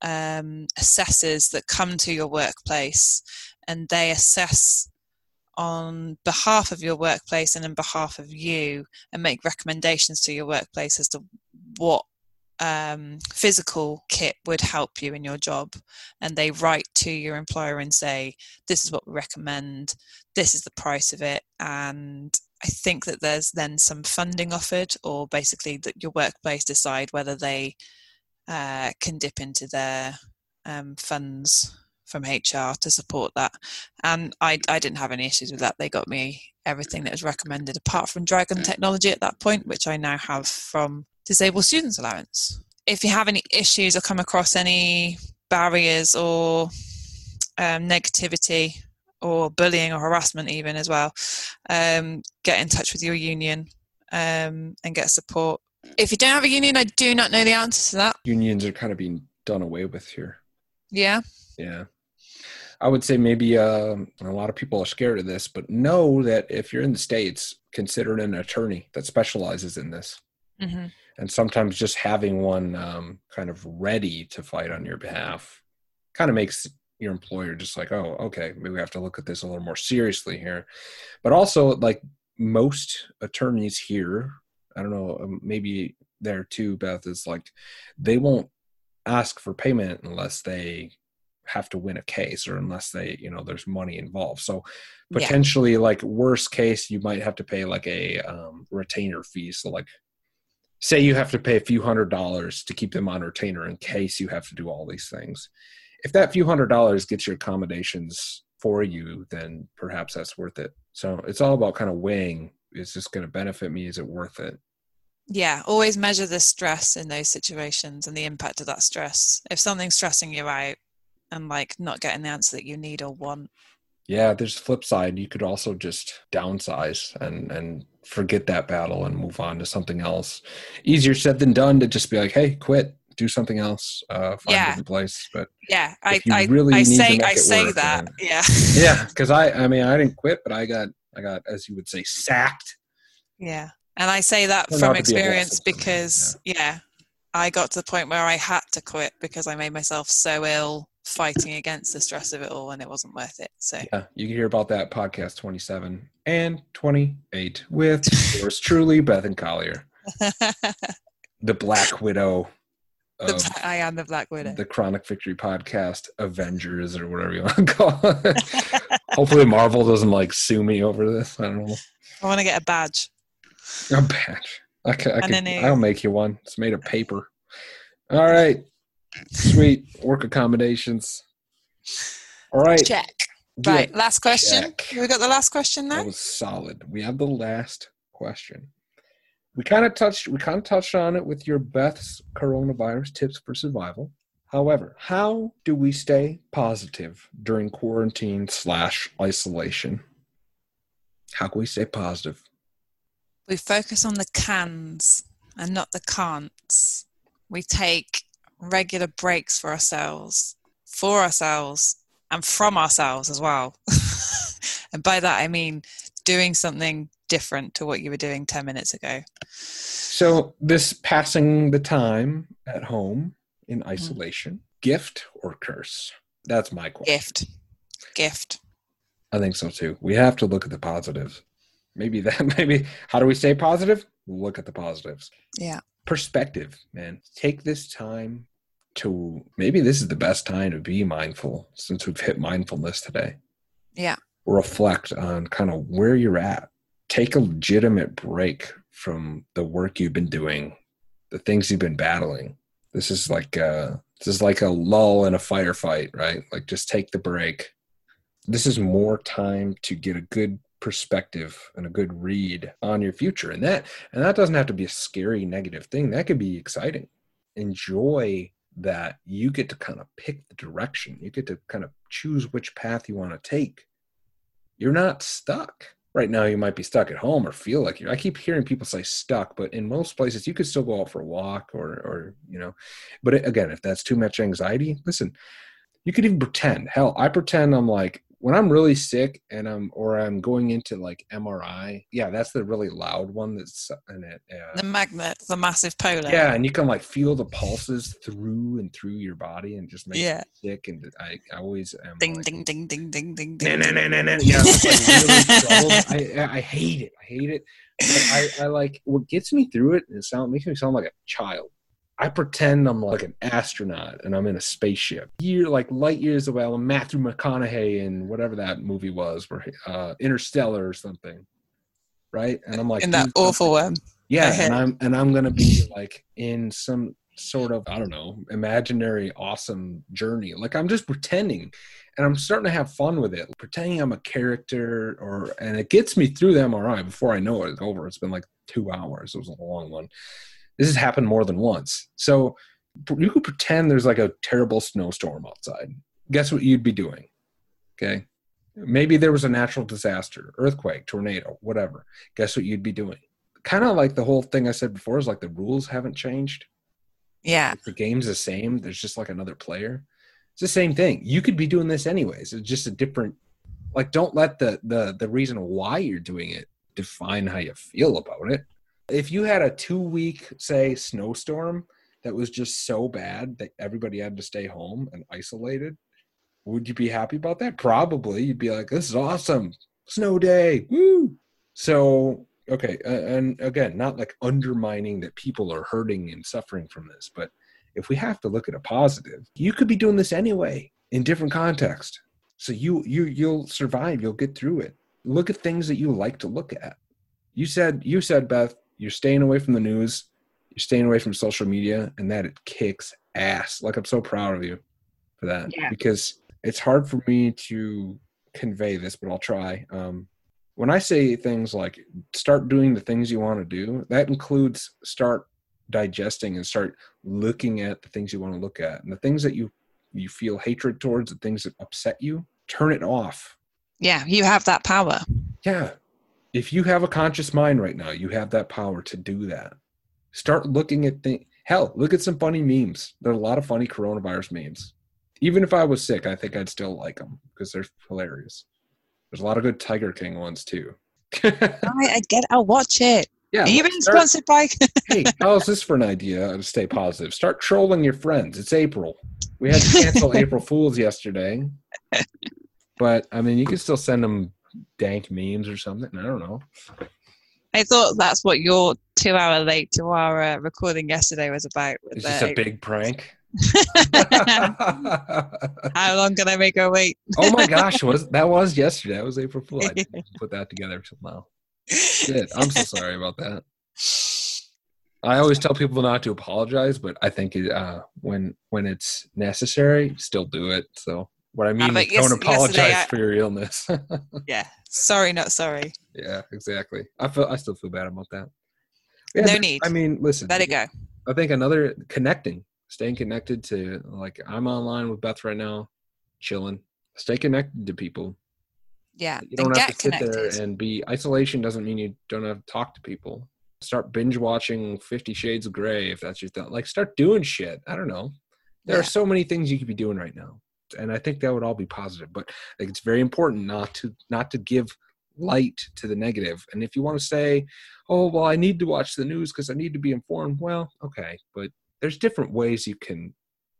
um, assessors that come to your workplace and they assess on behalf of your workplace and on behalf of you and make recommendations to your workplace as to what um, physical kit would help you in your job. And they write to your employer and say this is what we recommend. This is the price of it. And i think that there's then some funding offered or basically that your workplace decide whether they uh, can dip into their um, funds from HR to support that. And I, I didn't have any issues with that. They got me everything that was recommended apart from Dragon technology at that point, which I now have from Disabled Students Allowance. If you have any issues or come across any barriers or um, negativity or bullying or harassment, even as well, um, get in touch with your union um, and get support. If you don't have a union, I do not know the answer to that. Unions are kind of being done away with here. Yeah. Yeah. I would say maybe uh, a lot of people are scared of this, but know that if you're in the States, consider an attorney that specializes in this. Mm-hmm. And sometimes just having one um, kind of ready to fight on your behalf kind of makes your employer just like, oh, okay, maybe we have to look at this a little more seriously here. But also, like most attorneys here, I don't know, um, maybe there too, Beth, is like they won't ask for payment unless they have to win a case or unless they you know there's money involved. So potentially yeah. like worst case you might have to pay like a um, retainer fee. So like say you have to pay a few hundred dollars to keep them on retainer in case you have to do all these things. If that few hundred dollars gets your accommodations for you then perhaps that's worth it. So it's all about kind of weighing is this going to benefit me? Is it worth it? Yeah always measure the stress in those situations and the impact of that stress. If something's stressing you out and like not getting the answer that you need or want Yeah, there's a flip side. You could also just downsize and and forget that battle and move on to something else. Easier said than done to just be like, hey, quit, do something else, uh, find Yeah. a different place. But Yeah, I I, really I need to say I say work, that. then- Yeah. (laughs) yeah, (laughs) because I I mean I didn't quit, but I got I got as you would say sacked. Yeah. And I say that Turned from out to be a experience me, because, yeah. I got to the point where I had to quit because I made myself so ill fighting against the stress of it all and it wasn't worth it. So, Yeah, you can hear about that podcast 27 and 28 with yours truly, Bethan Collier, (laughs) the Black Widow the, I am the Black Widow. the Chronic Victory podcast, Avengers or whatever you want to (laughs) call it. Hopefully, Marvel doesn't like sue me over this. I don't know. I want to get a badge. A badge. I can, I, can, I'll make you one. It's made of paper. All right. Sweet. Work accommodations. All right. Check. Right. Last question. check. We got the last question now. That was solid. We have the last question. We kind of touched we kind of touched on it with your Beth's coronavirus tips for survival. However, how do we stay positive during quarantine slash isolation? How can we stay positive? We focus on the cans and not the can'ts. We take regular breaks for ourselves, for ourselves, and from ourselves as well. (laughs) and by that, I mean doing something different to what you were doing 10 minutes ago. So this passing the time at home in mm-hmm. isolation, gift or curse? That's my question. Gift. Gift. I think so too. We have to look at the positives. Maybe that (laughs) maybe how do we stay positive? Look at the positives. Yeah. Perspective, man. Take this time to maybe this is the best time to be mindful since we've hit mindfulness today. Yeah. Reflect on kind of where you're at. Take a legitimate break from the work you've been doing, the things you've been battling. This is like uh this is like a lull in a firefight, right? Like just take the break this is more time to get a good perspective and a good read on your future and that and that doesn't have to be a scary negative thing that could be exciting enjoy that you get to kind of pick the direction you get to kind of choose which path you want to take you're not stuck. Right now you might be stuck at home or feel like you i keep hearing people say stuck but in most places you could still go out for a walk or or you know but again if that's too much anxiety listen you could even pretend. Hell i pretend i'm like when i'm really sick and i'm or i'm going into like mri yeah that's the really loud one that's in it uh, The magnet, the massive polar. yeah and you can like feel the pulses through and through your body and just make Yeah. you sick and i, I always am Ding, like, ding, ding, ding, ding, ding, "Nah, ding. nah, nah, nah, nah." yeah like really. (laughs) I, I hate it i hate it but I, I like what gets me through it and it sound makes me sound like a child I pretend I'm like an astronaut and I'm in a spaceship. Year like light years away, I'm Matthew McConaughey in whatever that movie was, where uh, Interstellar or something, right? And I'm like In that awful one. yeah, and I'm and I'm gonna be like in some sort of I don't know imaginary awesome journey. Like I'm just pretending, and I'm starting to have fun with it, pretending I'm a character, or and it gets me through the MRI before I know it, it's over. It's been like two hours. It was a long one. This has happened more than once. So you could pretend there's like a terrible snowstorm outside. Guess what you'd be doing? Okay. Maybe there was a natural disaster, earthquake, tornado, whatever. Guess what you'd be doing? Kind of like the whole thing I said before is like the rules haven't changed. Yeah. The game's the same. There's just like another player. It's the same thing. You could be doing this anyways. It's just a different like don't let the the the reason why you're doing it define how you feel about it. If you had a 2 week say snowstorm that was just so bad that everybody had to stay home and isolated, would you be happy about that? Probably. You'd be like, "This is awesome. Snow day. Woo." So, okay, uh, and again, not like undermining that people are hurting and suffering from this, but if we have to look at a positive, you could be doing this anyway in different context. So you you you'll survive, you'll get through it. Look at things that you like to look at. You said you said Beth, you're staying away from the news, you're staying away from social media, and that it kicks ass. Like I'm so proud of you for that Yeah. because it's hard for me to convey this, but I'll try. Um, when I say things like start doing the things you want to do, that includes start digesting and start looking at the things you want to look at and the things that you you feel hatred towards, the things that upset you, turn it off. Yeah, you have that power. Yeah. If you have a conscious mind right now, you have that power to do that. Start looking at things. Hell, look at some funny memes. There are a lot of funny coronavirus memes. Even if I was sick, I think I'd still like them because they're hilarious. There's a lot of good Tiger King ones too. (laughs) I, I get. I'll watch it. yeah. Are you being start- sponsored by? (laughs) hey, how's this for an idea uh, to stay positive? Start trolling your friends. It's April. We had to cancel (laughs) April Fools yesterday, but I mean, you can still send them dank memes or something. I don't know. I thought that's what your two-hour late to our uh, recording yesterday was about. It's just a big prank. (laughs) How long can I make her wait? oh my gosh, was (laughs) that was yesterday? That was April Fool. I didn't put that together till now. Shit, I'm so sorry about that. I always tell people not to apologize, but I think it, uh, when when it's necessary, still do it. So what I ah, mean but is yes- don't apologize I- for your illness. (laughs) Yeah, sorry, not sorry. yeah, exactly. I feel I still feel bad about that. No but- need. I mean, listen. Let it go. I think another connecting, staying connected to like I'm online with Beth right now, chilling. Stay connected to people. Yeah, You and don't have get to sit there and be isolation doesn't mean you don't have to talk to people. Start binge watching Fifty Shades of Grey if that's your thing. Like start doing shit. I don't know. There are so many things you could be doing right now. And I think that would all be positive. But think it's very important not to not to give light to the negative. And if you want to say, oh well I need to watch the news because I need to be informed, well, okay. But there's different ways you can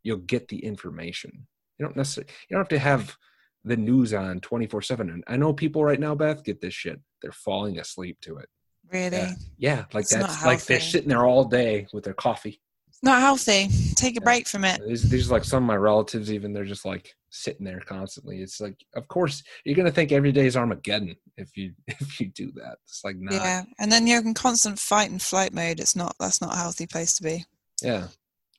you'll get the information. You don't necessarily you don't have to have the news on 24 7 and i know people right now beth get this shit they're falling asleep to it really, yeah, yeah like It's that's like they're sitting there all day with their coffee not healthy. Take a Yeah. break from it. these, these are like some of my relatives even they're just like sitting there constantly it's like of course you're gonna think every day is armageddon if you (laughs) if you do that it's like not Yeah, and then you're in constant fight and flight mode. It's not. That's not a healthy place to be. yeah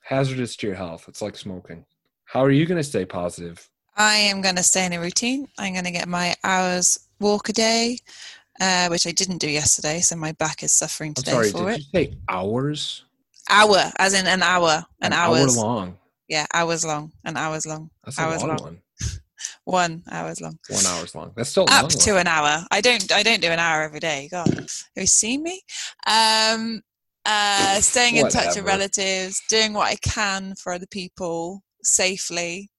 hazardous to your health it's like smoking how are you gonna stay positive I am going to stay in a routine. I'm going to get my hours walk a day, uh, which I didn't do yesterday, so my back is suffering i'm today sorry for did it. you say hours Hour, as in an hour, an, hour hours. long Yeah, hours long, an hours long, that's a Hours long long. one (laughs) one hours long, one hours long that's still long up to an hour. I don't, I don't do an hour every day. God, have you seen me? Um, uh, staying in touch with relatives, doing what I can for other people safely.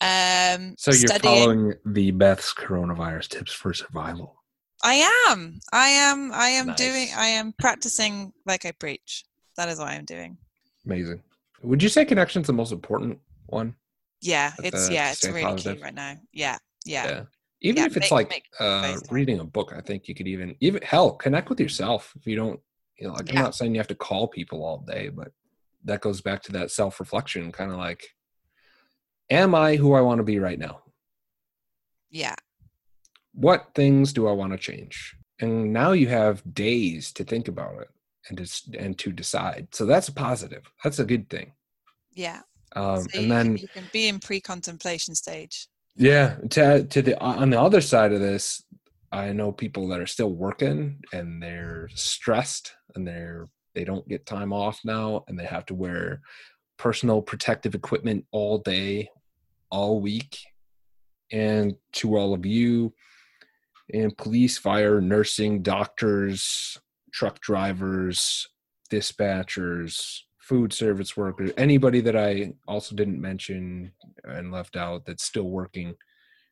Um, So you're studying. following the Beth's coronavirus tips for survival. I am. I am. I am doing. I am practicing like I preach. That is what I'm doing. Amazing. Would you say connection's the most important one? Yeah, it's the- yeah, it's really positive? key right now. Yeah, yeah, Even Yeah, if it's make- like make uh, reading a book, I think you could even even hell connect with yourself. If you don't, you know, like Yeah. I'm not saying you have to call people all day, but that goes back to that self reflection, kind of like, am I who I want to be right now? yeah, What things do I want to change? And now you have days to think about it and to and to decide. So that's a positive. That's a good thing. yeah. Um, So and then you can be in pre-contemplation stage. Yeah, to to the on the other side of this, I know people that are still working and they're stressed and they're they don't get time off now and they have to wear personal protective equipment all day, all week. And to all of you and police, fire, nursing, doctors, truck drivers, dispatchers, food service workers, anybody that I also didn't mention and left out that's still working.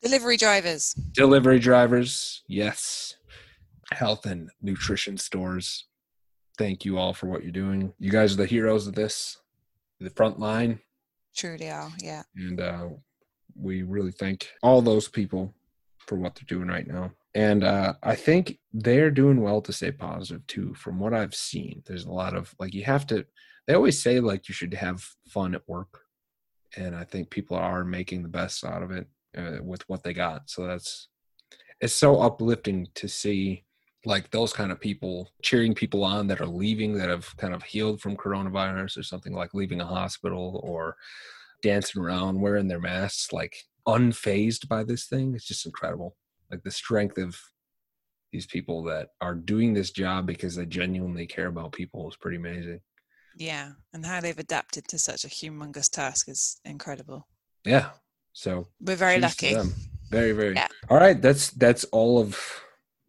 Delivery drivers. Delivery drivers, yes. Health and nutrition stores. Thank you all for what you're doing. You guys are the heroes of this, the front line. Truly are. Yeah. And uh, we really thank all those people for what they're doing right now. And uh, I think they're doing well to stay positive too. From what I've seen, there's a lot of like you have to. They always say like you should have fun at work, and I think people are making the best out of it uh, with what they got. So that's it's so uplifting to see like those kind of people cheering people on that are leaving that have kind of healed from coronavirus or something like leaving a hospital or dancing around wearing their masks like unfazed by this thing it's just incredible like the strength of these people that are doing this job because they genuinely care about people is pretty amazing Yeah. And how they've adapted to such a humongous task is incredible. yeah so We're very lucky. Very, very. Yeah. All right, that's that's all of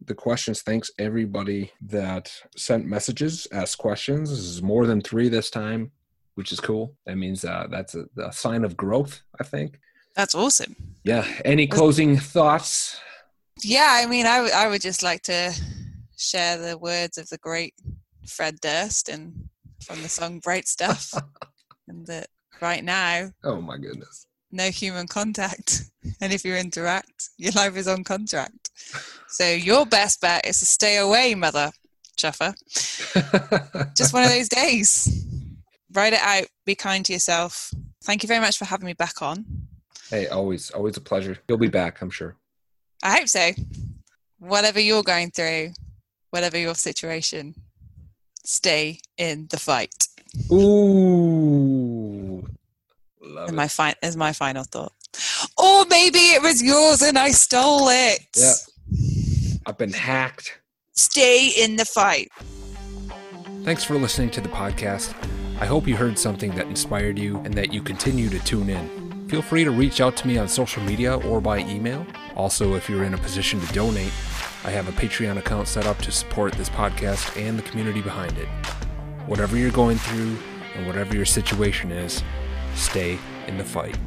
the questions. Thanks everybody that sent messages, asked questions. This is more than three this time, which is cool. That means uh, that's a, a sign of growth. I think. That's awesome. Yeah. Any closing thoughts? Yeah, I mean, I, w- I would just like to share the words of the great Fred Durst and from the song Break Stuff. (laughs) and that right now, Oh my goodness. no human contact. (laughs) And if you interact, your life is on contract. So your best bet is to stay away, mother chuffer. (laughs) Just one of those days. Write it out. Be kind to yourself. Thank you very much for having me back on. hey, always, always a pleasure. You'll be back, I'm sure. I hope so. Whatever you're going through, whatever your situation, stay in the fight. Ooh. Love my fi- is my final thought. Or maybe it was yours and I stole it. Yeah. I've been hacked. Stay in the fight. Thanks for listening to the podcast. I hope you heard something that inspired you and that you continue to tune in. Feel free to reach out to me on social media or by email. Also, if you're in a position to donate, I have a Patreon account set up to support this podcast and the community behind it. Whatever you're going through and whatever your situation is, stay in the fight.